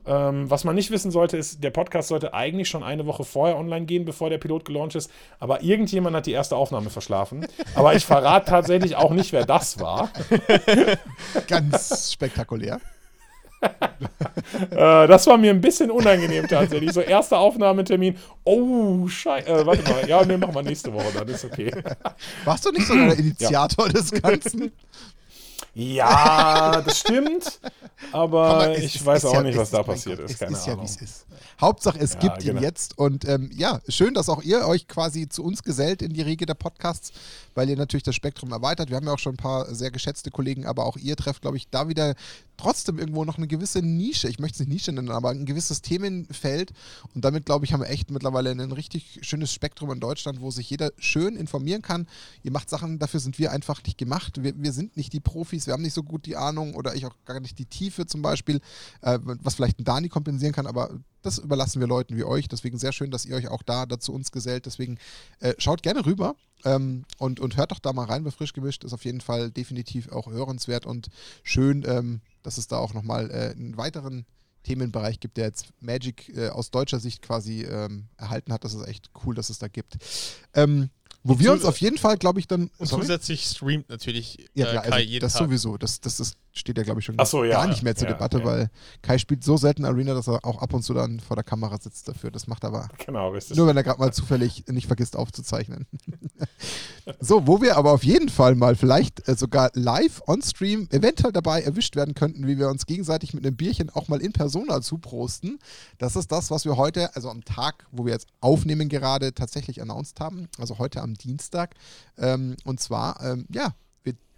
Ähm, was man nicht wissen sollte, ist, der Podcast sollte eigentlich schon eine Woche vorher online gehen, bevor der Pilot gelauncht ist. Aber irgendjemand hat die erste Aufnahme verschlafen. Aber ich verrate tatsächlich auch nicht, wer das war. Ganz spektakulär. Äh, das war mir ein bisschen unangenehm tatsächlich. So, erster Aufnahmetermin. Oh, scheiße. Äh, warte mal. Ja, nee, machen wir nächste Woche, dann ist okay. Warst du nicht so der Initiator des Ganzen? Ja, das stimmt. Aber Aber es ich weiß auch ja- nicht, es was da passiert Gott, ist. Es Keine ist ja, wie Ahnung. es ist. Hauptsache, es Ja, gibt ihn genau. jetzt. Und ähm, ja, schön, dass auch ihr euch quasi zu uns gesellt in die Riege der Podcasts, weil ihr natürlich das Spektrum erweitert. Wir haben ja auch schon ein paar sehr geschätzte Kollegen, aber auch ihr trefft, glaube ich, da wieder trotzdem irgendwo noch eine gewisse Nische. Ich möchte es nicht Nische nennen, aber ein gewisses Themenfeld. Und damit, glaube ich, haben wir echt mittlerweile ein richtig schönes Spektrum in Deutschland, wo sich jeder schön informieren kann. Ihr macht Sachen, dafür sind wir einfach nicht gemacht. Wir, wir sind nicht die Profis, wir haben nicht so gut die Ahnung oder ich auch gar nicht die Tiefe zum Beispiel, äh, was vielleicht ein Dani kompensieren kann, aber das überlassen wir Leuten wie euch. Deswegen sehr schön, dass ihr euch auch da dazu uns gesellt. Deswegen äh, schaut gerne rüber ähm, und, und hört doch da mal rein bei Frisch gemischt. Ist auf jeden Fall definitiv auch hörenswert und schön, ähm, dass es da auch nochmal äh, einen weiteren Themenbereich gibt, der jetzt Magic äh, aus deutscher Sicht quasi ähm, erhalten hat. Das ist echt cool, dass es da gibt. Ähm, wo wir uns auf jeden Fall, glaube ich, dann. Und Sorry? zusätzlich streamt natürlich Ja, äh, klar, Kai also jeden das Tag. sowieso. Das, das, das steht ja, glaube ich, schon so, ja, gar nicht mehr zur ja, Debatte, weil Kai spielt so selten Arena, dass er auch ab und zu dann vor der Kamera sitzt dafür. Das macht er aber Genau, nur, wenn er gerade mal zufällig nicht vergisst aufzuzeichnen. so, wo wir aber auf jeden Fall mal vielleicht äh, sogar live on Stream eventuell dabei erwischt werden könnten, wie wir uns gegenseitig mit einem Bierchen auch mal in Persona zuprosten. Das ist das, was wir heute, also am Tag, wo wir jetzt aufnehmen gerade, tatsächlich announced haben. Also heute am Dienstag. Ähm, und zwar, ähm, ja,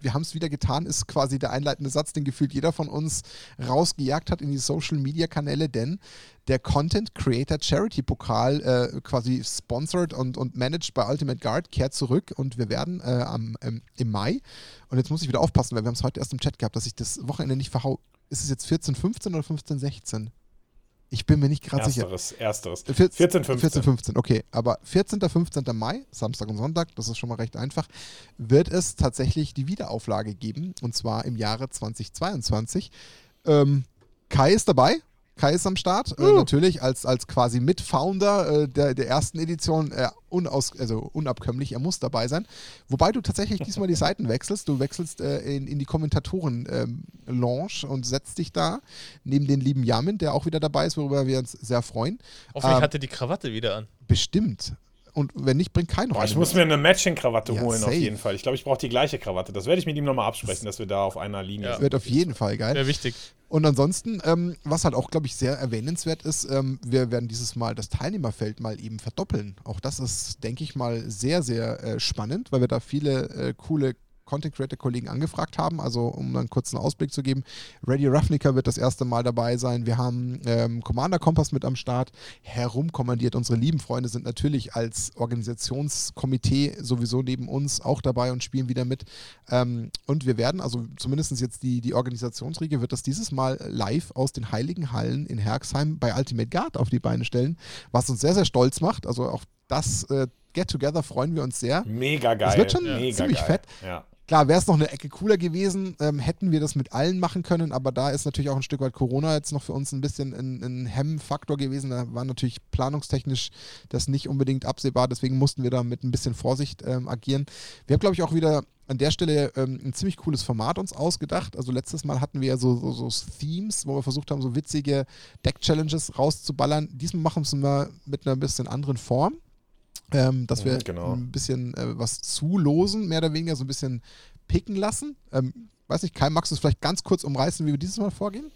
wir haben es wieder getan, ist quasi der einleitende Satz, den gefühlt jeder von uns rausgejagt hat in die Social Media Kanäle, denn der Content Creator Charity Pokal, äh, quasi sponsored und, und managed bei Ultimate Guard, kehrt zurück und wir werden äh, am, ähm, im Mai, und jetzt muss ich wieder aufpassen, weil wir haben es heute erst im Chat gehabt, dass ich das Wochenende nicht verhau. Ist es jetzt 14, 15 oder 15, 16? Ich bin mir nicht gerade sicher. Ersteres, ersteres. 14, 15. 14, 15, okay. Aber 14., 15. Mai, Samstag und Sonntag, das ist schon mal recht einfach, wird es tatsächlich die Wiederauflage geben. Und zwar im Jahre 2022. Ähm, Kai ist dabei. Kai ist am Start, äh, natürlich als, als quasi Mitfounder äh, der, der ersten Edition äh, unaus, also unabkömmlich, er muss dabei sein. Wobei du tatsächlich diesmal die Seiten wechselst. Du wechselst äh, in, in die Kommentatoren-Lounge und setzt dich da neben den lieben Yamin, der auch wieder dabei ist, worüber wir uns sehr freuen. Hoffentlich Ähm, hat er die Krawatte wieder an. Bestimmt. Und wenn nicht, bringt keinen rein. ich muss mir eine Matching-Krawatte Ja, holen, safe. auf jeden Fall. Ich glaube, ich brauche die gleiche Krawatte. Das werde ich mit ihm nochmal absprechen, dass wir da auf einer Linie Ja. sind. Wird auf jeden Fall geil. Wäre wichtig. Und ansonsten, ähm, was halt auch, glaube ich, sehr erwähnenswert ist, ähm, wir werden dieses Mal das Teilnehmerfeld mal eben verdoppeln. Auch das ist, denke ich mal, sehr, sehr äh, spannend, weil wir da viele äh, coole Content Creator Kollegen angefragt haben. Also, um einen kurzen Ausblick zu geben, Radio Ravnica wird das erste Mal dabei sein. Wir haben ähm, Commander Kompass mit am Start. Herumkommandiert. Unsere lieben Freunde sind natürlich als Organisationskomitee sowieso neben uns auch dabei und spielen wieder mit. Ähm, und wir werden, also zumindest jetzt die, die Organisationsriege, wird das dieses Mal live aus den Heiligen Hallen in Herxheim bei Ultimate Guard auf die Beine stellen, was uns sehr, sehr stolz macht. Also auch das äh, Get-Together freuen wir uns sehr. Mega geil. Das wird schon Mega ziemlich geil. fett. Ja. Klar, wäre es noch eine Ecke cooler gewesen, ähm, hätten wir das mit allen machen können, aber da ist natürlich auch ein Stück weit Corona jetzt noch für uns ein bisschen ein, ein Hemmfaktor gewesen. Da war natürlich planungstechnisch das nicht unbedingt absehbar, deswegen mussten wir da mit ein bisschen Vorsicht ähm, agieren. Wir haben, glaube ich, auch wieder an der Stelle ähm, ein ziemlich cooles Format uns ausgedacht. Also letztes Mal hatten wir ja so, so, so Themes, wo wir versucht haben, so witzige Deck-Challenges rauszuballern. Diesmal machen wir es mal mit einer bisschen anderen Form. Ähm, dass wir Mhm, genau. ein bisschen äh, was zulosen, mehr oder weniger so ein bisschen picken lassen. Ähm, weiß nicht, Kai, magst du es vielleicht ganz kurz umreißen, wie wir dieses Mal vorgehen?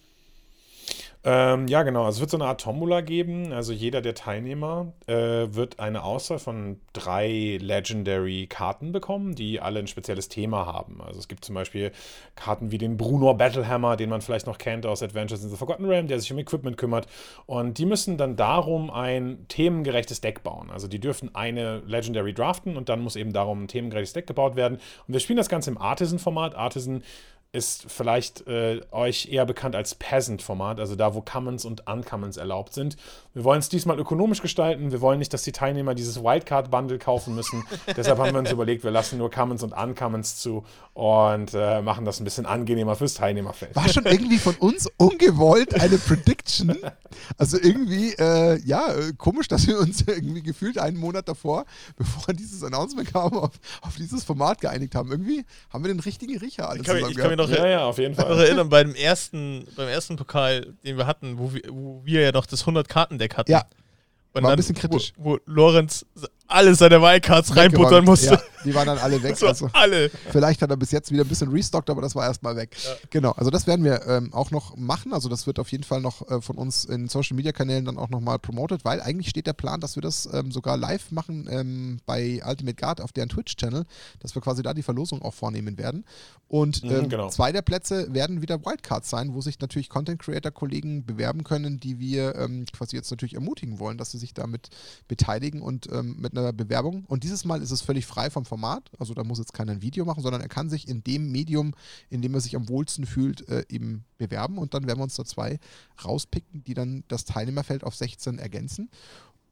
Ähm, ja, genau. Also es wird so eine Art Tombola geben. Also jeder der Teilnehmer äh, wird eine Auswahl von drei Legendary-Karten bekommen, die alle ein spezielles Thema haben. Also es gibt zum Beispiel Karten wie den Brunor Battlehammer, den man vielleicht noch kennt aus Adventures in the Forgotten Realm, der sich um Equipment kümmert. Und die müssen dann darum ein themengerechtes Deck bauen. Also die dürfen eine Legendary draften und dann muss eben darum ein themengerechtes Deck gebaut werden. Und wir spielen das Ganze im Artisan-Format. Artisan ist vielleicht äh, euch eher bekannt als Peasant-Format, also da, wo Commons und Uncommons erlaubt sind. Wir wollen es diesmal ökonomisch gestalten. Wir wollen nicht, dass die Teilnehmer dieses Wildcard-Bundle kaufen müssen. Deshalb haben wir uns überlegt, wir lassen nur Commons und Uncommons zu und äh, machen das ein bisschen angenehmer fürs Teilnehmerfeld. War schon irgendwie von uns ungewollt eine Prediction. Also irgendwie, äh, ja, äh, komisch, dass wir uns irgendwie gefühlt einen Monat davor, bevor dieses Announcement kam, auf, auf dieses Format geeinigt haben. Irgendwie haben wir den richtigen Riecher alle Ich kann, zusammen ich kann. Noch Ja, ja, auf jeden noch Fall. erinnern, beim ersten, beim ersten Pokal, den wir hatten, wo wir, wo wir ja noch das 100-Karten-Deck hatten. Ja, Und war ein dann, bisschen kritisch. Wo, wo Lorenz alle seine Wildcards reinbuttern musste. Ja, die waren dann alle weg. So, Also. alle. Vielleicht hat er bis jetzt wieder ein bisschen restockt, aber das war erstmal weg. Genau, also das werden wir ähm, auch noch machen. Also das wird auf jeden Fall noch äh, von uns in Social Media Kanälen dann auch nochmal promoted, weil eigentlich steht der Plan, dass wir das ähm, sogar live machen ähm, bei Ultimate Guard auf deren Twitch-Channel, dass wir quasi da die Verlosung auch vornehmen werden. Und Mhm, ähm, genau. zwei der Plätze werden wieder Wildcards sein, wo sich natürlich Content Creator Kollegen bewerben können, die wir ähm, quasi jetzt natürlich ermutigen wollen, dass sie sich damit beteiligen und ähm, mit einer Bewerbung. Und dieses Mal ist es völlig frei vom Format. Also da muss jetzt keiner ein Video machen, sondern er kann sich in dem Medium, in dem er sich am wohlsten fühlt, äh, eben bewerben. Und dann werden wir uns da zwei rauspicken, die dann das Teilnehmerfeld auf 16 ergänzen.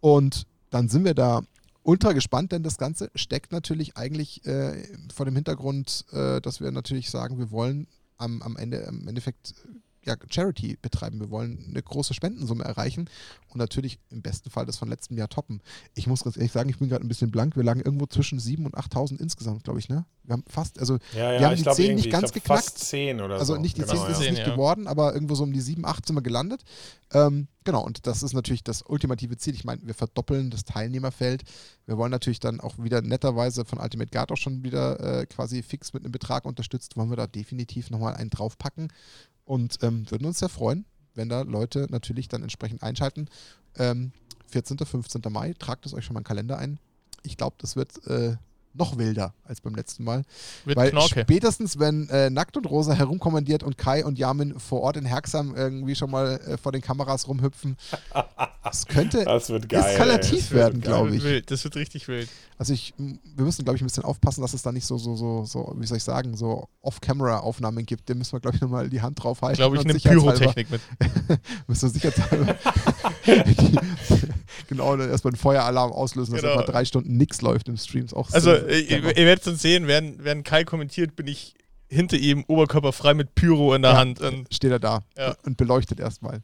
Und dann sind wir da ultra gespannt, denn das Ganze steckt natürlich eigentlich äh, vor dem Hintergrund, äh, dass wir natürlich sagen, wir wollen am, am Ende im Endeffekt ja, Charity betreiben. Wir wollen eine große Spendensumme erreichen und natürlich im besten Fall das von letztem Jahr toppen. Ich muss ganz ehrlich sagen, ich bin gerade ein bisschen blank. Wir lagen irgendwo zwischen 7.000 und 8.000 insgesamt, glaube ich, ne? Wir haben fast, also Ja, wir ja, haben ich die glaube 10 irgendwie, nicht ganz ich glaub, geknackt. fast 10 oder Also so. nicht die 10 genau, ist es nicht ja. geworden, aber irgendwo so um die 7, 8 sind wir gelandet. Ähm, genau, und das ist natürlich das ultimative Ziel. Ich meine, wir verdoppeln das Teilnehmerfeld. Wir wollen natürlich dann auch wieder netterweise von Ultimate Guard auch schon wieder äh, quasi fix mit einem Betrag unterstützt. Wollen wir da definitiv nochmal einen draufpacken und ähm, würden uns sehr freuen, wenn da Leute natürlich dann entsprechend einschalten. Ähm, 14., 15. Mai, tragt es euch schon mal den Kalender ein. Ich glaube, das wird äh, noch wilder als beim letzten Mal. Mit Weil Knorke. spätestens, wenn äh, Nackt und Rosa herumkommandiert und Kai und Yamin vor Ort in Herxham irgendwie schon mal äh, vor den Kameras rumhüpfen, das könnte Das wird geil. eskalativ. Das werden, glaube ich. wild. Das wird richtig wild. Also ich, wir müssen, glaube ich, ein bisschen aufpassen, dass es da nicht so, so, so, so, wie soll ich sagen, so Off-Camera-Aufnahmen gibt. Dem müssen wir, glaube ich, nochmal die Hand drauf halten. Glaube ich, eine Pyrotechnik mit. Müssen wir sicherheitshalber die, genau, dann erstmal einen Feueralarm auslösen, dass Genau. etwa drei Stunden nichts läuft im Stream. Ist auch Also, äh, ihr, ihr werdet es sehen, während, während Kai kommentiert, bin ich hinter ihm oberkörperfrei mit Pyro in der Ja. Hand. Und steht er da Ja. und beleuchtet erstmal.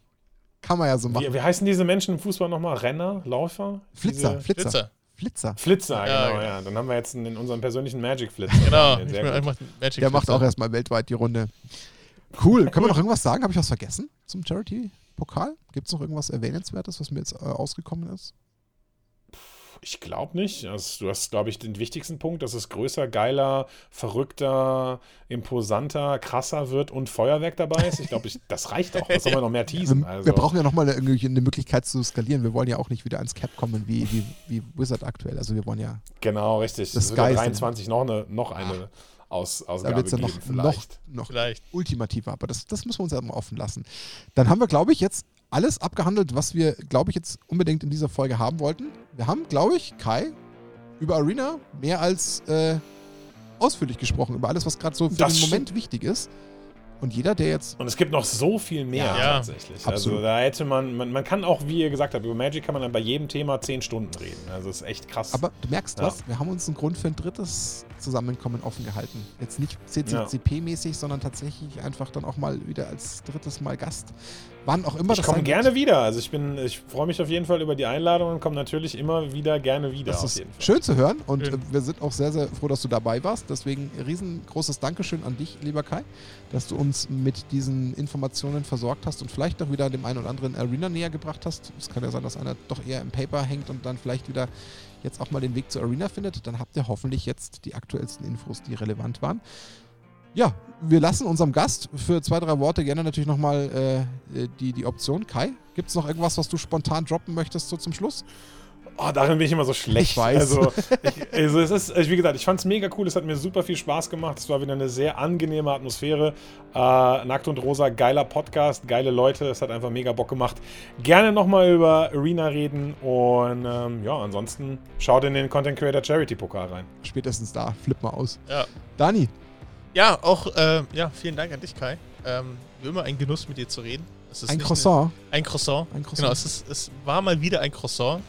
Kann man ja so machen. Wie, wie heißen diese Menschen im Fußball nochmal? Renner? Läufer? Flitzer, Diese- Flitzer, Flitzer. Flitzer. Flitzer, Ja, genau, genau. ja. Dann haben wir jetzt in unserem persönlichen Magic-Flitzer. Genau. Ja, Ich, ich mach Magic Der macht Flitzer. auch erstmal weltweit die Runde. Cool. Können wir noch irgendwas sagen? Habe ich was vergessen zum Charity-Pokal? Gibt es noch irgendwas Erwähnenswertes, was mir jetzt äh, ausgekommen ist? Ich glaube nicht. Also, du hast, glaube ich, den wichtigsten Punkt, dass es größer, geiler, verrückter, imposanter, krasser wird und Feuerwerk dabei ist. Ich glaube, ich, das reicht auch. Was soll man noch mehr teasen? Wir, Also, wir brauchen ja nochmal eine, irgendwie eine Möglichkeit zu skalieren. Wir wollen ja auch nicht wieder ans Cap kommen wie, wie, wie Wizard aktuell. Also wir wollen ja, genau, richtig. Das Sky ist- 23 noch eine, noch eine Aus, da Ausgabe wird es ja noch, noch, vielleicht. noch Vielleicht. ultimativer. Aber das, das müssen wir uns ja mal offen lassen. Dann haben wir, glaube ich, jetzt alles abgehandelt, was wir, glaube ich, jetzt unbedingt in dieser Folge haben wollten. Wir haben, glaube ich, Kai über Arena mehr als äh, ausführlich gesprochen, über alles, was gerade so für Das den. Moment wichtig ist. Und jeder, der jetzt Und es gibt noch so viel mehr Ja, tatsächlich. absolut. Also da hätte man, man, man kann auch, wie ihr gesagt habt, über Magic kann man dann bei jedem Thema 10 Stunden reden. Also das ist echt krass. Aber du merkst Ja. was, wir haben uns einen Grund für ein drittes Zusammenkommen offen gehalten. Jetzt nicht Ja. CCCP-mäßig, sondern tatsächlich einfach dann auch mal wieder als drittes Mal Gast. Wann auch immer ich das komme sein gerne wird. wieder. Also ich bin, ich freue mich auf jeden Fall über die Einladung und komme natürlich immer wieder gerne wieder. Das auf ist jeden Fall. schön zu hören und Schön. äh, wir sind auch sehr, sehr froh, dass du dabei warst. Deswegen riesengroßes Dankeschön an dich, lieber Kai, dass du uns mit diesen Informationen versorgt hast und vielleicht auch wieder dem einen oder anderen Arena näher gebracht hast. Es kann ja sein, dass einer doch eher im Paper hängt und dann vielleicht wieder jetzt auch mal den Weg zur Arena findet. Dann habt ihr hoffentlich jetzt die aktuellsten Infos, die relevant waren. Ja, wir lassen unserem Gast für zwei, drei Worte gerne natürlich nochmal äh, die, die Option. Kai, gibt es noch irgendwas, was du spontan droppen möchtest so zum Schluss? Oh, darin bin ich immer so schlecht. Ich weiß. Also, ich, also es ist, wie gesagt, ich fand es mega cool. Es hat mir super viel Spaß gemacht. Es war wieder eine sehr angenehme Atmosphäre. Äh, Nackt und Rosa, geiler Podcast, geile Leute. Es hat einfach mega Bock gemacht. Gerne nochmal über Arena reden. Und ähm, ja, ansonsten schaut in den Content Creator Charity Pokal rein. Spätestens da, flipp mal aus. Ja. Dani, Ja, auch, äh, ja, vielen Dank an dich, Kai. Ähm, wie immer ein Genuss, mit dir zu reden. Es ist ein nicht Croissant. Eine, ein Croissant. Ein Croissant. Genau, es, ist, es war mal wieder ein Croissant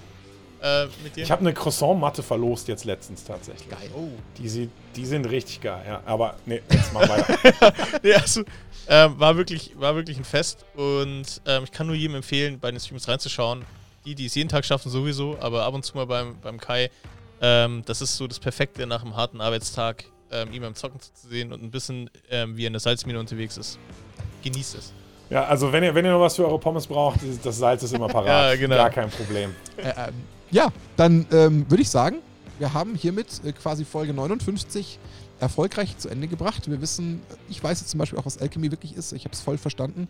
äh, mit dir. Ich habe eine Croissant-Matte verlost jetzt letztens tatsächlich. Geil. Oh. Die, sie- die sind richtig geil, ja. Aber nee, jetzt machen wir weiter. nee, also, ähm, war, wirklich, war wirklich ein Fest und ähm, ich kann nur jedem empfehlen, bei den Streams reinzuschauen. Die, die es jeden Tag schaffen, sowieso, aber ab und zu mal beim, beim Kai. Ähm, das ist so das Perfekte nach einem harten Arbeitstag, ähm, ihn beim Zocken zu sehen und ein bisschen, ähm, wie er in der Salzmine unterwegs ist. Genießt es. Ja, also wenn ihr, wenn ihr noch was für eure Pommes braucht, das Salz ist immer parat. Ja, genau. Gar kein Problem. Äh, ähm, ja, dann ähm, würde ich sagen, wir haben hiermit äh, quasi Folge 59 erfolgreich zu Ende gebracht. Wir wissen, ich weiß jetzt zum Beispiel auch, was Alchemy wirklich ist. Ich habe es voll verstanden.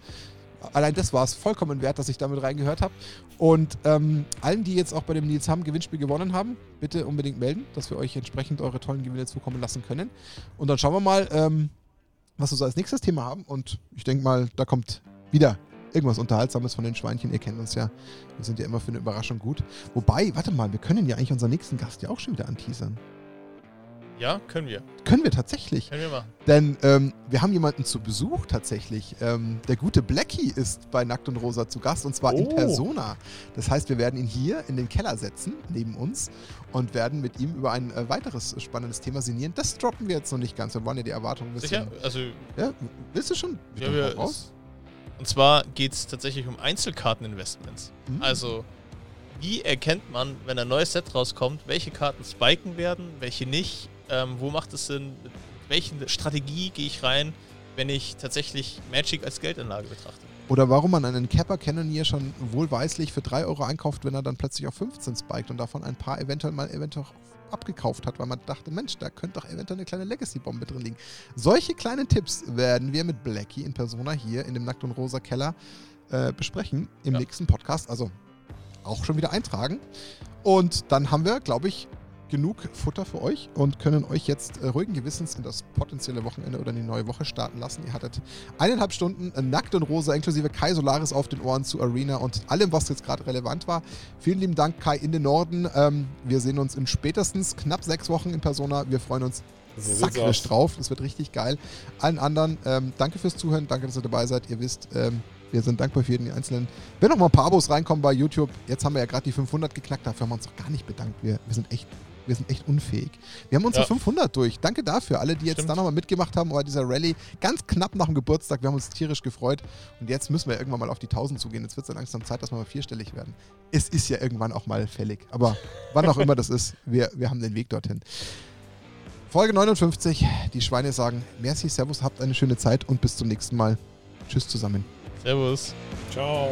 Allein das war es vollkommen wert, dass ich damit reingehört habe. Und ähm, allen, die jetzt auch bei dem Nils Hamm Gewinnspiel gewonnen haben, bitte unbedingt melden, dass wir euch entsprechend eure tollen Gewinne zukommen lassen können. Und dann schauen wir mal, ähm, was wir so als nächstes Thema haben. Und ich denke mal, da kommt wieder irgendwas Unterhaltsames von den Schweinchen. Ihr kennt uns ja. Wir sind ja immer für eine Überraschung gut. Wobei, warte mal, wir können ja eigentlich unseren nächsten Gast ja auch schon wieder anteasern. Ja, können wir. Können wir tatsächlich. Können wir machen. Denn ähm, wir haben jemanden zu Besuch tatsächlich. Ähm, der gute Blackie ist bei Nackt und Rosa zu Gast und zwar in Oh. Persona. Das heißt, wir werden ihn hier in den Keller setzen, neben uns, und werden mit ihm über ein äh, weiteres spannendes Thema sinnieren. Das droppen wir jetzt noch nicht ganz. Wir wollen ja die Erwartungen ein Sicher? Also, Ja, willst du schon? Ja, Dann wir- raus. und zwar geht es tatsächlich um Einzelkarteninvestments. Hm. Also, wie erkennt man, wenn ein neues Set rauskommt, welche Karten spiken werden, welche nicht? Ähm, wo macht es Sinn? Mit welchen Strategie gehe ich rein, wenn ich tatsächlich Magic als Geldanlage betrachte? Oder warum man einen Capper Cannoneer schon wohlweislich für 3 Euro einkauft, wenn er dann plötzlich auf 15 spiked und davon ein paar eventuell mal eventuell abgekauft hat, weil man dachte, Mensch, da könnte doch eventuell eine kleine Legacy-Bombe drin liegen. Solche kleinen Tipps werden wir mit Blackie in Persona hier in dem Nackt und Rosa Keller äh, besprechen im Ja. nächsten Podcast. Also auch schon wieder eintragen. Und dann haben wir, glaube ich, genug Futter für euch und können euch jetzt äh, ruhigen Gewissens in das potenzielle Wochenende oder in die neue Woche starten lassen. Ihr hattet eineinhalb Stunden äh, nackt und rosa inklusive Kai Solaris auf den Ohren zu Arena und allem, was jetzt gerade relevant war. Vielen lieben Dank, Kai, in den Norden. Ähm, wir sehen uns in spätestens knapp sechs Wochen in Persona. Wir freuen uns So aus. drauf. Das wird richtig geil. Allen anderen, ähm, danke fürs Zuhören, danke, dass ihr dabei seid. Ihr wisst, ähm, wir sind dankbar für jeden Einzelnen. Wenn noch mal ein paar Abos reinkommen bei YouTube, jetzt haben wir ja gerade die 500 geknackt, dafür haben wir uns noch gar nicht bedankt. Wir, wir sind echt. Wir sind echt unfähig. Wir haben unsere Ja. 500 durch. Danke dafür. Alle, die jetzt Stimmt. da nochmal mitgemacht haben bei dieser Rallye. Ganz knapp nach dem Geburtstag. Wir haben uns tierisch gefreut. Und jetzt müssen wir irgendwann mal auf die 1000 zugehen. Jetzt wird es dann langsam Zeit, dass wir mal vierstellig werden. Es ist ja irgendwann auch mal fällig. Aber wann auch immer das ist, wir, wir haben den Weg dorthin. Folge 59. Die Schweine sagen Merci, Servus, habt eine schöne Zeit und bis zum nächsten Mal. Tschüss zusammen. Servus. Ciao.